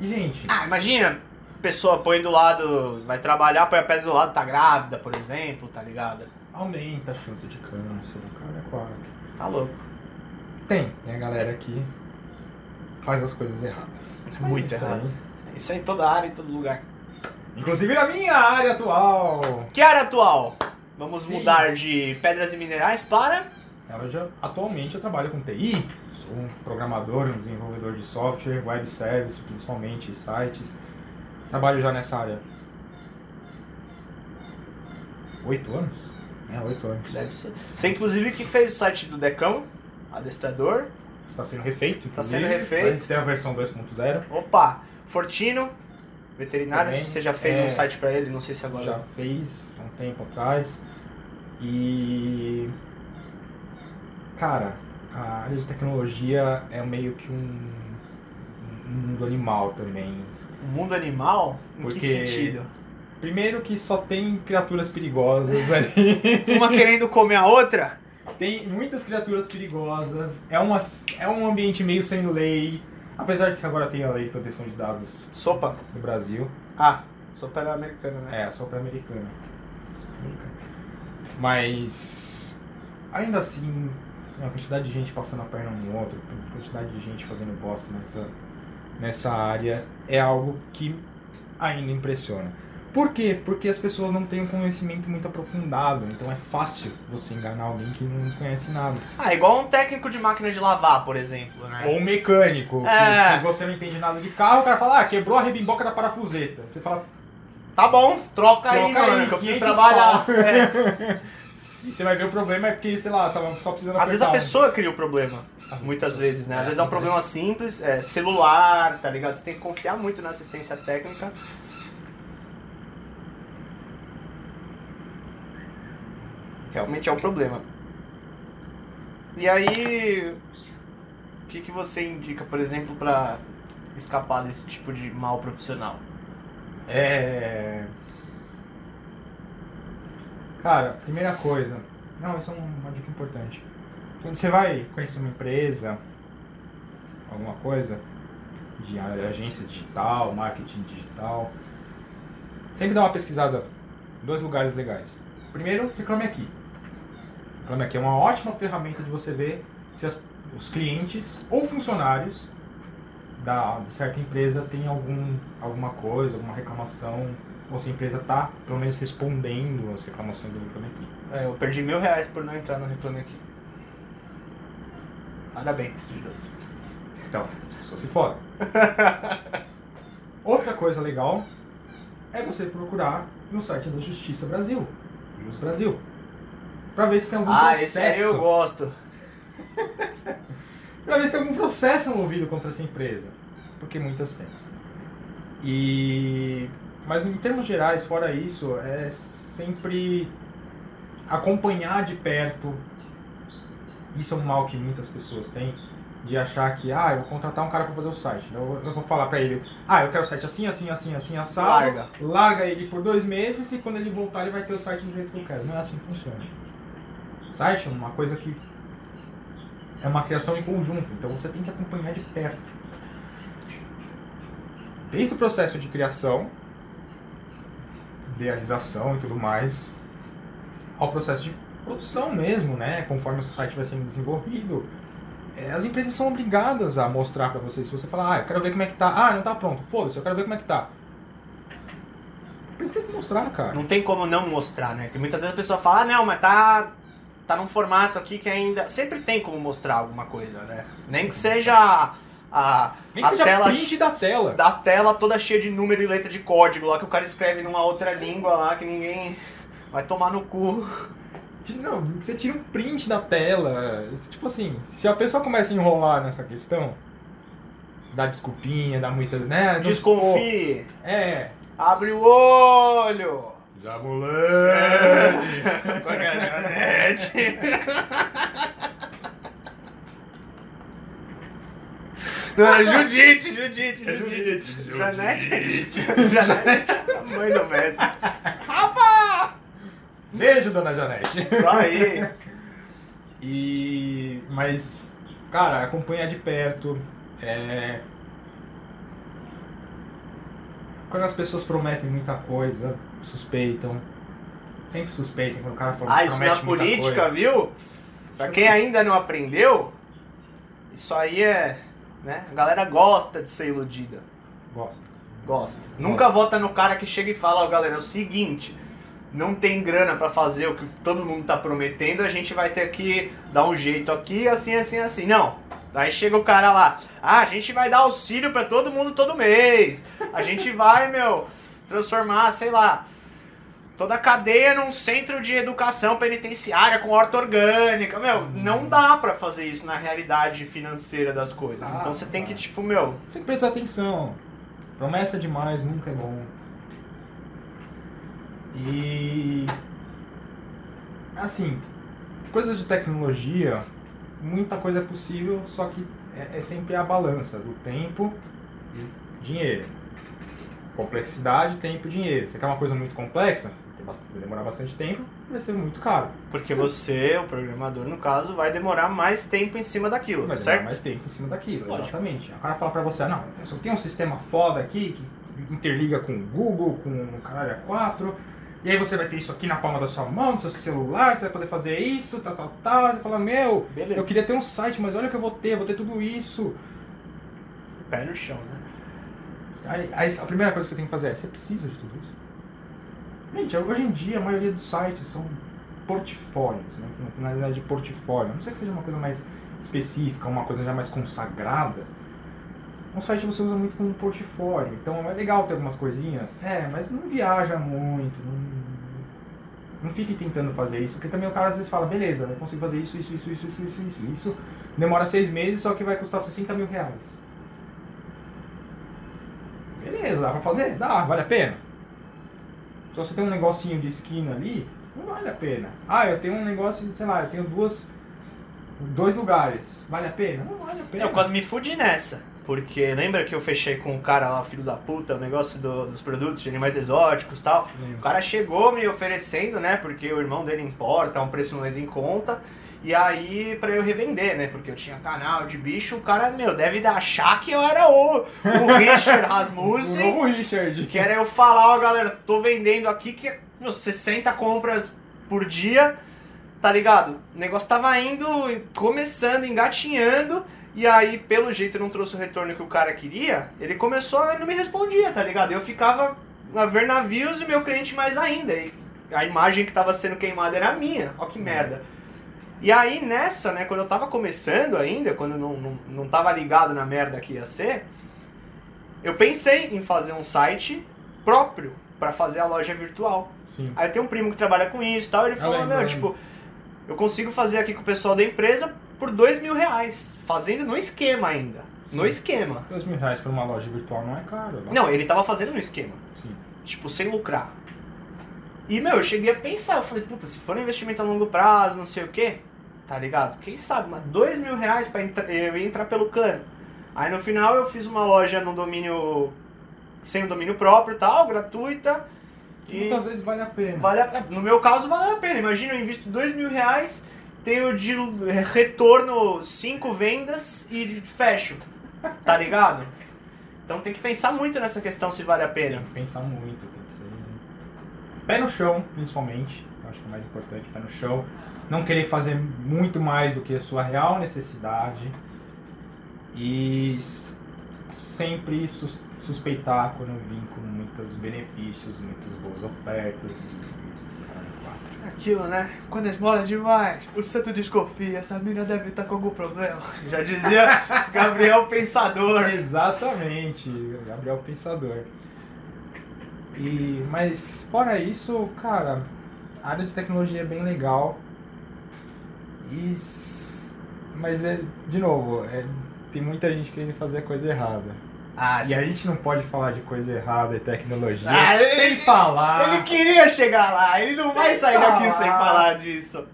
[SPEAKER 3] E, gente,
[SPEAKER 2] Ah, imagina, pessoa põe do lado, vai trabalhar, põe a pedra do lado, tá grávida, por exemplo, tá ligado?
[SPEAKER 3] aumenta a chance de câncer, o cara é quatro.
[SPEAKER 2] Tá louco.
[SPEAKER 3] Tem, tem a galera que faz as coisas erradas. Mas
[SPEAKER 2] Muito
[SPEAKER 3] isso
[SPEAKER 2] errado.
[SPEAKER 3] aí-
[SPEAKER 2] Isso é em toda área, em todo lugar.
[SPEAKER 3] Inclusive na minha área atual.
[SPEAKER 2] Que área atual? Vamos
[SPEAKER 3] Sim.
[SPEAKER 2] mudar de pedras e minerais para.
[SPEAKER 3] Ela já, atualmente eu trabalho com TI, sou um programador, um desenvolvedor de software, web service, principalmente sites. Trabalho já nessa área. Oito anos? É, oito anos.
[SPEAKER 2] Deve ser. Você, inclusive, que fez o site do Decão, adestrador.
[SPEAKER 3] Está sendo refeito,
[SPEAKER 2] Tá
[SPEAKER 3] inclusive.
[SPEAKER 2] sendo refeito.
[SPEAKER 3] Ter a versão 2.0.
[SPEAKER 2] Opa, Fortino. veterinária?
[SPEAKER 3] Também,
[SPEAKER 2] Você já fez
[SPEAKER 3] é,
[SPEAKER 2] um site pra ele? Não sei se agora.
[SPEAKER 3] Já fez há um tempo atrás. E. Cara, a área de tecnologia é meio que um, um mundo animal também.
[SPEAKER 2] O mundo animal? Em
[SPEAKER 3] Porque-
[SPEAKER 2] que sentido?
[SPEAKER 3] Primeiro que só tem criaturas perigosas ali.
[SPEAKER 2] Uma querendo comer a outra? *laughs*
[SPEAKER 3] Tem muitas criaturas perigosas. É, uma, é um ambiente meio sem lei. Apesar de que agora tem a lei de proteção de dados
[SPEAKER 2] Sopa?
[SPEAKER 3] no Brasil.
[SPEAKER 2] Ah, sopa era americana, né?
[SPEAKER 3] É, só pra americana. Mas ainda assim, a quantidade de gente passando a perna um no outro, a quantidade de gente fazendo bosta nessa, nessa área é algo que ainda impressiona. Por quê? Porque as pessoas não têm um conhecimento muito aprofundado, então é fácil você enganar alguém que não conhece nada.
[SPEAKER 2] Ah, igual um técnico de máquina de lavar, por exemplo, né?
[SPEAKER 3] Ou um mecânico,
[SPEAKER 2] É.
[SPEAKER 3] se você não entende nada de carro, o cara fala, ah, quebrou a rebimboca da parafuseta. Você fala,
[SPEAKER 2] Tá bom, troca, aí,
[SPEAKER 3] Troca aí,
[SPEAKER 2] mano, que eu preciso
[SPEAKER 3] 500
[SPEAKER 2] trabalhar. É. *laughs*
[SPEAKER 3] e você vai ver o problema é porque, sei lá, tava só precisando
[SPEAKER 2] Às vezes a
[SPEAKER 3] um-
[SPEAKER 2] pessoa cria o problema.
[SPEAKER 3] Ah,
[SPEAKER 2] Muitas vezes, né? Às
[SPEAKER 3] É,
[SPEAKER 2] vezes é um problema simples, é celular, tá ligado? Você tem que confiar muito na assistência técnica. Realmente é um problema. E aí, o que, que você indica, por exemplo, pra escapar desse tipo de mal profissional?
[SPEAKER 3] É. Cara, primeira coisa. Não, isso é uma dica importante. Quando você vai conhecer uma empresa, alguma coisa, de agência digital, marketing digital, sempre dá uma pesquisada dois lugares legais. Primeiro, Reclame Aqui. Reclame Aqui é uma ótima ferramenta de você ver se as- os clientes ou funcionários da de certa empresa tem algum, alguma coisa, alguma reclamação, ou se a empresa está, pelo menos, respondendo as reclamações do Reclame Aqui.
[SPEAKER 2] É, eu perdi mil reais por não entrar no Reclame Aqui. Parabéns, Giroto.
[SPEAKER 3] Então, as pessoas se fodem. *laughs* Outra coisa legal é você procurar no site da Justiça Brasil, Jus Brasil, para ver se tem algum
[SPEAKER 2] Ah,
[SPEAKER 3] processo.
[SPEAKER 2] esse aí eu gosto. *laughs*
[SPEAKER 3] Pra ver se tem algum processo movido contra essa empresa. Porque muitas têm. E. Mas em termos gerais, fora isso, é sempre acompanhar de perto. Isso é um mal que muitas pessoas têm. De achar que, ah, eu vou contratar um cara pra fazer o site. Eu, eu vou falar pra ele, ah, eu quero o site assim, assim, assim, assim, assado.
[SPEAKER 2] Larga.
[SPEAKER 3] Larga ele por dois meses e quando ele voltar ele vai ter o site do jeito que eu quero. Não é assim que funciona. Site é uma coisa que é uma criação em conjunto, então você tem que acompanhar de perto. Desde o processo de criação, idealização e tudo mais, ao processo de produção mesmo, né? Conforme o site vai sendo desenvolvido, é, as empresas são obrigadas a mostrar pra você. Se você falar, ah, eu quero ver como é que tá, ah, não tá pronto, foda-se, eu quero ver como é que tá. A empresa tem que mostrar, cara.
[SPEAKER 2] Não tem como não mostrar, né? Porque muitas vezes a pessoa fala, ah, não, mas tá, tá num formato aqui que ainda. Sempre tem como mostrar alguma coisa, né? Nem que seja a, a,
[SPEAKER 3] Nem que
[SPEAKER 2] a
[SPEAKER 3] seja
[SPEAKER 2] tela
[SPEAKER 3] print da tela.
[SPEAKER 2] da tela toda cheia de número e letra de código lá que o cara escreve numa outra língua lá que ninguém vai tomar no cu.
[SPEAKER 3] Não, você tira um print da tela. Tipo assim, se a pessoa começa a enrolar nessa questão, dá desculpinha, dá muita. né? não-
[SPEAKER 2] Desconfie,
[SPEAKER 3] pô, É.
[SPEAKER 2] abre o olho.
[SPEAKER 3] Moleque. *laughs*
[SPEAKER 2] Com a garçonete. Não, é *laughs* Judite, Judite,
[SPEAKER 3] É
[SPEAKER 2] Judite.
[SPEAKER 3] Judite,
[SPEAKER 2] Janete. Janete, a mãe do Messi. Rafa!
[SPEAKER 3] Beijo, dona Janete.
[SPEAKER 2] Isso aí.
[SPEAKER 3] E. Mas, cara, acompanhar de perto. É. Quando as pessoas prometem muita coisa, suspeitam. Sempre suspeitam quando o cara fala
[SPEAKER 2] Ah, isso na política,
[SPEAKER 3] coisa.
[SPEAKER 2] viu? Pra quem ainda não aprendeu, isso aí é. Né? A galera gosta de ser iludida.
[SPEAKER 3] Gosto.
[SPEAKER 2] Gosta. Nunca vota no cara que chega e fala, ó, galera, é o seguinte, não tem grana pra fazer o que todo mundo tá prometendo, a gente vai ter que dar um jeito aqui, assim, assim, assim. Não. Aí chega o cara lá, ah, a gente vai dar auxílio pra todo mundo todo mês. A gente vai, meu, transformar, sei lá, toda a cadeia num centro de educação penitenciária com horta orgânica. Meu, não dá pra fazer isso na realidade financeira das coisas.
[SPEAKER 3] Ah,
[SPEAKER 2] então você tem que, tipo, meu,
[SPEAKER 3] Você tem que prestar atenção. Promessa demais nunca é bom. E. Assim, coisas de tecnologia, muita coisa é possível, só que é, é sempre a balança do tempo e dinheiro. Complexidade, tempo e dinheiro. Você quer uma coisa muito complexa? Vai demorar bastante tempo, vai ser muito caro.
[SPEAKER 2] Porque você, o programador, no caso, vai demorar mais tempo em cima daquilo,
[SPEAKER 3] Vai demorar
[SPEAKER 2] certo?
[SPEAKER 3] mais tempo em cima daquilo,
[SPEAKER 2] Lógico.
[SPEAKER 3] exatamente. O cara fala pra você, não, eu só tenho um sistema foda aqui que interliga com o Google, com o caralho A4, e aí você vai ter isso aqui na palma da sua mão, no seu celular, você vai poder fazer isso, tal, tal, tal. Você fala, meu,
[SPEAKER 2] Beleza.
[SPEAKER 3] eu queria ter um site, mas olha o que eu vou ter, eu vou ter tudo isso.
[SPEAKER 2] Pé no chão, né?
[SPEAKER 3] Aí, a primeira coisa que você tem que fazer é: você precisa de tudo isso? Gente, hoje em dia a maioria dos sites são portfólios, né? na finalidade de portfólio. A não sei que seja uma coisa mais específica, uma coisa já mais consagrada. Um site você usa muito como portfólio, então é legal ter algumas coisinhas. É, mas não viaja muito, não, não fique tentando fazer isso, porque também o cara às vezes fala, beleza, eu consigo fazer isso, isso, isso, isso, isso, isso, isso. Demora seis meses, só que vai custar 60 mil reais. Beleza, dá pra fazer? Dá, vale a pena. Se você tem um negocinho de esquina ali, não vale a pena. Ah, eu tenho um negócio, sei lá, eu tenho duas. Dois lugares. Vale a pena? Não vale a pena.
[SPEAKER 2] Eu quase me fudi nessa. Porque lembra que eu fechei com o cara lá, filho da puta, o negócio do- dos produtos de animais exóticos e tal? O cara chegou me oferecendo, né? Porque o irmão dele importa, a um preço mais em conta. E aí, pra eu revender, né? Porque eu tinha canal de bicho, o cara, meu, deve achar que eu era o, o *laughs* Richard
[SPEAKER 3] O
[SPEAKER 2] Rasmussen.
[SPEAKER 3] novo Richard.
[SPEAKER 2] Que era eu falar, ó, galera, tô vendendo aqui que meu, 60 compras por dia, tá ligado? O negócio tava indo, começando, engatinhando, e aí, pelo jeito, não trouxe o retorno que o cara queria, ele começou a não me respondia, tá ligado? Eu ficava a ver navios e meu cliente mais ainda. E a imagem que tava sendo queimada era a minha, ó que merda. E aí, nessa, né, quando eu tava começando ainda, quando eu não, não, não tava ligado na merda que ia ser, eu pensei em fazer um site próprio pra fazer a loja virtual.
[SPEAKER 3] Sim.
[SPEAKER 2] Aí tem um primo que trabalha com isso e tal, ele falou, meu,
[SPEAKER 3] eu
[SPEAKER 2] tipo, eu consigo fazer aqui com o pessoal da empresa por dois mil reais. Fazendo no esquema ainda. No
[SPEAKER 3] Sim.
[SPEAKER 2] esquema.
[SPEAKER 3] Dois mil reais pra uma loja virtual não é caro.
[SPEAKER 2] Não, ele tava fazendo no esquema.
[SPEAKER 3] Sim.
[SPEAKER 2] Tipo, sem lucrar. E, meu, eu cheguei a pensar, eu falei, puta, se for um investimento a longo prazo, não sei o quê, tá ligado? Quem sabe, mas dois mil reais pra entra- eu entrar pelo cano. Aí no final eu fiz uma loja no domínio, sem o domínio próprio e tal, gratuita. E
[SPEAKER 3] Muitas vezes vale a pena.
[SPEAKER 2] vale a- no meu caso vale a pena. Imagina, eu invisto dois mil reais, tenho de retorno cinco vendas e fecho. Tá ligado? Então tem que pensar muito nessa questão se vale a
[SPEAKER 3] Tem
[SPEAKER 2] pena.
[SPEAKER 3] que pensar muito, tem. Pé no chão, principalmente. Eu acho que é o mais importante, pé no chão. Não querer fazer muito mais do que a sua real necessidade. E sempre sus- suspeitar quando vir com muitos benefícios, muitas boas ofertas.
[SPEAKER 2] Aquilo, né? Quando esmola demais, o santo desconfia, essa mina deve estar com algum problema. *laughs* Já dizia Gabriel Pensador.
[SPEAKER 3] Exatamente, Gabriel Pensador. E, mas fora isso, cara, a área de tecnologia é bem legal. E, mas é, de novo, é, tem muita gente querendo fazer coisa errada.
[SPEAKER 2] Ah,
[SPEAKER 3] E a gente não pode falar de coisa errada e tecnologia
[SPEAKER 2] Ah,
[SPEAKER 3] sem
[SPEAKER 2] ele-
[SPEAKER 3] falar
[SPEAKER 2] Ele queria chegar lá, ele não
[SPEAKER 3] Sem
[SPEAKER 2] vai sair daqui
[SPEAKER 3] falar.
[SPEAKER 2] sem falar disso.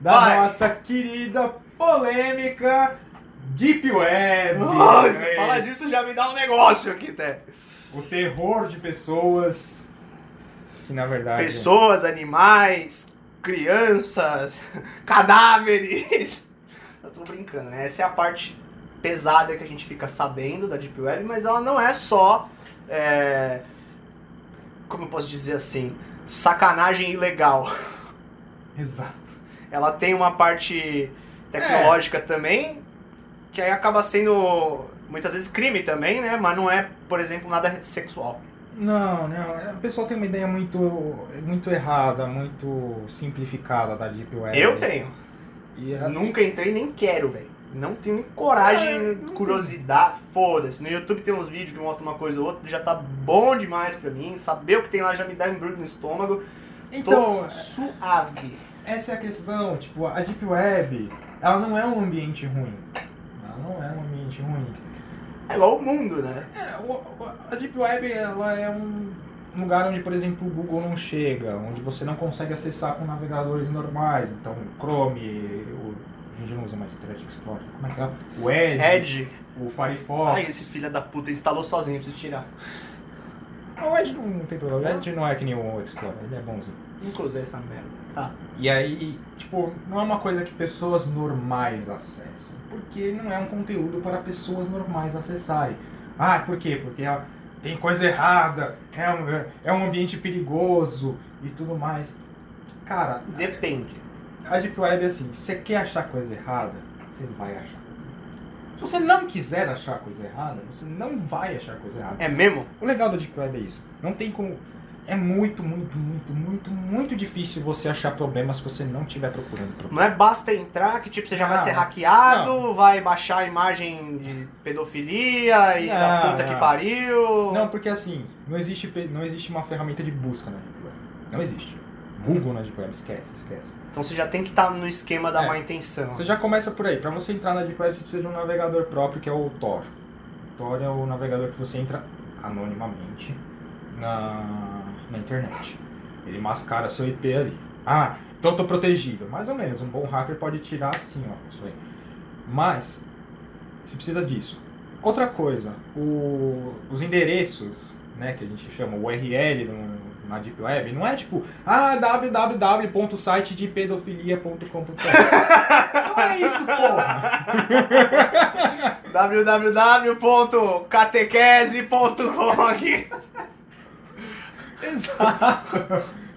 [SPEAKER 3] da
[SPEAKER 2] vai.
[SPEAKER 3] nossa querida polêmica Deep Web.
[SPEAKER 2] Nossa, falar disso já me dá um negócio aqui, até.
[SPEAKER 3] O terror de pessoas que na verdade
[SPEAKER 2] Pessoas, animais, crianças, *laughs* cadáveres. *laughs* Eu tô brincando, né? Essa é a parte pesada que a gente fica sabendo da Deep Web, mas ela não é só. é, como eu posso dizer assim? Sacanagem ilegal. *laughs*
[SPEAKER 3] Exato.
[SPEAKER 2] Ela tem uma parte tecnológica também, que aí acaba sendo muitas vezes crime também, né? Mas não é, por exemplo, nada sexual.
[SPEAKER 3] Não, não. O pessoal tem uma ideia muito, muito errada, muito simplificada da Deep Web.
[SPEAKER 2] Eu tenho.
[SPEAKER 3] E
[SPEAKER 2] Eu
[SPEAKER 3] a-
[SPEAKER 2] nunca entrei nem quero, velho. Não tenho coragem,
[SPEAKER 3] É,
[SPEAKER 2] curiosidade, foda-se. No YouTube tem uns vídeos que mostram uma coisa ou outra, já tá bom demais pra mim. Saber o que tem lá já me dá embrulho no estômago.
[SPEAKER 3] Então,
[SPEAKER 2] Tô suave.
[SPEAKER 3] essa é a questão. Tipo, a Deep Web, ela não é um ambiente ruim. Ela não é um ambiente ruim.
[SPEAKER 2] É igual o mundo, né?
[SPEAKER 3] É, o- a Deep Web ela é um lugar onde, por exemplo, o Google não chega, onde você não consegue acessar com navegadores normais. Então, o Chrome, o, a gente não usa mais Internet Explorer, como é que é? O Edge,
[SPEAKER 2] Edge.
[SPEAKER 3] o Firefox.
[SPEAKER 2] Ai, esse filho da puta instalou sozinho, preciso tirar.
[SPEAKER 3] O Edge não, não tem problema, o Edge não é que nem o Explorer, ele é bonzinho.
[SPEAKER 2] Nunca usei essa merda. Tá.
[SPEAKER 3] E aí, tipo, não é uma coisa que pessoas normais acessam. Porque não é um conteúdo para pessoas normais acessarem. Ah, por quê? Porque ah, tem coisa errada, é um, é um ambiente perigoso e tudo mais. Cara,
[SPEAKER 2] Depende.
[SPEAKER 3] a Deep Web é assim, você quer achar coisa errada, você vai achar coisa errada. Se você não quiser achar coisa errada, você não vai achar coisa errada.
[SPEAKER 2] É mesmo?
[SPEAKER 3] O legal da Deep Web é isso. Não tem como. É muito, muito, muito, muito, muito difícil você achar problemas se você não estiver procurando problemas.
[SPEAKER 2] Não é basta entrar que tipo, você já vai
[SPEAKER 3] Não.
[SPEAKER 2] ser hackeado, vai baixar a imagem de pedofilia e da
[SPEAKER 3] Não,
[SPEAKER 2] puta que
[SPEAKER 3] não.
[SPEAKER 2] pariu.
[SPEAKER 3] Não, porque assim, não existe, não existe uma ferramenta de busca na Deep Web. Não existe. Google na Deep Web, esquece, esquece.
[SPEAKER 2] Então você já tem que estar no esquema da
[SPEAKER 3] É.
[SPEAKER 2] má intenção.
[SPEAKER 3] Você já começa por aí. Para você entrar na Deep Web, você precisa de um navegador próprio, que é o Tor. O Tor é o navegador que você entra anonimamente na, na internet. Ele mascara seu IP ali. Ah, então eu tô protegido. Mais ou menos. Um bom hacker pode tirar assim, ó. Isso aí. Mas, você precisa disso. Outra coisa, o- os endereços, né, que a gente chama URL no- na Deep Web, não é tipo, ah, www.sitedepedofilia.com.br. *laughs* não é isso, porra! *laughs*
[SPEAKER 2] www.catequese.com aqui. *laughs* *laughs*
[SPEAKER 3] Exato!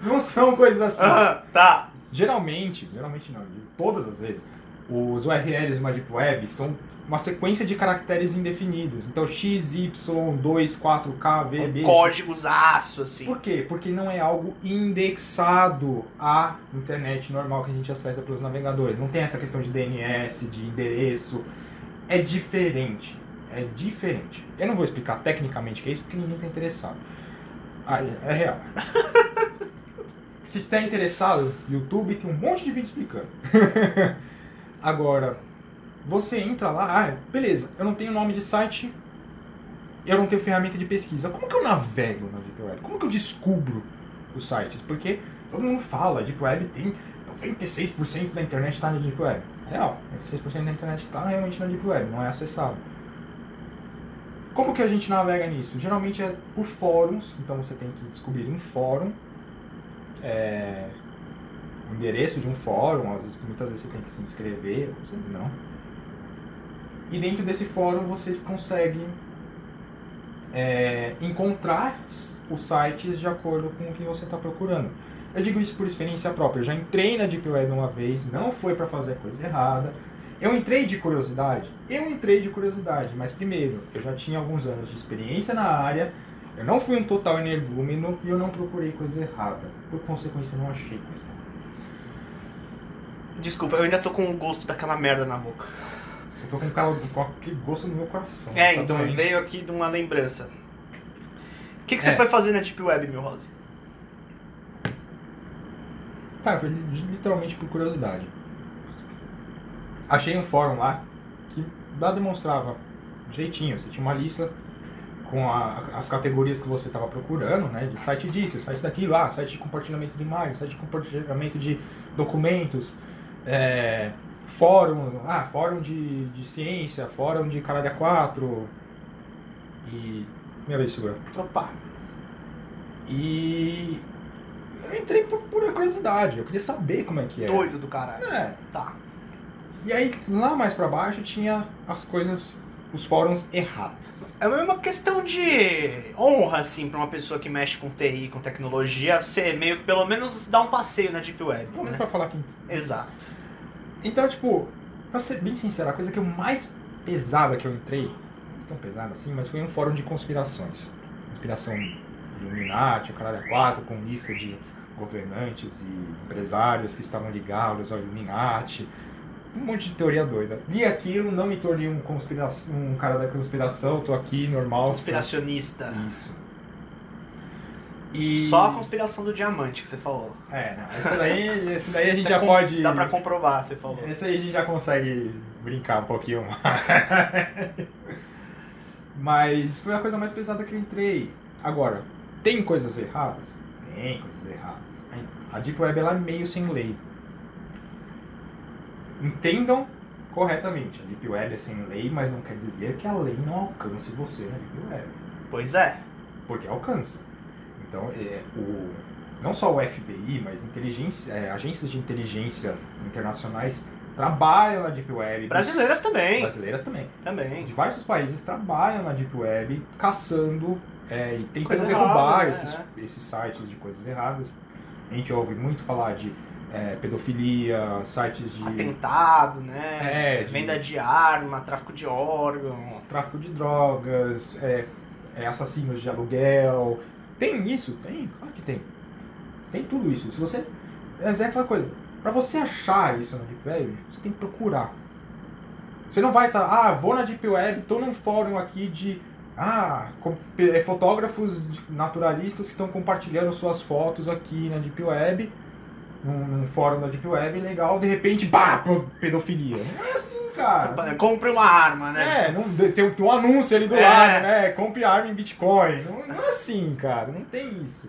[SPEAKER 3] Não são coisas assim.
[SPEAKER 2] Ah, tá.
[SPEAKER 3] Geralmente, geralmente não, todas as vezes, os URLs de uma Deep Web são uma sequência de caracteres indefinidos. Então, x, y, 2, 4, k, v, b.
[SPEAKER 2] Códigos aço, assim.
[SPEAKER 3] Por quê? Porque não é algo indexado à internet normal que a gente acessa pelos navegadores. Não tem essa questão de DNS, de endereço. É diferente. É diferente. Eu não vou explicar tecnicamente o que é isso, porque ninguém está interessado. Ah, é real. *laughs* Se está interessado, YouTube tem um monte de vídeo explicando. *laughs* Agora, você entra lá, ah, beleza, eu não tenho nome de site, eu não tenho ferramenta de pesquisa. Como que eu navego na Deep Web? Como que eu descubro os sites? Porque todo mundo fala, Deep Web tem 96% da internet está na Deep Web. Real, 96% da internet está realmente na Deep Web, não é acessado. Como que a gente navega nisso? Geralmente é por fóruns, então você tem que descobrir um fórum, é, o endereço de um fórum, às vezes, muitas vezes você tem que se inscrever, às vezes não. E dentro desse fórum você consegue é, encontrar os sites de acordo com o que você está procurando. Eu digo isso por experiência própria. Eu já entrei na Deep Web uma vez, não foi para fazer coisa errada. Eu entrei de curiosidade? Eu entrei de curiosidade, mas primeiro, eu já tinha alguns anos de experiência na área, eu não fui um total energúmeno e eu não procurei coisa errada. Por consequência, eu não achei coisa errada.
[SPEAKER 2] Desculpa, eu ainda tô com o gosto daquela merda na boca.
[SPEAKER 3] Eu tô com, aquela- com aquele gosto no meu coração.
[SPEAKER 2] É,
[SPEAKER 3] Tá
[SPEAKER 2] então
[SPEAKER 3] doendo.
[SPEAKER 2] veio aqui de uma lembrança. O que, que você
[SPEAKER 3] É.
[SPEAKER 2] foi fazer na Deep Web, meu Rose?
[SPEAKER 3] Cara, foi li- literalmente por curiosidade. Achei um fórum lá que lá demonstrava jeitinho. Você tinha uma lista com a- as categorias que você estava procurando, né? De site disso, site daquilo, ah, site de compartilhamento de imagens, site de compartilhamento de documentos, é, fórum, ah, fórum de, de ciência, fórum de caralho a 4 e... Minha vez, segura.
[SPEAKER 2] Opa.
[SPEAKER 3] E eu entrei por pura curiosidade, eu queria saber como é que é.
[SPEAKER 2] Doido do caralho.
[SPEAKER 3] É.
[SPEAKER 2] Tá.
[SPEAKER 3] E aí lá mais pra baixo tinha as coisas, os fóruns errados.
[SPEAKER 2] É uma questão de honra, assim, pra uma pessoa que mexe com TI, com tecnologia, você meio que pelo menos dar um passeio na Deep Web,
[SPEAKER 3] Vamos
[SPEAKER 2] né?
[SPEAKER 3] pra falar aqui.
[SPEAKER 2] Exato.
[SPEAKER 3] Então, tipo, pra ser bem sincero, a coisa que eu mais pesada que eu entrei, não tão pesada assim, mas foi um fórum de conspirações. Conspiração Illuminati, o caralho 4, com lista de governantes e empresários que estavam ligados ao Illuminati. Um monte de teoria doida. Vi aquilo, não me tornei um, conspira um cara da conspiração, tô aqui normal.
[SPEAKER 2] Conspiracionista.
[SPEAKER 3] Isso. E...
[SPEAKER 2] Só a conspiração do diamante que você falou.
[SPEAKER 3] É, não, esse daí, esse daí a gente
[SPEAKER 2] Você
[SPEAKER 3] já
[SPEAKER 2] com-
[SPEAKER 3] pode.
[SPEAKER 2] Dá pra comprovar, você falou.
[SPEAKER 3] Esse aí a gente já consegue brincar um pouquinho mais. *laughs* Mas foi a coisa mais pesada que eu entrei. Agora, tem coisas erradas? Tem coisas erradas. A Deep Web ela é meio sem lei. Entendam corretamente. A Deep Web é sem lei, mas não quer dizer que a lei não alcance você na Deep Web.
[SPEAKER 2] Pois é.
[SPEAKER 3] Porque alcança. Então, é, o, não só o FBI, mas inteligência, é, agências de inteligência internacionais trabalham na Deep Web.
[SPEAKER 2] Brasileiras também.
[SPEAKER 3] Brasileiras também.
[SPEAKER 2] Também.
[SPEAKER 3] Diversos países trabalham na Deep Web caçando é, e tentando
[SPEAKER 2] Coisa
[SPEAKER 3] derrubar
[SPEAKER 2] errada,
[SPEAKER 3] esses,
[SPEAKER 2] né?
[SPEAKER 3] esses sites de coisas erradas. A gente ouve muito falar de é, pedofilia, sites de
[SPEAKER 2] Atentado, né?
[SPEAKER 3] É, de-
[SPEAKER 2] Venda de arma, tráfico de órgão.
[SPEAKER 3] tráfico de drogas, é, é, assassinos de aluguel. Tem isso? Tem, claro que tem. Tem tudo isso. Se você. Mas é aquela coisa. Pra você achar isso na Deep Web, você tem que procurar. Você não vai estar. ah, vou na Deep Web, tô num fórum aqui de. Ah, é, fotógrafos naturalistas que estão compartilhando suas fotos aqui na Deep Web. Num, num fórum da Deep Web, legal, de repente, pá, pedofilia. Não é assim, cara.
[SPEAKER 2] Compre uma arma, né?
[SPEAKER 3] É, não, tem, tem um anúncio ali do
[SPEAKER 2] É.
[SPEAKER 3] lado, né? Compre arma em Bitcoin. Não, não é assim, cara. Não tem isso.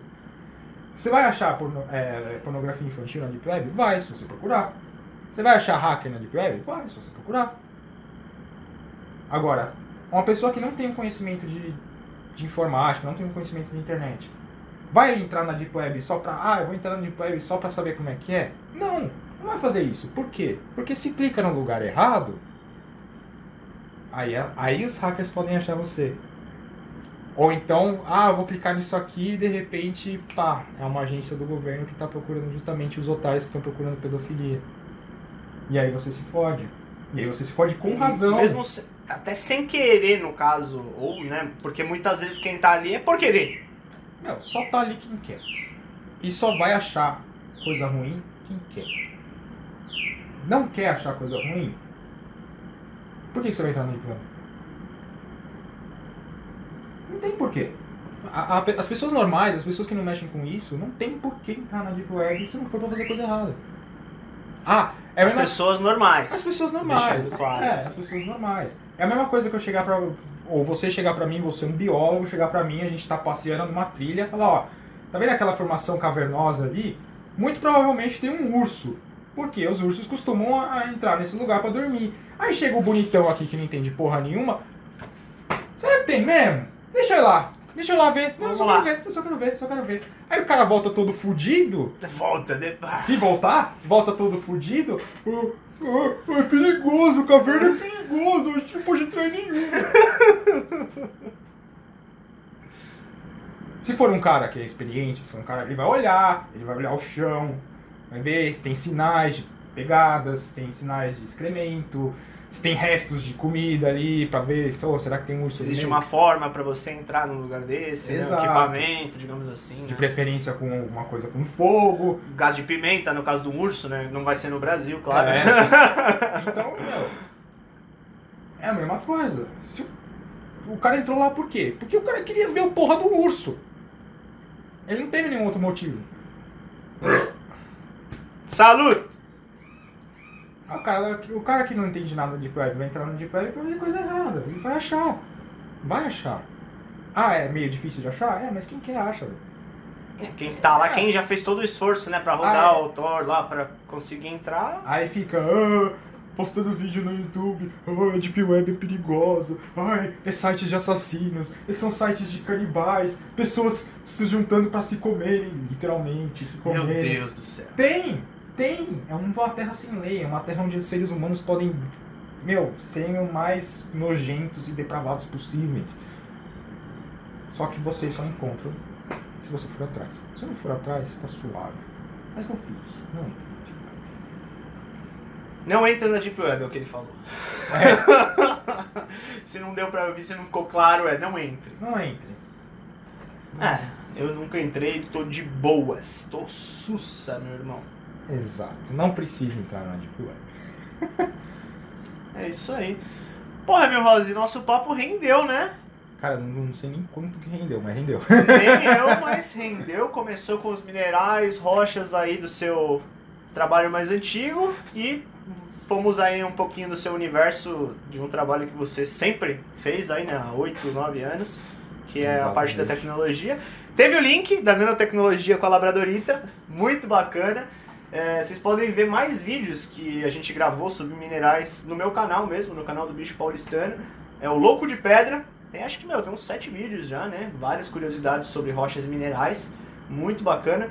[SPEAKER 3] Você vai achar porno- é, pornografia infantil na Deep Web? Vai, se você procurar. Você vai achar hacker na Deep Web? Vai, se você procurar. Agora, uma pessoa que não tem um conhecimento de, de informática, não tem um conhecimento de internet, vai entrar na Deep Web só pra. Ah, eu vou entrar na Deep Web só pra saber como é que é? Não, não vai fazer isso. Por quê? Porque se clica no lugar errado, Aí, aí os hackers podem achar você. Ou então, ah, eu vou clicar nisso aqui e de repente, pá, é uma agência do governo que está procurando justamente os otários que estão procurando pedofilia. E aí você se fode. E aí você se fode com razão.
[SPEAKER 2] Mesmo se- até sem querer, no caso, ou, né? Porque muitas vezes quem tá ali é por querer.
[SPEAKER 3] Não, só tá ali quem quer. E só vai achar coisa ruim quem quer. Não quer achar coisa ruim? Por que que você vai entrar no Deep Web? Não tem porquê. A- a- as pessoas normais, as pessoas que não mexem com isso, não tem por que entrar na Deep Web se não for pra fazer coisa errada. Ah, é
[SPEAKER 2] As
[SPEAKER 3] mesma
[SPEAKER 2] pessoas normais.
[SPEAKER 3] as pessoas normais.
[SPEAKER 2] Claro
[SPEAKER 3] É, as pessoas normais. É a mesma coisa que eu chegar pra. Ou você chegar pra mim, você é um biólogo, chegar pra mim, a gente tá passeando numa trilha e falar, ó, tá vendo aquela formação cavernosa ali? Muito provavelmente tem um urso. Porque os ursos costumam a- a entrar nesse lugar pra dormir. Aí chega o bonitão aqui que não entende porra nenhuma. Será que tem mesmo? Deixa eu ir lá. Deixa eu lá ver. Não, eu só
[SPEAKER 2] Vamos
[SPEAKER 3] quero ver, eu só quero ver, só quero ver. Aí o cara volta todo fudido.
[SPEAKER 2] Volta, né?
[SPEAKER 3] Se voltar, volta todo fudido. Ah, ah, é perigoso, caverna é perigoso, a gente não pode entrar em nenhuma. Se for um cara que é experiente, se for um cara, ele vai olhar, ele vai olhar o chão, vai ver se tem sinais de pegadas, tem sinais de excremento, se tem restos de comida ali, pra ver se, oh, será que tem um urso
[SPEAKER 2] Existe uma forma pra você entrar num lugar desse, né? um
[SPEAKER 3] Exato.
[SPEAKER 2] equipamento, digamos assim.
[SPEAKER 3] De
[SPEAKER 2] né?
[SPEAKER 3] preferência com alguma coisa com fogo.
[SPEAKER 2] Gás de pimenta, no caso do urso, né? Não vai ser no Brasil, claro.
[SPEAKER 3] É. *laughs* Então, meu, é a mesma coisa. Se o, o cara entrou lá por quê? Porque o cara queria ver o porra do urso. Ele não teve nenhum outro motivo.
[SPEAKER 2] Saúde!
[SPEAKER 3] O cara, o cara que não entende nada de web vai entrar no Deep Web e vai ver coisa errada. Ele vai achar. Vai achar. Ah, é meio difícil de achar? É, mas quem quer acha. velho.
[SPEAKER 2] Quem tá lá, quem já fez todo o esforço, né, pra rodar
[SPEAKER 3] Ah, é.
[SPEAKER 2] o Thor lá pra conseguir entrar.
[SPEAKER 3] Aí fica, ah, postando vídeo no YouTube, ah, Deep Web é perigosa, ai, é sites de assassinos, esses são sites de canibais, pessoas se juntando pra se comerem, literalmente, se
[SPEAKER 2] Meu
[SPEAKER 3] comerem.
[SPEAKER 2] Deus do céu.
[SPEAKER 3] Tem, tem, é uma terra sem lei, é uma terra onde os seres humanos podem, meu, serem o mais nojentos e depravados possíveis. Só que vocês só encontram se você for atrás. Se você não for atrás, tá suave. Mas não fique, não entre.
[SPEAKER 2] Não entra na Deep Web, é o que ele falou.
[SPEAKER 3] É. *laughs*
[SPEAKER 2] se não deu pra ouvir, se não ficou claro, é não entre.
[SPEAKER 3] Não entre.
[SPEAKER 2] É, eu nunca entrei, tô de boas. Tô sussa, meu irmão.
[SPEAKER 3] Exato. Não precisa entrar na Deep Web. *laughs*
[SPEAKER 2] É isso aí. Porra, meu Rose, nosso papo rendeu, né?
[SPEAKER 3] Cara, não, não sei nem quanto que rendeu, mas rendeu.
[SPEAKER 2] Nem eu, *laughs* mas rendeu. Começou com os minerais, rochas aí do seu trabalho mais antigo e fomos aí um pouquinho do seu universo de um trabalho que você sempre fez aí, né, há 8, 9 anos, que é a parte da
[SPEAKER 3] Exatamente.
[SPEAKER 2] tecnologia. Teve o link da nanotecnologia com a Labradorita, muito bacana. É, vocês podem ver mais vídeos que a gente gravou sobre minerais no meu canal mesmo, no canal do Bicho Paulistano. É o Louco de Pedra. Tem, acho que, meu, tem uns sete vídeos já, né? Várias curiosidades sobre rochas e minerais. Muito bacana.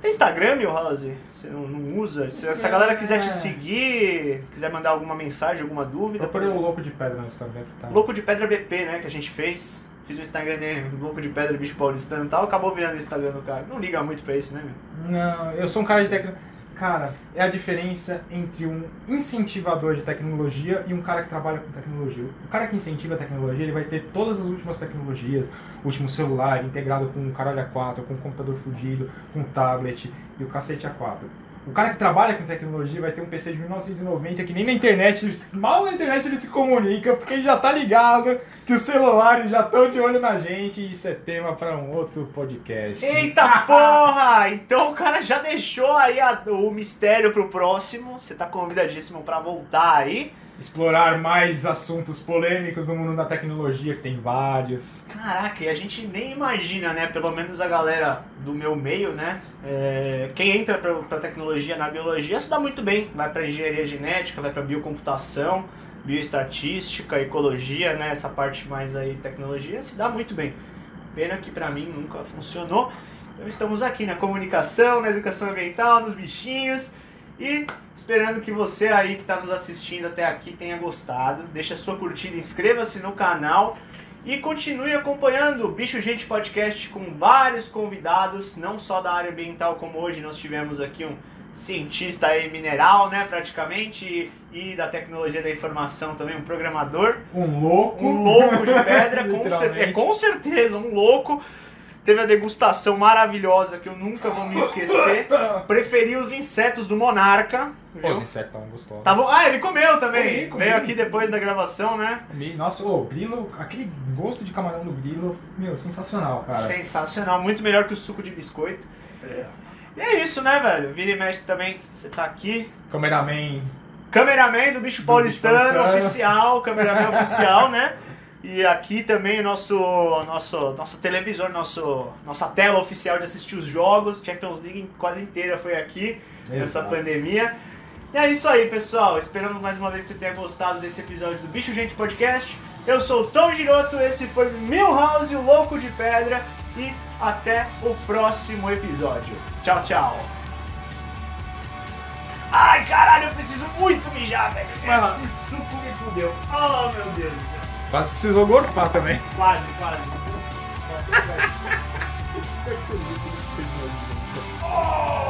[SPEAKER 2] Tem Instagram, Milhouse? Você não, não usa? Se, se a galera quiser te
[SPEAKER 3] É.
[SPEAKER 2] seguir, quiser mandar alguma mensagem, alguma dúvida...
[SPEAKER 3] Procurei
[SPEAKER 2] por
[SPEAKER 3] o louco de pedra no Instagram que tá.
[SPEAKER 2] Louco de Pedra BP, né? Que a gente fez. Fiz o Instagram dele, Louco de Pedra, Bicho Paulistano e tal. Acabou virando o Instagram do cara. Não liga muito pra isso, né, meu?
[SPEAKER 3] Não, eu sou um cara de tecnologia. Cara, é a diferença entre um incentivador de tecnologia e um cara que trabalha com tecnologia. O cara que incentiva a tecnologia, ele vai ter todas as últimas tecnologias, o último celular integrado com um caralho A4, com um computador fudido, com um tablet e o cacete A4. O cara que trabalha com tecnologia vai ter um PC de 1990 que nem na internet, mal na internet ele se comunica, porque ele já tá ligado que os celulares já estão de olho na gente e isso é tema para um outro podcast.
[SPEAKER 2] Eita porra! Então o cara já deixou aí a- o mistério pro próximo. Você tá convidadíssimo pra voltar aí.
[SPEAKER 3] Explorar mais assuntos polêmicos no mundo da tecnologia, que tem vários.
[SPEAKER 2] Caraca, e a gente nem imagina, né? Pelo menos a galera do meu meio, né? É, quem entra pra, pra tecnologia na biologia se dá muito bem. Vai pra engenharia genética, vai pra biocomputação, bioestatística, ecologia, né? Essa parte mais aí tecnologia se dá muito bem. Pena que pra mim nunca funcionou. Então estamos aqui na comunicação, na educação ambiental, nos bichinhos. E esperando que você aí que está nos assistindo até aqui tenha gostado. Deixa a sua curtida, inscreva-se no canal e continue acompanhando o Bicho Gente Podcast com vários convidados, não só da área ambiental, como hoje nós tivemos aqui um cientista aí mineral, né, praticamente, e, e da tecnologia da informação também, um programador.
[SPEAKER 3] Um louco.
[SPEAKER 2] Um louco de pedra, *laughs* com, cer é, com certeza, um louco. Teve a degustação maravilhosa que eu nunca vou me esquecer. *laughs* Preferi os insetos do Monarca.
[SPEAKER 3] Pô, os insetos estavam gostosos.
[SPEAKER 2] Tava... Ah, ele comeu também.
[SPEAKER 3] Comi, comi.
[SPEAKER 2] Veio aqui depois da gravação, né?
[SPEAKER 3] Comi- Nossa, o grilo, aquele gosto de camarão no grilo, meu, sensacional, cara.
[SPEAKER 2] Sensacional, muito melhor que o suco de biscoito. E é isso, né, velho? Vira e mexe também, você tá aqui.
[SPEAKER 3] Cameraman,
[SPEAKER 2] Cameraman do Bicho Paulistano,
[SPEAKER 3] Paulistano.
[SPEAKER 2] oficial, cameraman oficial, né? *laughs* E aqui também o nosso, nosso, nosso televisor, nosso, nossa tela oficial de assistir os jogos. Champions League quase inteira foi aqui, nessa
[SPEAKER 3] Exato.
[SPEAKER 2] pandemia. E é isso aí, pessoal. Esperamos mais uma vez que você tenha gostado desse episódio do Bicho Gente Podcast. Eu sou o Tom Giroto, esse foi Milhouse, o Louco de Pedra. E até o próximo episódio. Tchau, tchau. Ai, caralho, eu preciso muito mijar, velho. Esse suco me fudeu. Oh, meu Deus do céu.
[SPEAKER 3] Quase precisou gorfar também.
[SPEAKER 2] Quase, quase. *laughs* Oh.